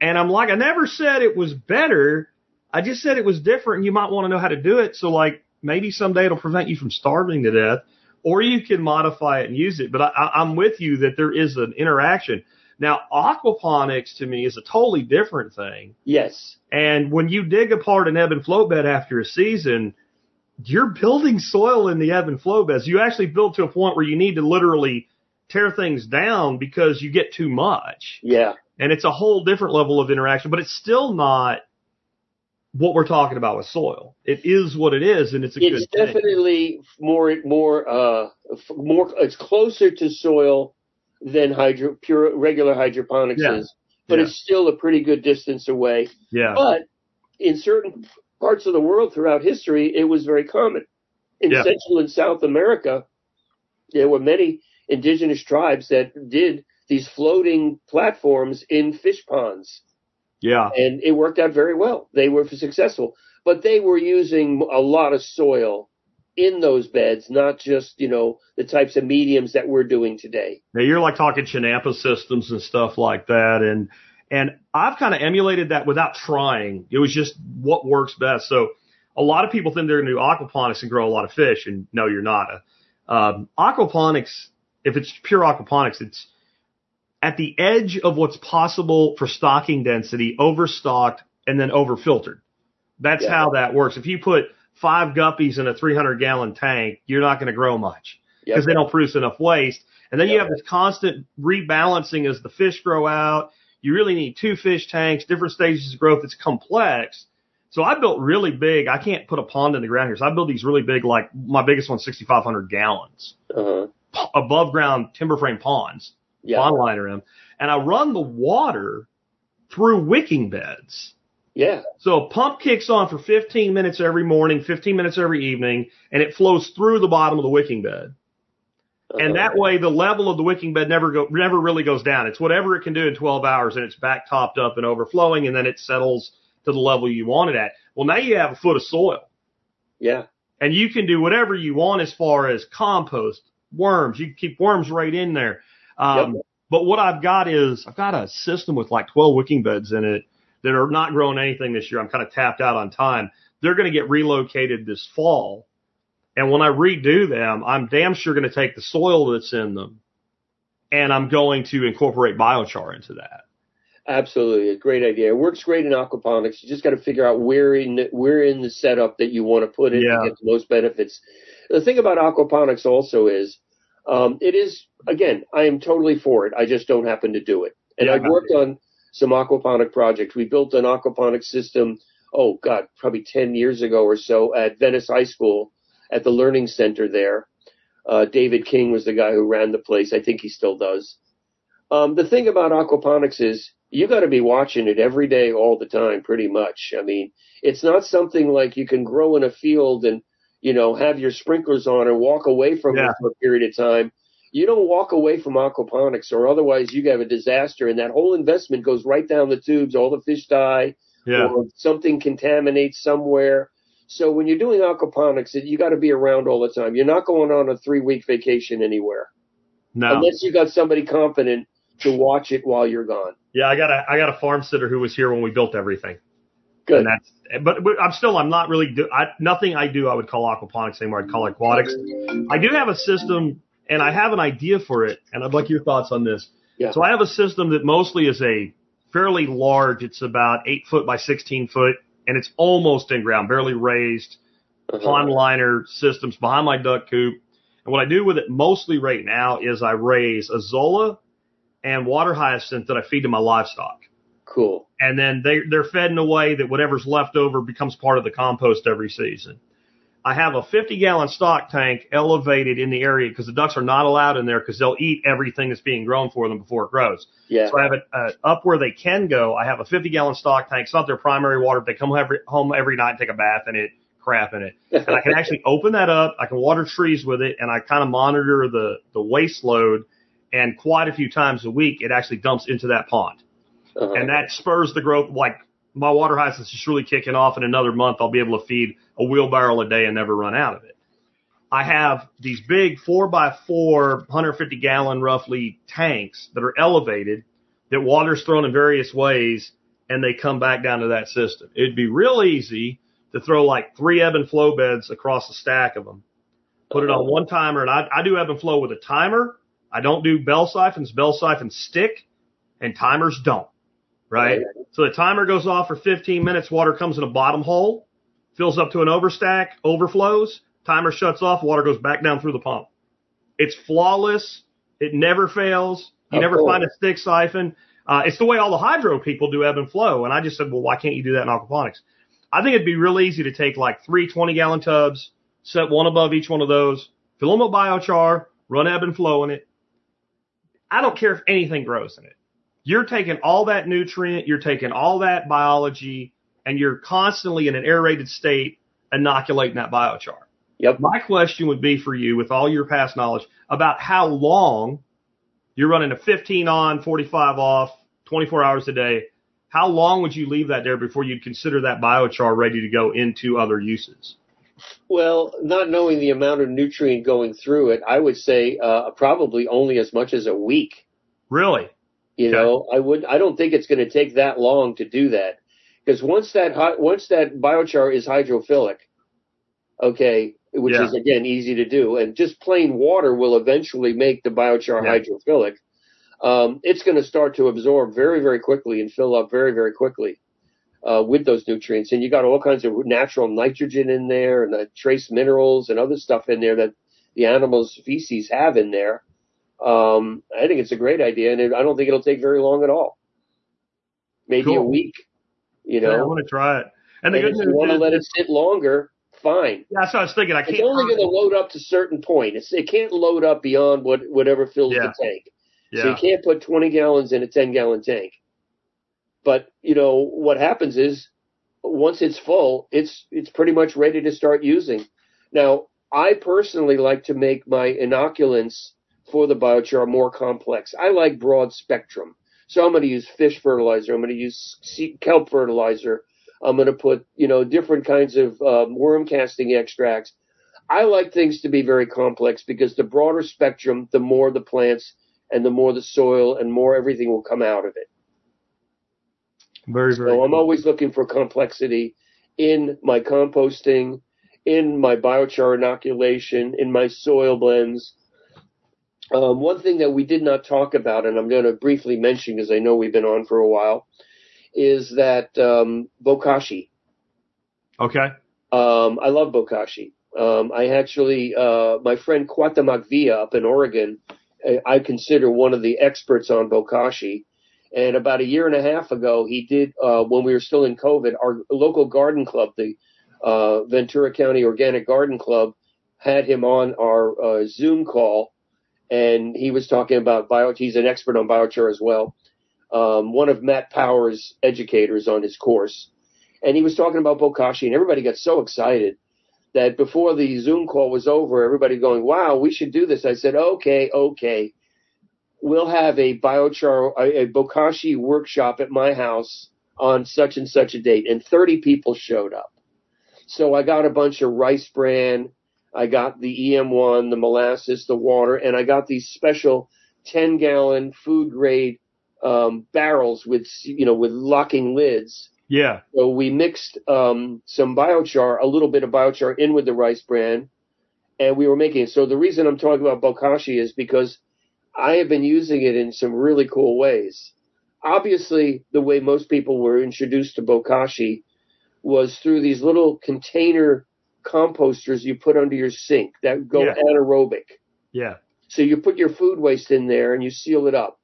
And I'm like, I never said it was better. I just said it was different and you might want to know how to do it. So like maybe someday it'll prevent you from starving to death or you can modify it and use it. But I, I'm with you that there is an interaction. Now aquaponics to me is a totally different thing. Yes. And when you dig apart an ebb and flow bed after a season, you're building soil in the ebb and flow beds. You actually build to a point where you need to literally tear things down because you get too much. Yeah. And it's a whole different level of interaction, but it's still not what we're talking about with soil. It is what it is, and it's a It's good thing. It's definitely more more uh more it's closer to soil than hydro pure regular hydroponics Yeah. is, but Yeah. it's still a pretty good distance away. Yeah. But in certain parts of the world throughout history, it was very common. In Yeah. Central and South America, there were many indigenous tribes that did these floating platforms in fish ponds, yeah. and it worked out very well. They were successful, but they were using a lot of soil in those beds, not just you know the types of mediums that we're doing today. Now you're like talking Chinampa systems and stuff like that, and and I've kind of emulated that without trying. It was just what works best. So a lot of people think they're going to do aquaponics and grow a lot of fish, and no, you're not. Um, aquaponics, if it's pure aquaponics, it's at the edge of what's possible for stocking density, overstocked and then overfiltered. That's Yeah. how that works. If you put five guppies in a 300 gallon tank, you're not going to grow much Yep. because they don't produce enough waste. And then you have this constant rebalancing as the fish grow out. You really need two fish tanks, different stages of growth. It's complex. So I built really big. I can't put a pond in the ground here. So I built these really big, like my biggest one's 6,500 gallons, Uh-huh. p- above ground timber frame ponds, Yeah. liner them. And I run the water through wicking beds. Yeah. So a pump kicks on for 15 minutes every morning, 15 minutes every evening, and it flows through the bottom of the wicking bed. And Uh-huh. that way, the level of the wicking bed never go, never really goes down. It's whatever it can do in 12 hours, and it's back topped up and overflowing, and then it settles to the level you want it at. Well, now you have a foot of soil, Yeah. and you can do whatever you want as far as compost, worms. You can keep worms right in there. Um, Yep. But what I've got is I've got a system with like 12 wicking beds in it that are not growing anything this year. I'm kind of tapped out on time. They're going to get relocated this fall. And when I redo them, I'm damn sure going to take the soil that's in them and I'm going to incorporate biochar into that. Absolutely, a great idea. It works great in aquaponics. You just got to figure out where in the, where in the setup that you want to put it Yeah. to get the most benefits. The thing about aquaponics also is, um, it is again, I am totally for it. I just don't happen to do it. And Yeah. I've worked on some aquaponic projects. We built an aquaponic system. Oh God, probably ten years ago or so at Venice High School at the Learning Center there. Uh, David King was the guy who ran the place. I think he still does. Um, the thing about aquaponics is you got to be watching it every day, all the time, pretty much. I mean, it's not something like you can grow in a field and, you know, have your sprinklers on and walk away from Yeah. it for a period of time. You don't walk away from aquaponics or otherwise you have a disaster and that whole investment goes right down the tubes. All the fish die Yeah. or something contaminates somewhere. So when you're doing aquaponics, you got to be around all the time. You're not going on a three week vacation anywhere No. unless you got somebody competent to watch it while you're gone. Yeah. I got a, I got a farm sitter who was here when we built everything. Good. And that's, but, but I'm still, I'm not really, do, I, nothing I do I would call aquaponics anymore. I'd call aquatics. I do have a system and I have an idea for it and I'd like your thoughts on this. Yeah. So I have a system that mostly is a fairly large. It's about eight foot by 16 foot and it's almost in ground, barely raised Uh-huh. pond liner systems behind my duck coop. And what I do with it mostly right now is I raise azolla and water hyacinth that I feed to my livestock. Cool. And then they, they're fed in a way that whatever's left over becomes part of the compost every season. I have a 50 gallon stock tank elevated in the area because the ducks are not allowed in there because they'll eat everything that's being grown for them before it grows. Yeah. So I have it uh, up where they can go. I have a 50 gallon stock tank. It's not their primary water. They come every, home every night and take a bath in it, crap in it. And I can actually open that up. I can water trees with it and I kind of monitor the, the waste load and quite a few times a week it actually dumps into that pond. Uh-huh. And that spurs the growth. Like my water hyacinth is really kicking off in another month. I'll be able to feed a wheelbarrow a day and never run out of it. I have these big four by four, 150 gallon roughly tanks that are elevated that water's thrown in various ways and they come back down to that system. It'd be real easy to throw like three ebb and flow beds across a stack of them, put it on one timer. And I, I do ebb and flow with a timer. I don't do bell siphons. Bell siphons stick and timers don't. Right. So the timer goes off for 15 minutes. Water comes in a bottom hole, fills up to an overstack, overflows. Timer shuts off. Water goes back down through the pump. It's flawless. It never fails. You Oh, never cool. find a stick siphon. Uh, it's the way all the hydro people do ebb and flow. And I just said, well, why can't you do that in aquaponics? I think it'd be real easy to take like three 20 gallon tubs, set one above each one of those, fill them with biochar, run ebb and flow in it. I don't care if anything grows in it. You're taking all that nutrient, you're taking all that biology, and you're constantly in an aerated state inoculating that biochar. Yep. My question would be for you, with all your past knowledge, about how long you're running a 15 on, 45 off, 24 hours a day. How long would you leave that there before you'd consider that biochar ready to go into other uses? Well, not knowing the amount of nutrient going through it, I would say uh, probably only as much as a week. Really? You Okay. know, I would. I don't think it's going to take that long to do that because once that once that biochar is hydrophilic, okay, which Yeah. is again easy to do, and just plain water will eventually make the biochar Yeah. hydrophilic. Um, it's going to start to absorb very, very quickly and fill up very, very quickly uh, with those nutrients. And you got all kinds of natural nitrogen in there, and the trace minerals and other stuff in there that the animals' feces have in there. Um, I think it's a great idea, and it, I don't think it'll take very long at all. Maybe a week, you Yeah, I want to try it. And the And good if you want to let it sit longer, fine. yeah, that's what I was thinking. I can't. It's only going to load up to a certain point. It's, it can't load up beyond what whatever fills Yeah. the tank. So you can't put 20 gallons in a 10 gallon tank. But you know what happens is once it's full, it's it's pretty much ready to start using. Now, I personally like to make my inoculants for the biochar more complex. I like broad spectrum. So I'm going to use fish fertilizer. I'm going to use sea- kelp fertilizer. I'm going to put, you know, different kinds of um, worm casting extracts. I like things to be very complex because the broader spectrum, the more the plants and the more the soil and more everything will come out of it. Very, very. So I'm cool. always looking for complexity in my composting, in my biochar inoculation, in my soil blends. Um, one thing that we did not talk about, and I'm going to briefly mention because I know we've been on for a while, is that um, bokashi. Okay. Um, I love bokashi. Um, I actually, uh, my friend Kwatamak Villa up in Oregon, I, I consider one of the experts on bokashi. And about a year and a half ago, he did, uh, when we were still in COVID, our local garden club, the uh, Ventura County Organic Garden Club, had him on our uh, Zoom call, and he was talking about bio. He's an expert on biochar as well. Um, one of Matt Powers' educators on his course, and he was talking about bokashi, and everybody got so excited that before the Zoom call was over, everybody going, "Wow, we should do this." I said, "Okay, okay." We'll have a biochar, a, a bokashi workshop at my house on such and such a date, and 30 people showed up. So I got a bunch of rice bran, I got the EM1, the molasses, the water, and I got these special 10 gallon food grade um, barrels with you know with locking lids. Yeah. So we mixed um, some biochar, a little bit of biochar in with the rice bran, and we were making it. So the reason I'm talking about bokashi is because I have been using it in some really cool ways. Obviously, the way most people were introduced to bokashi was through these little container composters you put under your sink that go Yeah. anaerobic. Yeah. So you put your food waste in there and you seal it up.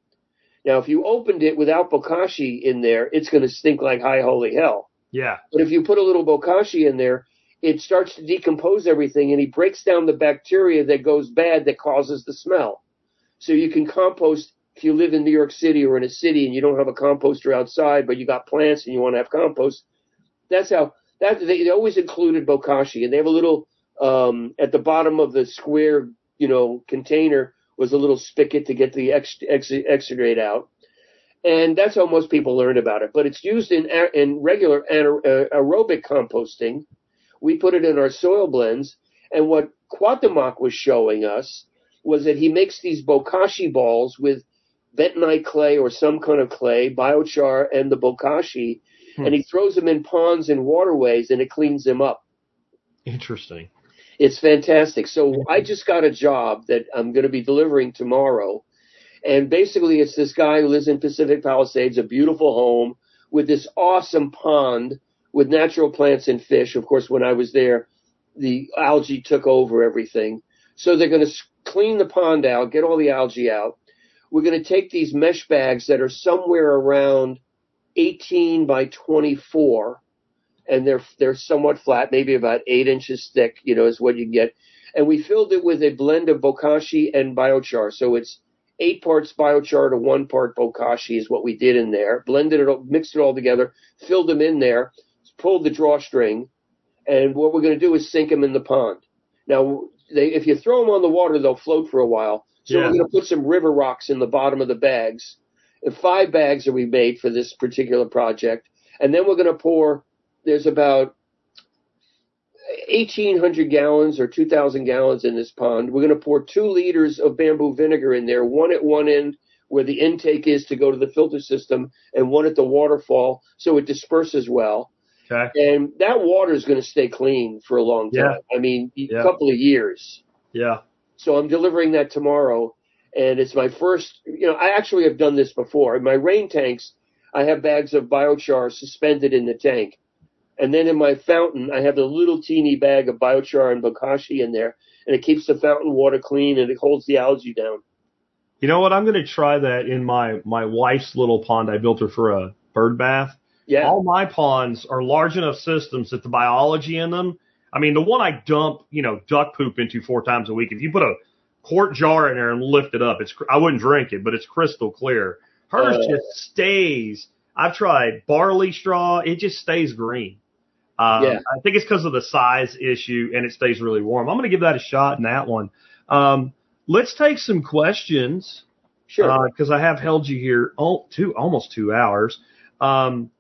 Now, if you opened it without bokashi in there, it's going to stink like high holy hell. Yeah. But if you put a little bokashi in there, it starts to decompose everything and he breaks down the bacteria that goes bad that causes the smell. So you can compost if you live in New York City or in a city and you don't have a composter outside, but you got plants and you want to have compost. That's how that they, they always included bokashi and they have a little um, at the bottom of the square, you know, container was a little spigot to get the ex, ex, exudate out. And that's how most people learn about it. But it's used in in regular uh, aerobic composting. We put it in our soil blends. And what Quatamak was showing us was that he makes these bokashi balls with bentonite clay or some kind of clay, biochar, and the bokashi, Hmm. and he throws them in ponds and waterways, and it cleans them up. Interesting. It's fantastic. So I just got a job that I'm going to be delivering tomorrow. And basically, it's this guy who lives in Pacific Palisades, a beautiful home with this awesome pond with natural plants and fish. Of course, when I was there, the algae took over everything. So they're going to clean the pond out, get all the algae out. We're going to take these mesh bags that are somewhere around 18 by 24 and they're they're somewhat flat, maybe about eight inches thick. You know, is what you get. And we filled it with a blend of bokashi and biochar, so it's eight parts biochar to one part bokashi is what we did in there. Blended it, all, mixed it all together, filled them in there, pulled the drawstring, and what we're going to do is sink them in the pond. Now, they, if you throw them on the water, they'll float for a while. So Yeah. we're going to put some river rocks in the bottom of the bags. Five bags that we made for this particular project, and then we're going to pour there's about 1,800 gallons or 2,000 gallons in this pond. We're going to pour two liters of bamboo vinegar in there, one at one end where the intake is to go to the filter system, and one at the waterfall so it disperses well. Okay. And that water is going to stay clean for a long time. Yeah. I mean, a Yeah. couple of years. Yeah. So I'm delivering that tomorrow, and it's my first. You know, I actually have done this before. In my rain tanks, I have bags of biochar suspended in the tank, and then in my fountain, I have a little teeny bag of biochar and bokashi in there, and it keeps the fountain water clean and it holds the algae down. You know what? I'm going to try that in my my wife's little pond. I built her for a bird bath. Yeah, All my ponds are large enough systems that the biology in them. I mean, the one I dump, you know, duck poop into four times a week. If you put a quart jar in there and lift it up, it's I wouldn't drink it, but it's crystal clear. Hers Uh. just stays. I've tried barley straw; it just stays green. Um, Yeah. I think it's because of the size issue, and it stays really warm. I'm going to give that a shot in that one. Um, let's take some questions sure. because I have held you here oh, two almost two hours, um,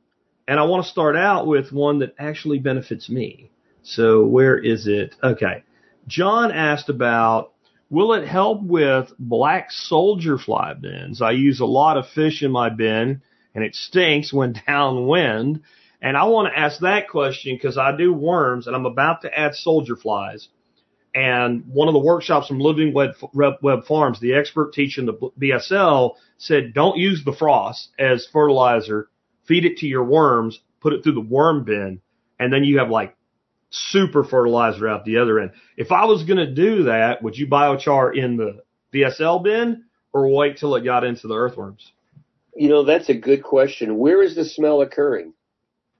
and I want to start out with one that actually benefits me. So where is it? Okay, John asked about will it help with black soldier fly bins? I use a lot of fish in my bin, and it stinks when downwind. And I want to ask that question because I do worms, and I'm about to add soldier flies. And one of the workshops from Living Web, Web Farms, the expert teaching the BSL said, don't use the frass as fertilizer. Feed it to your worms, put it through the worm bin, and then you have like super fertilizer out the other end. If I was going to do that, would you biochar in the BSL bin or wait till it got into the earthworms? you know, that's a good question. Where is the smell occurring?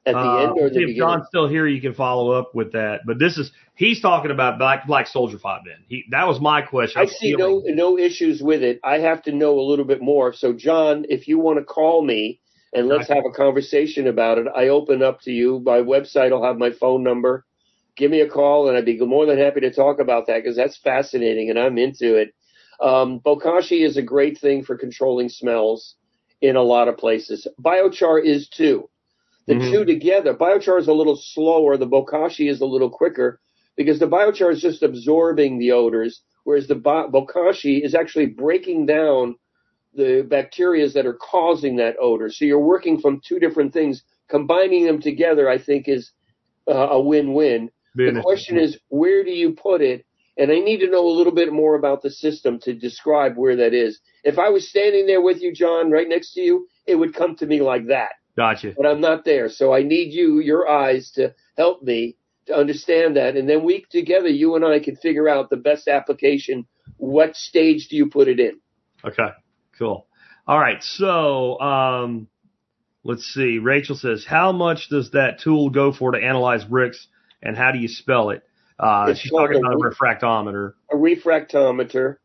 At the Uh, end or the see if beginning? John's still here, you can follow up with that. But this is he's talking about black black soldier fly bin. He that was my question. I was see no no issues with it. I have to know a little bit more. So, John, if you want to call me and let's have a conversation about it, I open up to you. My website will have my phone number. Give me a call, and I'd be more than happy to talk about that because that's fascinating, and I'm into it. Um, Bokashi is a great thing for controlling smells in a lot of places. Biochar is too. The Mhm. two together, biochar is a little slower. The bokashi is a little quicker because the biochar is just absorbing the odors, whereas the bo- bokashi is actually breaking down the bacteria that are causing that odor. So you're working from two different things. Combining them together, I think, is uh, a win-win. The question is, where do you put it? And I need to know a little bit more about the system to describe where that is. If I was standing there with you, John, right next to you, it would come to me like that. Gotcha. But I'm not there. So I need you, your eyes, to help me to understand that, and then we together, you and I, can figure out the best application. What stage do you put it in? Okay, cool. All right, so um, let's see. Rachel says, "How much does that tool go for to analyze Brix, and how do you spell it?" Uh, she's talking about a refractometer. A refractometer.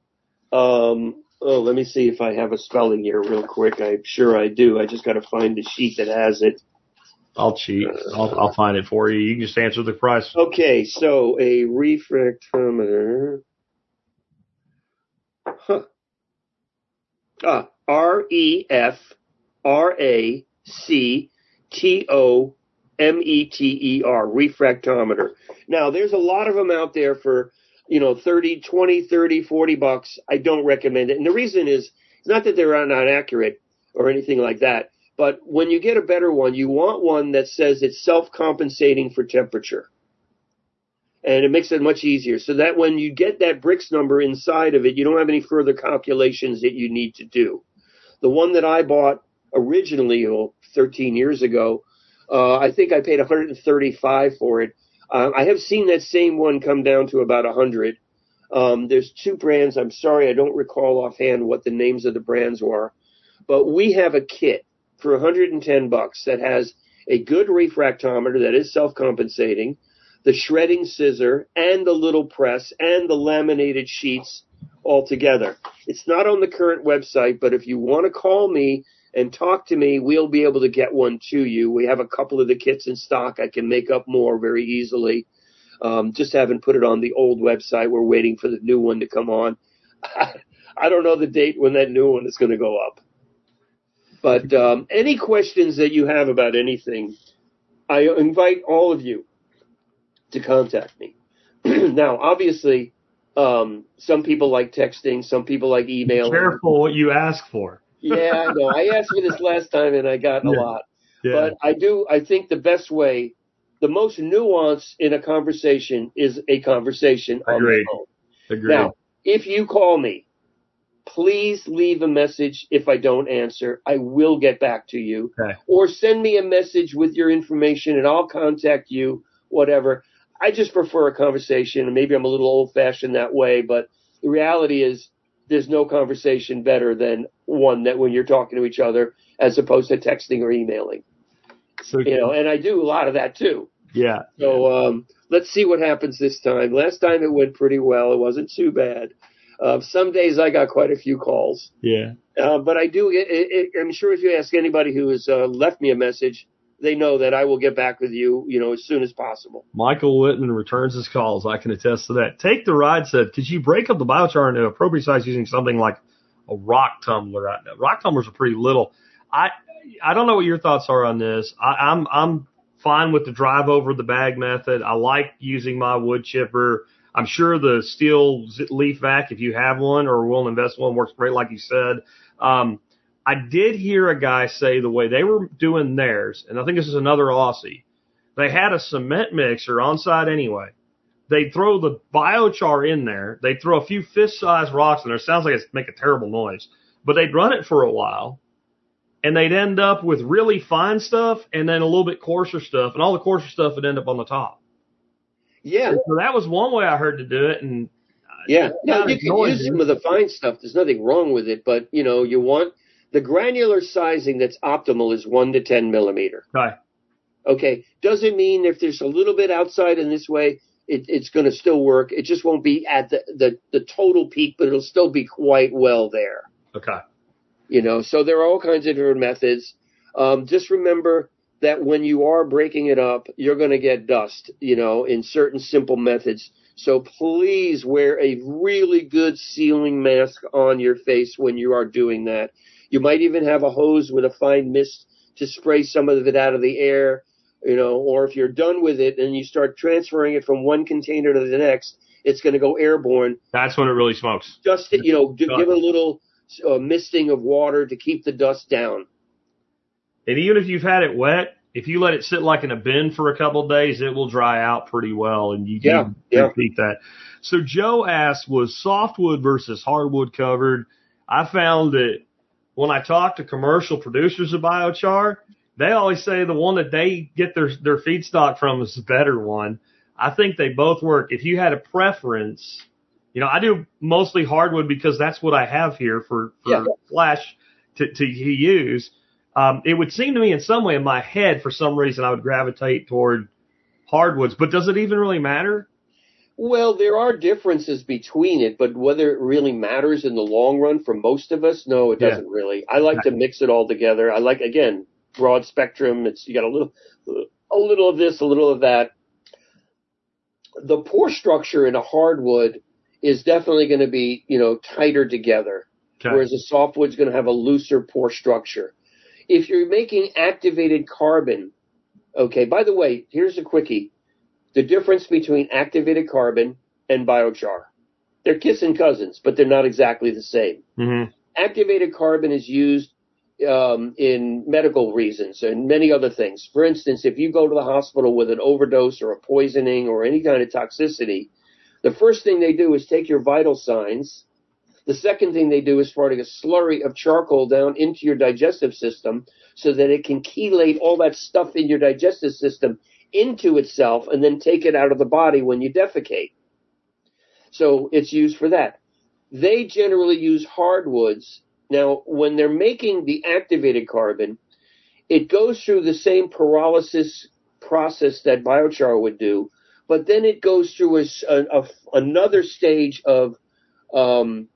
Um, oh, let me see if I have a spelling here real quick. I'm sure I do. I just got to find the sheet that has it. I'll cheat. I'll, I'll find it for you. You can just answer the price. Okay, so a refractometer. Huh. Ah, R E F R A C T O M E T E R, refractometer. Now, there's a lot of them out there for, you know, 30, 20, 30, 40 bucks. I don't recommend it. And the reason is, it's not that they're not accurate or anything like that, but when you get a better one, you want one that says it's self-compensating for temperature. And it makes it much easier so that when you get that Brix number inside of it, you don't have any further calculations that you need to do. The one that I bought originally, oh, 13 years ago, uh, I think I paid 135 for it. Um, I have seen that same one come down to about 100. Um, there's two brands. I'm sorry, I don't recall offhand what the names of the brands were, but we have a kit for 110 bucks that has a good refractometer that is self-compensating, the shredding scissor, and the little press, and the laminated sheets all together. It's not on the current website, but if you want to call me and talk to me, we'll be able to get one to you. We have a couple of the kits in stock. I can make up more very easily. Um, just haven't put it on the old website. We're waiting for the new one to come on. I don't know the date when that new one is going to go up. But um, any questions that you have about anything, I invite all of you to contact me. now, obviously, um, some people like texting, some people like emailing. Careful what you ask for. Yeah, I know. I asked for this last time and I got a lot. Yeah. But I do, I think the best way, the most nuance in a conversation is a conversation on the Agreed. phone. Agreed. Now, if you call me, please leave a message if I don't answer. I will get back to you. Okay. Or send me a message with your information and I'll contact you, whatever. I just prefer a conversation and maybe I'm a little old fashioned that way, but the reality is there's no conversation better than one that when you're talking to each other as opposed to texting or emailing. so, You know, and I do a lot of that too. yeah. So um, let's see what happens this time. Last time it went pretty well. It wasn't too bad. Uh, some days I got quite a few calls, Yeah. uh, but I do. It, it, I'm sure if you ask anybody who has uh, left me a message, they know that I will get back with you, you know, as soon as possible. Michael Wittman returns his calls. I can attest to that. Take the ride said, could you break up the biochar into appropriate size using something like a rock tumbler? I- Rock tumblers are pretty little. I I don't know what your thoughts are on this. I, I'm I'm fine with the drive over the bag method. I like using my wood chipper. I'm sure the Stihl leaf vac, if you have one or to invest one, works great, like you said. Um, I did hear a guy say the way they were doing theirs, and I think this is another Aussie. They had a cement mixer on site anyway. They'd throw the biochar in there. They'd throw a few fist sized rocks in there. Sounds like it's make a terrible noise, but they'd run it for a while and they'd end up with really fine stuff and then a little bit coarser stuff and all the coarser stuff would end up on the top. Yeah, So that was one way I heard to do it. And uh, yeah. No, you can use some of the fine stuff. There's nothing wrong with it, but you know, you want the granular sizing that's optimal is one to ten millimeter. okay, Okay, doesn't mean if there's a little bit outside in this way, it, it's going to still work. It just won't be at the, the the total peak, but it'll still be quite well there. okay, You know, so there are all kinds of different methods. Um, just remember that when you are breaking it up, you're going to get dust. You know, in certain simple methods. So please wear a really good sealing mask on your face when you are doing that. You might even have a hose with a fine mist to spray some of it out of the air, you know, or if you're done with it and you start transferring it from one container to the next, it's going to go airborne. that's when it really smokes. Just, you know, give it a little uh, misting of water to keep the dust down. And even if you've had it wet, if you let it sit like in a bin for a couple of days, it will dry out pretty well and you can yeah. repeat that. So Joe asked, was softwood versus hardwood covered? I found that when I talked to commercial producers of biochar, they always say the one that they get their, their feedstock from is the better one. I think they both work. If you had a preference, you know, I do mostly hardwood because that's what I have here for, for Yeah. flash to, to use. Um, it would seem to me in some way in my head, for some reason, I would gravitate toward hardwoods, but does it even really matter? Well, there are differences between it, but whether it really matters in the long run for most of us, no, it doesn't really. I like to mix it all together. I like again broad spectrum. It's you got a little, a little of this, a little of that. The pore structure in a hardwood is definitely going to be you know tighter together, Okay. whereas a softwood's going to have a looser pore structure. If you're making activated carbon, okay. By the way, here's a quickie the difference between activated carbon and biochar. They're kissing cousins, but they're not exactly the same. mm-hmm. Activated carbon is used um, in medical reasons and many other things. For instance, if you go to the hospital with an overdose or a poisoning or any kind of toxicity, the first thing they do is take your vital signs. The second thing they do is spreading a slurry of charcoal down into your digestive system so that it can chelate all that stuff in your digestive system into itself and then take it out of the body when you defecate. So it's used for that. They generally use hardwoods. Now, when they're making the activated carbon, it goes through the same pyrolysis process that biochar would do, but then it goes through a, a- another stage of um,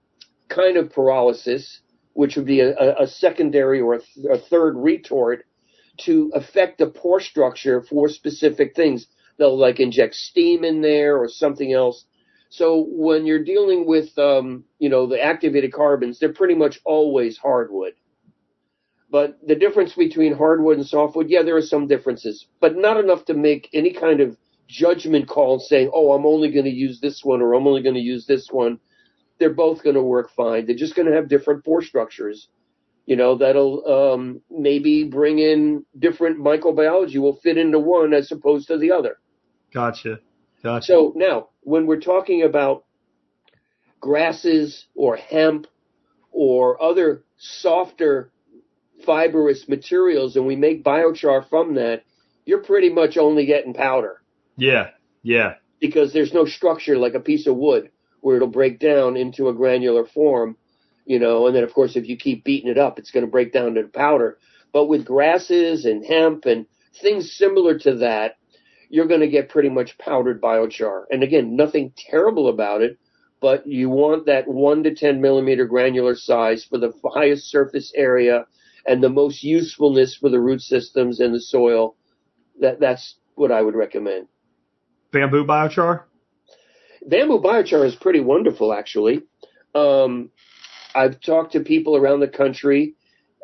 kind of pyrolysis, which would be a, a- secondary or a third retort to affect the pore structure for specific things. They'll like inject steam in there or something else. So when you're dealing with, um, you know, the activated carbons, they're pretty much always hardwood. But the difference between hardwood and softwood, yeah, there are some differences, but not enough to make any kind of judgment call saying, oh, I'm only going to use this one or I'm only going to use this one. They're both going to work fine. They're just going to have different pore structures. You know, that'll um, maybe bring in different microbiology will fit into one as opposed to the other. Gotcha. Gotcha. So now, when we're talking about grasses or hemp or other softer fibrous materials and we make biochar from that, you're pretty much only getting powder yeah. Yeah. because there's no structure like a piece of wood where it'll break down into a granular form, you know, and then of course if you keep beating it up, it's going to break down to powder. But with grasses and hemp and things similar to that, you're going to get pretty much powdered biochar. And again, nothing terrible about it, but you want that one to 10 millimeter granular size for the highest surface area and the most usefulness for the root systems and the soil. That, that's what I would recommend. Bamboo biochar? Bamboo biochar is pretty wonderful, actually. Um, I've talked to people around the country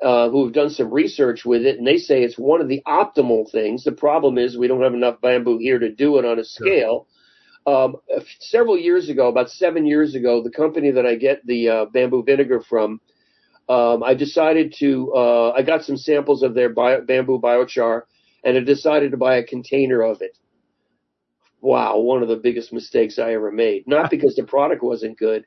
uh, who have done some research with it, and they say it's one of the optimal things. The problem is we don't have enough bamboo here to do it on a scale. Um, several years ago, about seven years ago, the company that I get the uh, bamboo vinegar from, um, I decided to. Uh, I got some samples of their bio, bamboo biochar, and I decided to buy a container of it wow, one of the biggest mistakes I ever made. Not because the product wasn't good,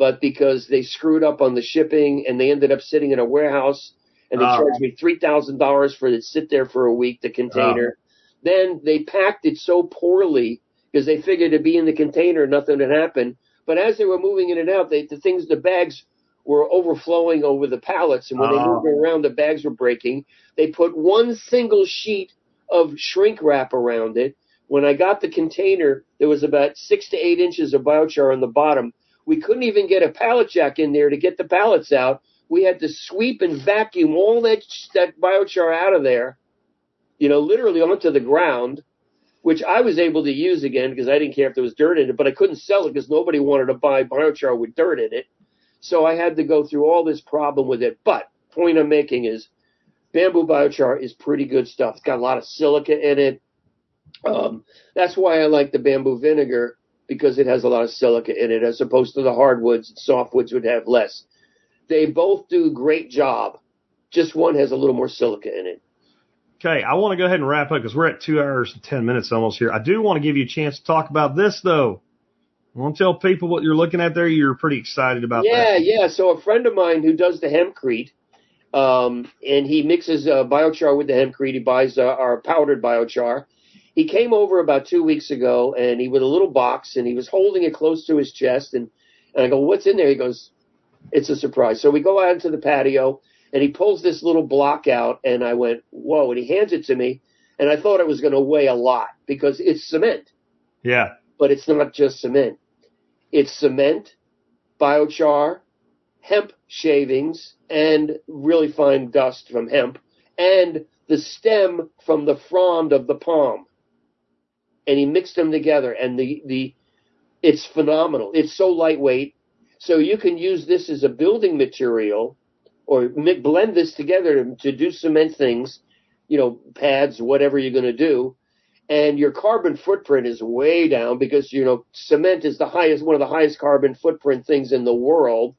but because they screwed up on the shipping and they ended up sitting in a warehouse and they Oh. charged me three thousand dollars for it to sit there for a week, the container. Ah. Then they packed it so poorly because they figured it'd be in the container, nothing would happen. But as they were moving in and out, they, the things, the bags were overflowing over the pallets, and when they Oh. moved around, the bags were breaking. They put one single sheet of shrink wrap around it. When I got the container, there was about six to eight inches of biochar on the bottom. We couldn't even get a pallet jack in there to get the pallets out. We had to sweep and vacuum all that that biochar out of there, you know, literally onto the ground, which I was able to use again because I didn't care if there was dirt in it, but I couldn't sell it because nobody wanted to buy biochar with dirt in it. So I had to go through all this problem with it. But point I'm making is bamboo biochar is pretty good stuff. It's got a lot of silica in it. Um, that's why I like the bamboo vinegar because it has a lot of silica in it as opposed to the hardwoods and softwoods would have less. They both do a great job. Just one has a little more silica in it. Okay, I want to go ahead and wrap up because we're at two hours and 10 minutes almost here. I do want to give you a chance to talk about this, though. I want to tell people what you're looking at there. You're pretty excited about Yeah, that. yeah. So a friend of mine who does the hempcrete, um, and he mixes uh, biochar with the hempcrete. He buys uh, our powdered biochar. He came over about two weeks ago and he with a little box and he was holding it close to his chest and, and I go, what's in there? He goes, it's a surprise. So we go out into the patio and he pulls this little block out and I went, whoa, and he hands it to me and I thought it was going to weigh a lot because it's cement, Yeah. but it's not just cement. It's cement, biochar, hemp shavings, and really fine dust from hemp, and the stem from the frond of the palm. And he mixed them together, and the, the it's phenomenal. It's so lightweight, so you can use this as a building material, or blend this together to, to do cement things, you know, pads, whatever you're going to do, and your carbon footprint is way down because you know cement is the highest, one of the highest carbon footprint things in the world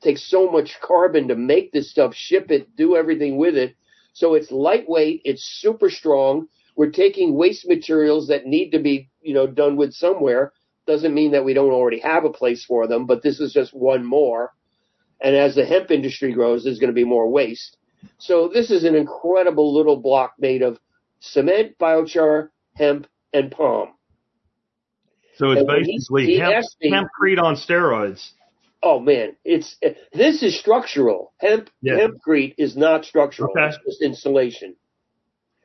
takes so much carbon to make this stuff, ship it, do everything with it. So it's lightweight, it's super strong. We're taking waste materials that need to be, you know, done with somewhere. Doesn't mean that we don't already have a place for them, but this is just one more. And as the hemp industry grows, there's going to be more waste. So this is an incredible little block made of cement, biochar, hemp, and palm. So it's And when he- basically he hemp, me- hempcrete on steroids. Oh man, it's this is structural. Hemp Yeah. hempcrete is not structural. Okay. It's just insulation.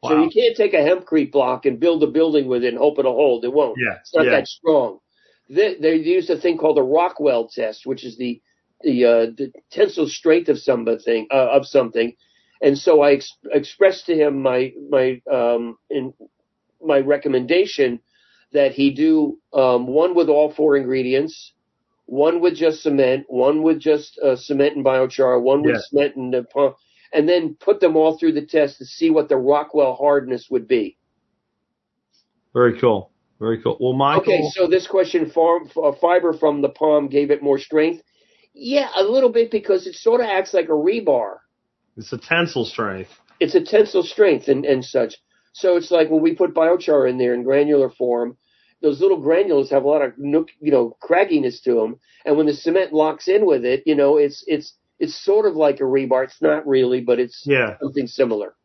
So you can't take a hempcrete block and build a building with it and hope it'll hold. It won't. Yeah, It's not yeah. that strong. They, they use a thing called the Rockwell test, which is the the, uh, the tensile strength of something uh, of something. And so I ex- expressed to him my my um, in my recommendation that he do um, one with all four ingredients, one with just cement, one with just uh, cement and biochar, one with Yeah. cement and uh, and then put them all through the test to see what the Rockwell hardness would be. Very cool. Very cool. Well, Michael. Okay, so this question, farm, uh, fiber from the palm gave it more strength. Yeah, a little bit because it sort of acts like a rebar. It's a tensile strength. It's a tensile strength and, and such. So it's like when we put biochar in there in granular form, those little granules have a lot of nook, you know, cragginess to them. And when the cement locks in with it, you know, it's it's it's sort of like a rebar. It's not really, but it's Yeah. something similar.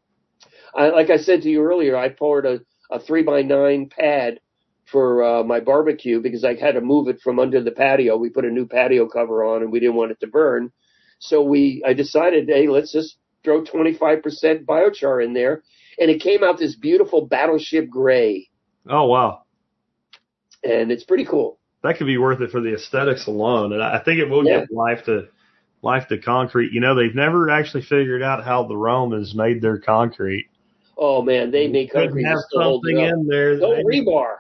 I, like I said to you earlier, I poured a, a three by nine pad for uh, my barbecue because I had to move it from under the patio. We put a new patio cover on and we didn't want it to burn. So we, I decided, hey, let's just throw 25% biochar in there. And it came out this beautiful battleship gray. Oh wow. And it's pretty cool. That could be worth it for the aesthetics alone, and I think it will Yeah. give life to life to concrete. You know, they've never actually figured out how the Romans made their concrete. Oh man, they make concrete have that still hold something in there. No maybe, rebar.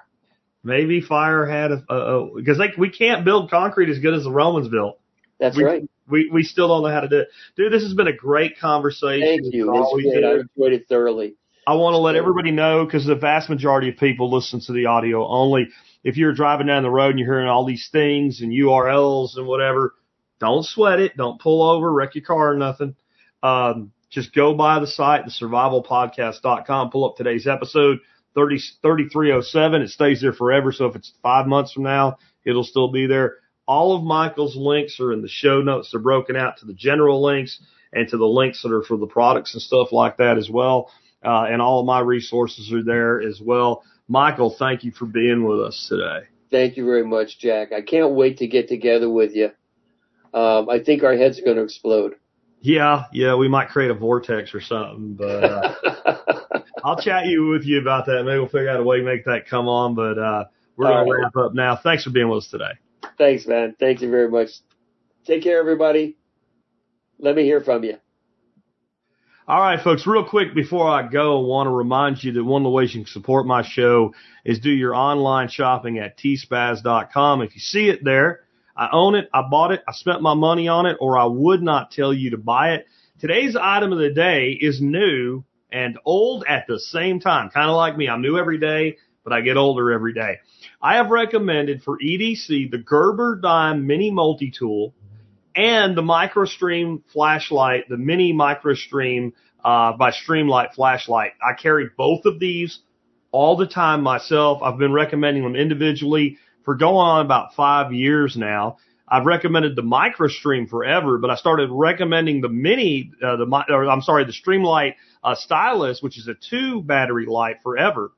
maybe fire had a because like we can't build concrete as good as the Romans built. That's we, right. We we still don't know how to do it, dude. This has been a great conversation. Thank you. It's all It's we good. I enjoyed it thoroughly. I want to let everybody know because the vast majority of people listen to the audio only. If you're driving down the road and you're hearing all these things and URLs and whatever, don't sweat it. Don't pull over, wreck your car or nothing. Um, just go by the site, the survivalpodcast.com, pull up today's episode 30, 3307. It stays there forever. So if it's five months from now, it'll still be there. All of Michael's links are in the show notes. They're broken out to the general links and to the links that are for the products and stuff like that as well. Uh, and all of my resources are there as well. Michael, thank you for being with us today. Thank you very much, Jack. I can't wait to get together with you. Um, I think our heads are going to explode. Yeah, yeah, we might create a vortex or something, but uh, I'll chat you with you about that. Maybe we'll figure out a way to make that come on. But uh, we're All gonna wrap up now. Thanks for being with us today. Thanks, man. Thank you very much. Take care, everybody. Let me hear from you. All right, folks, real quick before I go, I want to remind you that one of the ways you can support my show is do your online shopping at tspaz.com. If you see it there, I own it, I bought it, I spent my money on it, or I would not tell you to buy it. Today's item of the day is new and old at the same time. Kind of like me. I'm new every day, but I get older every day. I have recommended for EDC the Gerber Dime Mini Multi Tool and the MicroStream flashlight, the mini MicroStream uh, by Streamlight flashlight. I carry both of these all the time myself. I've been recommending them individually for going on about five years now. I've recommended the MicroStream forever, but I started recommending the mini, uh, the or I'm sorry, the Streamlight uh, stylus, which is a two battery light forever.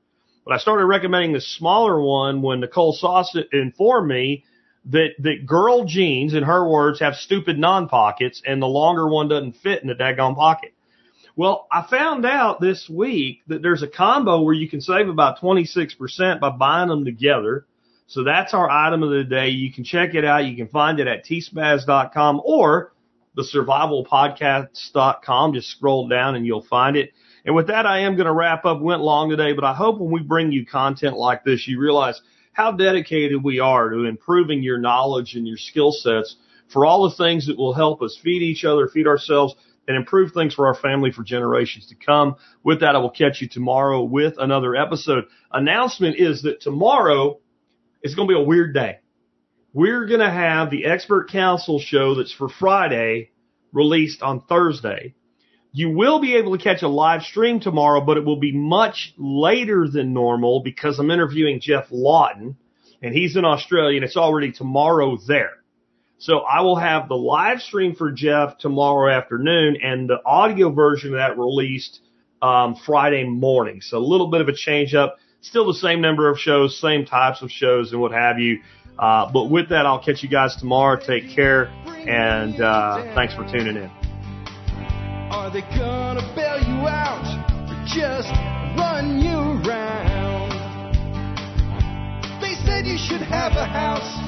But I started recommending the smaller one when Nicole Sauce informed me that, that girl jeans, in her words, have stupid non-pockets and the longer one doesn't fit in the daggone pocket. Well, I found out this week that there's a combo where you can save about 26% by buying them together. So that's our item of the day. You can check it out. You can find it at tspaz.com or the survivalpodcast.com. Just scroll down and you'll find it. And with that, I am going to wrap up. Went long today, but I hope when we bring you content like this, you realize how dedicated we are to improving your knowledge and your skill sets for all the things that will help us feed each other, feed ourselves, and improve things for our family for generations to come. With that, I will catch you tomorrow with another episode. Announcement is that tomorrow is going to be a weird day. We're going to have the expert council show that's for Friday released on Thursday. You will be able to catch a live stream tomorrow, but it will be much later than normal because I'm interviewing Geoff Lawton and he's in Australia and it's already tomorrow there. So I will have the live stream for Geoff tomorrow afternoon and the audio version of that released um, Friday morning. So a little bit of a change up. Still the same number of shows, same types of shows, and what have you. Uh, but with that, I'll catch you guys tomorrow. Take care, and uh, thanks for tuning in. Are they gonna bail you out or just run you around? They said you should have a house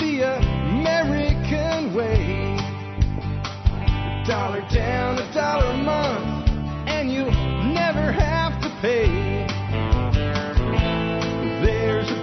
the American way. A dollar down, a dollar a month, and you never have to pay